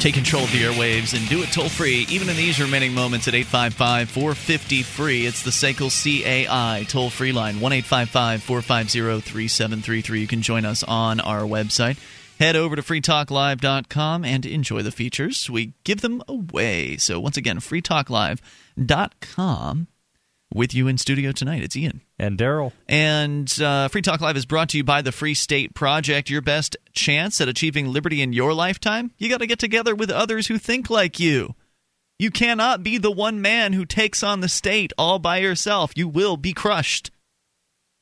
Take control of the airwaves and do it toll free, even in these remaining moments at 855 450 free. It's the SACL CAI toll free line, 1 855 450 3733. You can join us on our website. Head over to freetalklive.com and enjoy the features. We give them away. So, once again, freetalklive.com. With you in studio tonight, it's Ian. And Darryl. And uh, Free Talk Live is brought to you by the Free State Project. Your best chance at achieving liberty in your lifetime? You got to get together with others who think like you. You cannot be the one man who takes on the state all by yourself. You will be crushed.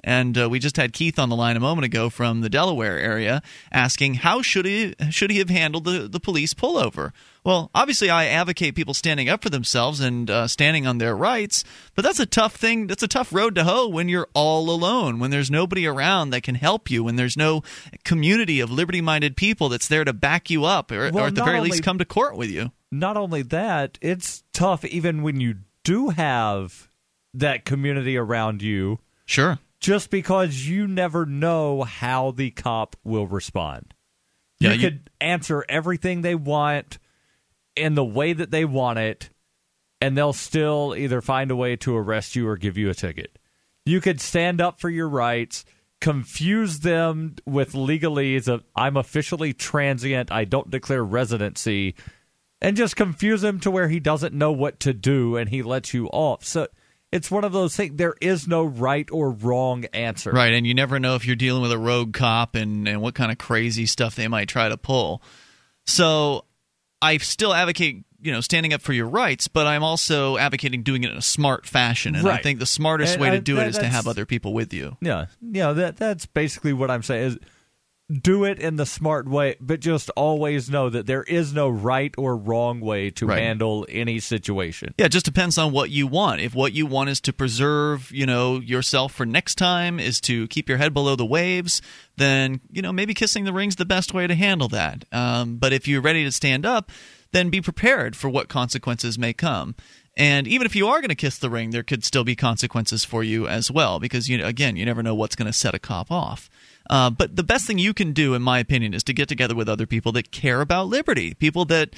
And uh, we just had Keith on the line a moment ago from the Delaware area asking how should he should he have handled the, the police pullover. Well, obviously, I advocate people standing up for themselves and uh, standing on their rights, but that's a tough thing. That's a tough road to hoe when you're all alone, when there's nobody around that can help you, when there's no community of liberty minded people that's there to back you up or, Well, or at the very only- least come to court with you. Not only that, it's tough even when you do have that community around you. Sure. Just because you never know how the cop will respond. Yeah, you you- could answer everything they want in the way that they want it, and they'll still either find a way to arrest you or give you a ticket. You could stand up for your rights, confuse them with legalese of I'm officially transient, I don't declare residency, and just confuse him to where he doesn't know what to do and he lets you off. So it's one of those things there is no right or wrong answer. Right, and you never know if you're dealing with a rogue cop and, and what kind of crazy stuff they might try to pull. So I still advocate, you know, standing up for your rights, but I'm also advocating doing it in a smart fashion. And I think the smartest And way to do that- it is to have other people with you. Yeah, yeah, that that's basically what I'm saying. Is do it in the smart way, but just always know that there is no right or wrong way to Right. handle any situation. Yeah, it just depends on what you want. If what you want is to preserve, you know, yourself for next time, is to keep your head below the waves, then you know maybe kissing the ring's the best way to handle that. Um, but if you're ready to stand up, then be prepared for what consequences may come. And even if you are going to kiss the ring, there could still be consequences for you as well, because you again, you never know what's going to set a cop off. Uh, but the best thing you can do, in my opinion, is to get together with other people that care about liberty, people that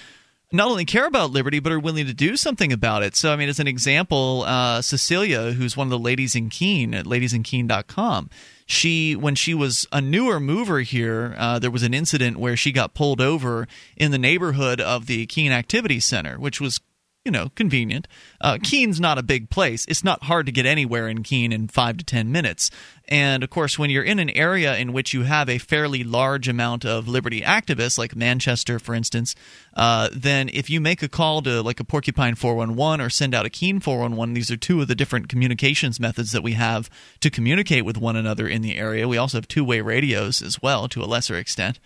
not only care about liberty but are willing to do something about it. So, I mean, as an example, uh, Cecilia, who's one of the ladies in Keene at ladiesinkeene.com, she when she was a newer mover here, uh, there was an incident where she got pulled over in the neighborhood of the Keene Activity Center, which was you know, convenient. Uh, Keene's not a big place. It's not hard to get anywhere in Keene in five to ten minutes. And of course, when you're in an area in which you have a fairly large amount of liberty activists, like Manchester, for instance, uh, then if you make a call to like a Porcupine 411 or send out a Keene 411, these are two of the different communications methods that we have to communicate with one another in the area. We also have two way radios as well, to a lesser extent.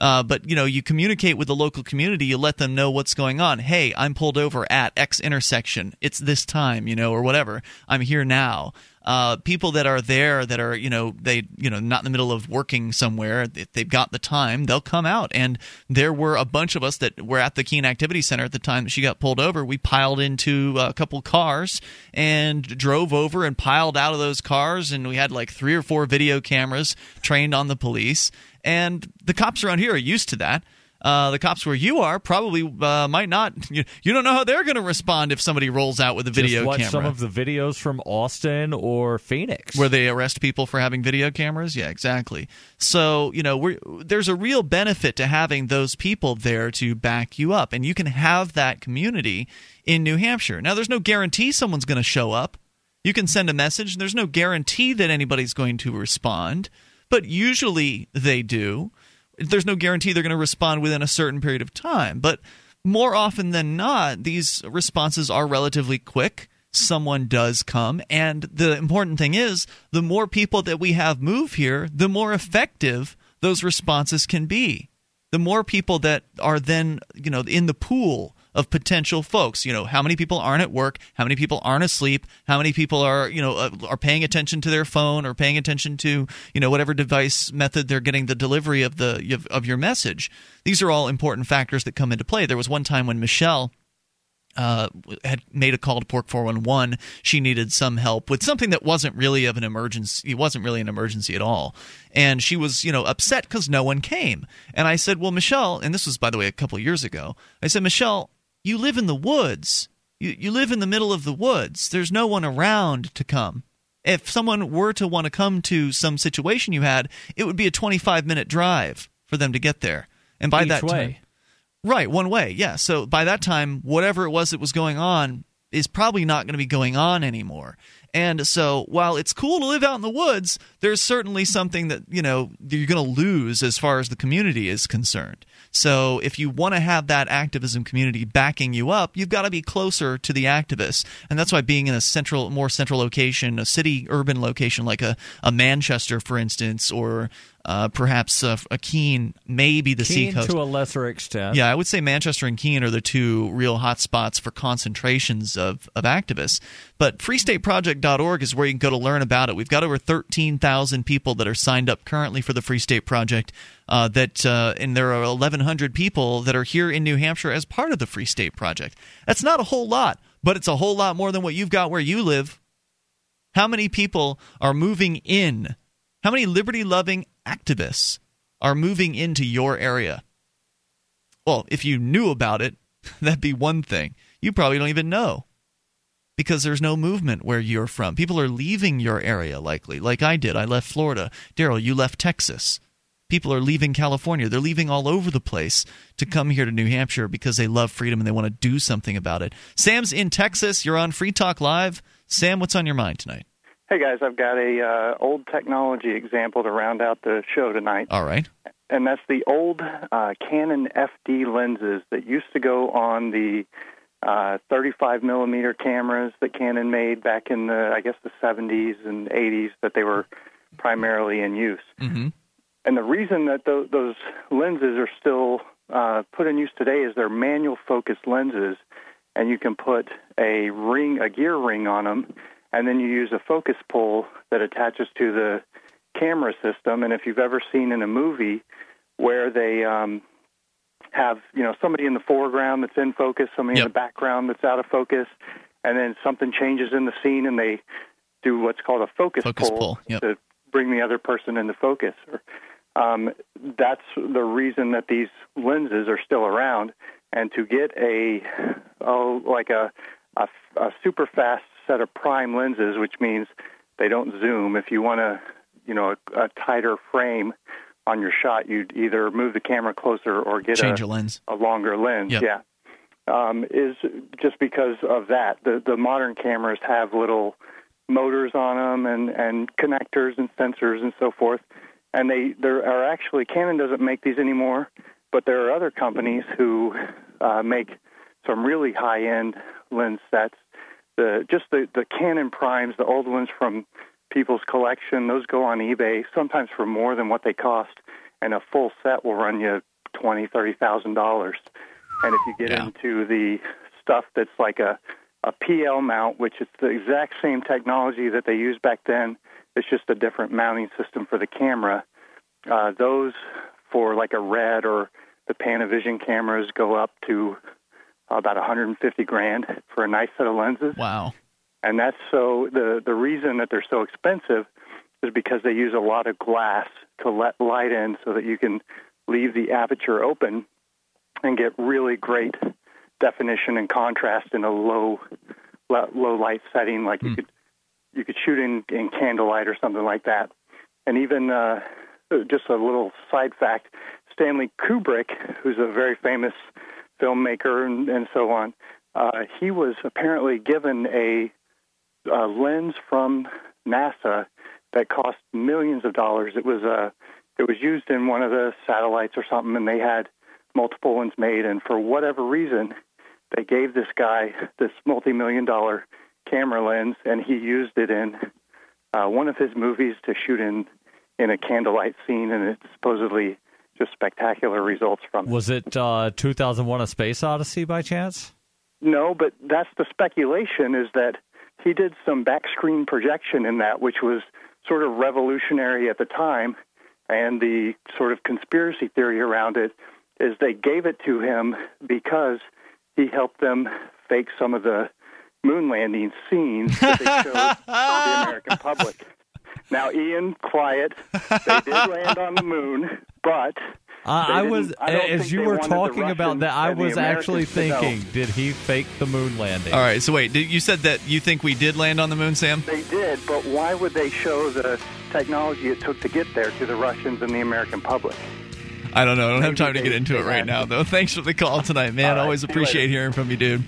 Uh, but you know, you communicate with the local community. You let them know what's going on. Hey, I'm pulled over at X intersection. It's this time, you know, or whatever. I'm here now. Uh, people that are there that are you know they you know not in the middle of working somewhere if they've got the time they'll come out. And there were a bunch of us that were at the Keene Activity Center at the time that she got pulled over. We piled into a couple cars and drove over and piled out of those cars. And we had like three or four video cameras trained on the police. And the cops around here are used to that. Uh, the cops where you are probably uh, might not. You, you don't know how they're going to respond if somebody rolls out with a video Just watch camera. some of the videos from Austin or Phoenix. where they arrest people for having video cameras. Yeah, exactly. So you know, we're, there's a real benefit to having those people there to back you up, and you can have that community in New Hampshire. Now, there's no guarantee someone's going to show up. You can send a message. and There's no guarantee that anybody's going to respond, but usually they do. There's no guarantee they're going to respond within a certain period of time, but more often than not, these responses are relatively quick. Someone does come, and the important thing is the more people that we have move here, the more effective those responses can be. The more people that are then, you know, in the pool of potential folks. You know, how many people aren't at work? How many people aren't asleep? How many people are, you know, uh, are paying attention to their phone or paying attention to, you know, whatever device method they're getting the delivery of the of, of your message? These are all important factors that come into play. There was one time when Michelle uh, had made a call to Pork 411. She needed some help with something that wasn't really of an emergency. It wasn't really an emergency at all. And she was, you know, upset because no one came. And I said, well, Michelle, and this was, by the way, a couple years ago. I said, Michelle, you live in the woods. You, you live in the middle of the woods. There's no one around to come. If someone were to want to come to some situation you had, it would be a 25 minute drive for them to get there. And by Each that way. time, right, one way, yeah. So by that time, whatever it was that was going on is probably not going to be going on anymore. And so while it's cool to live out in the woods, there's certainly something that, you know, you're going to lose as far as the community is concerned. So if you want to have that activism community backing you up, you've got to be closer to the activists. And that's why being in a central more central location, a city urban location like a, a Manchester for instance or uh, perhaps a, a Keene, maybe the Keene seacoast. to a lesser extent. Yeah, I would say Manchester and Keene are the two real hot spots for concentrations of, of activists. But freestateproject.org is where you can go to learn about it. We've got over 13,000 people that are signed up currently for the Free State Project. Uh, that uh, and there are 1,100 people that are here in New Hampshire as part of the Free State Project. That's not a whole lot, but it's a whole lot more than what you've got where you live. How many people are moving in? How many liberty loving activists are moving into your area? Well, if you knew about it, that'd be one thing. You probably don't even know because there's no movement where you're from. People are leaving your area, likely, like I did. I left Florida. Darryl, you left Texas. People are leaving California. They're leaving all over the place to come here to New Hampshire because they love freedom and they want to do something about it. Sam's in Texas. You're on Free Talk Live. Sam, what's on your mind tonight? Hey guys, I've got a uh, old technology example to round out the show tonight, All right. and that's the old uh, Canon FD lenses that used to go on the uh, 35 millimeter cameras that Canon made back in the I guess the 70s and 80s that they were primarily in use. Mm-hmm. And the reason that tho- those lenses are still uh, put in use today is they're manual focus lenses, and you can put a ring, a gear ring on them, and then you use a focus pull that attaches to the camera system. And if you've ever seen in a movie where they um, have, you know, somebody in the foreground that's in focus, somebody in the background that's out of focus, and then something changes in the scene, and they do what's called a focus, Focus pull, pull, yep. to bring the other person into focus. Or, um, that's the reason that these lenses are still around. And to get a oh like a a, a super fast set of prime lenses, which means they don't zoom. If you want a you know a, a tighter frame on your shot, you'd either move the camera closer or get Change a, a lens. a longer lens. Yep. Yeah, um, is just because of that. The the modern cameras have little motors on them and and connectors and sensors and so forth. And they there are actually Canon doesn't make these anymore, but there are other companies who uh, make some really high end lens sets. The just the the Canon primes, the old ones from people's collection, those go on eBay sometimes for more than what they cost, and a full set will run you twenty, thirty thousand dollars. And if you get into the stuff that's like a a PL mount, which is the exact same technology that they used back then, it's just a different mounting system for the camera. Uh, those for like a red or the Panavision cameras go up to about 150 grand for a nice set of lenses. Wow. And that's so the the reason that they're so expensive is because they use a lot of glass to let light in so that you can leave the aperture open and get really great definition and contrast in a low low light setting like you could you could shoot in in candlelight or something like that. And even uh just a little side fact, Stanley Kubrick, who's a very famous filmmaker and, and so on, uh, he was apparently given a, a lens from NASA that cost millions of dollars. It was uh, it was used in one of the satellites or something, and they had multiple ones made. And for whatever reason, they gave this guy this multi-million dollar camera lens, and he used it in uh, one of his movies to shoot in in a candlelight scene, and it supposedly just spectacular results from. Was it uh, 2001: A Space Odyssey by chance? No, but that's the speculation is that he did some back screen projection in that, which was sort of revolutionary at the time. And the sort of conspiracy theory around it is they gave it to him because he helped them fake some of the moon landing scenes that they showed the American public. Now, Ian, quiet. They did land on the moon, but Uh, I was I as you were talking about that. I was actually Americans to thinking, did he fake the moon landing? All right. So wait, did, you said that you think we did land on the moon, Sam? They did, but why would they show the technology it took to get there to the Russians and the American public? I don't know. I don't have time to get into it right now, though. Thanks for the call tonight, man. right, Always appreciate hearing from you, dude.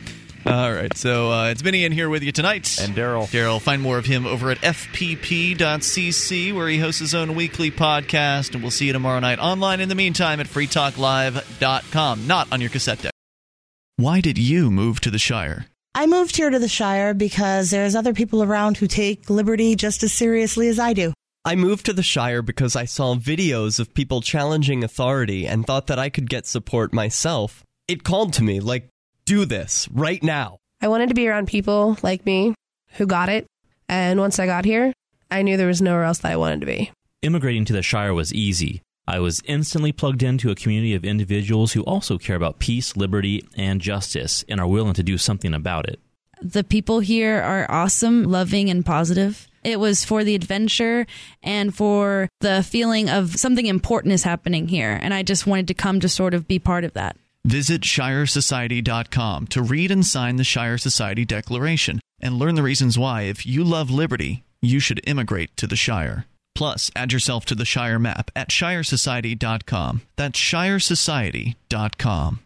All right, so uh, it's been Ian here with you tonight. And Darryl. Darryl, find more of him over at fpp.cc, where he hosts his own weekly podcast. And we'll see you tomorrow night online in the meantime at freetalklive.com, not on your cassette deck. Why did you move to the Shire? I moved here to the Shire because there's other people around who take liberty just as seriously as I do. I moved to the Shire because I saw videos of people challenging authority and thought that I could get support myself. It called to me, like, do this right now. I wanted to be around people like me who got it. And once I got here, I knew there was nowhere else that I wanted to be. Immigrating to the Shire was easy. I was instantly plugged into a community of individuals who also care about peace, liberty, and justice and are willing to do something about it. The people here are awesome, loving, and positive. It was for the adventure and for the feeling of something important is happening here. And I just wanted to come to sort of be part of that. Visit ShireSociety.com to read and sign the Shire Society Declaration and learn the reasons why, if you love liberty, you should immigrate to the Shire. Plus, add yourself to the Shire map at ShireSociety.com. That's ShireSociety.com.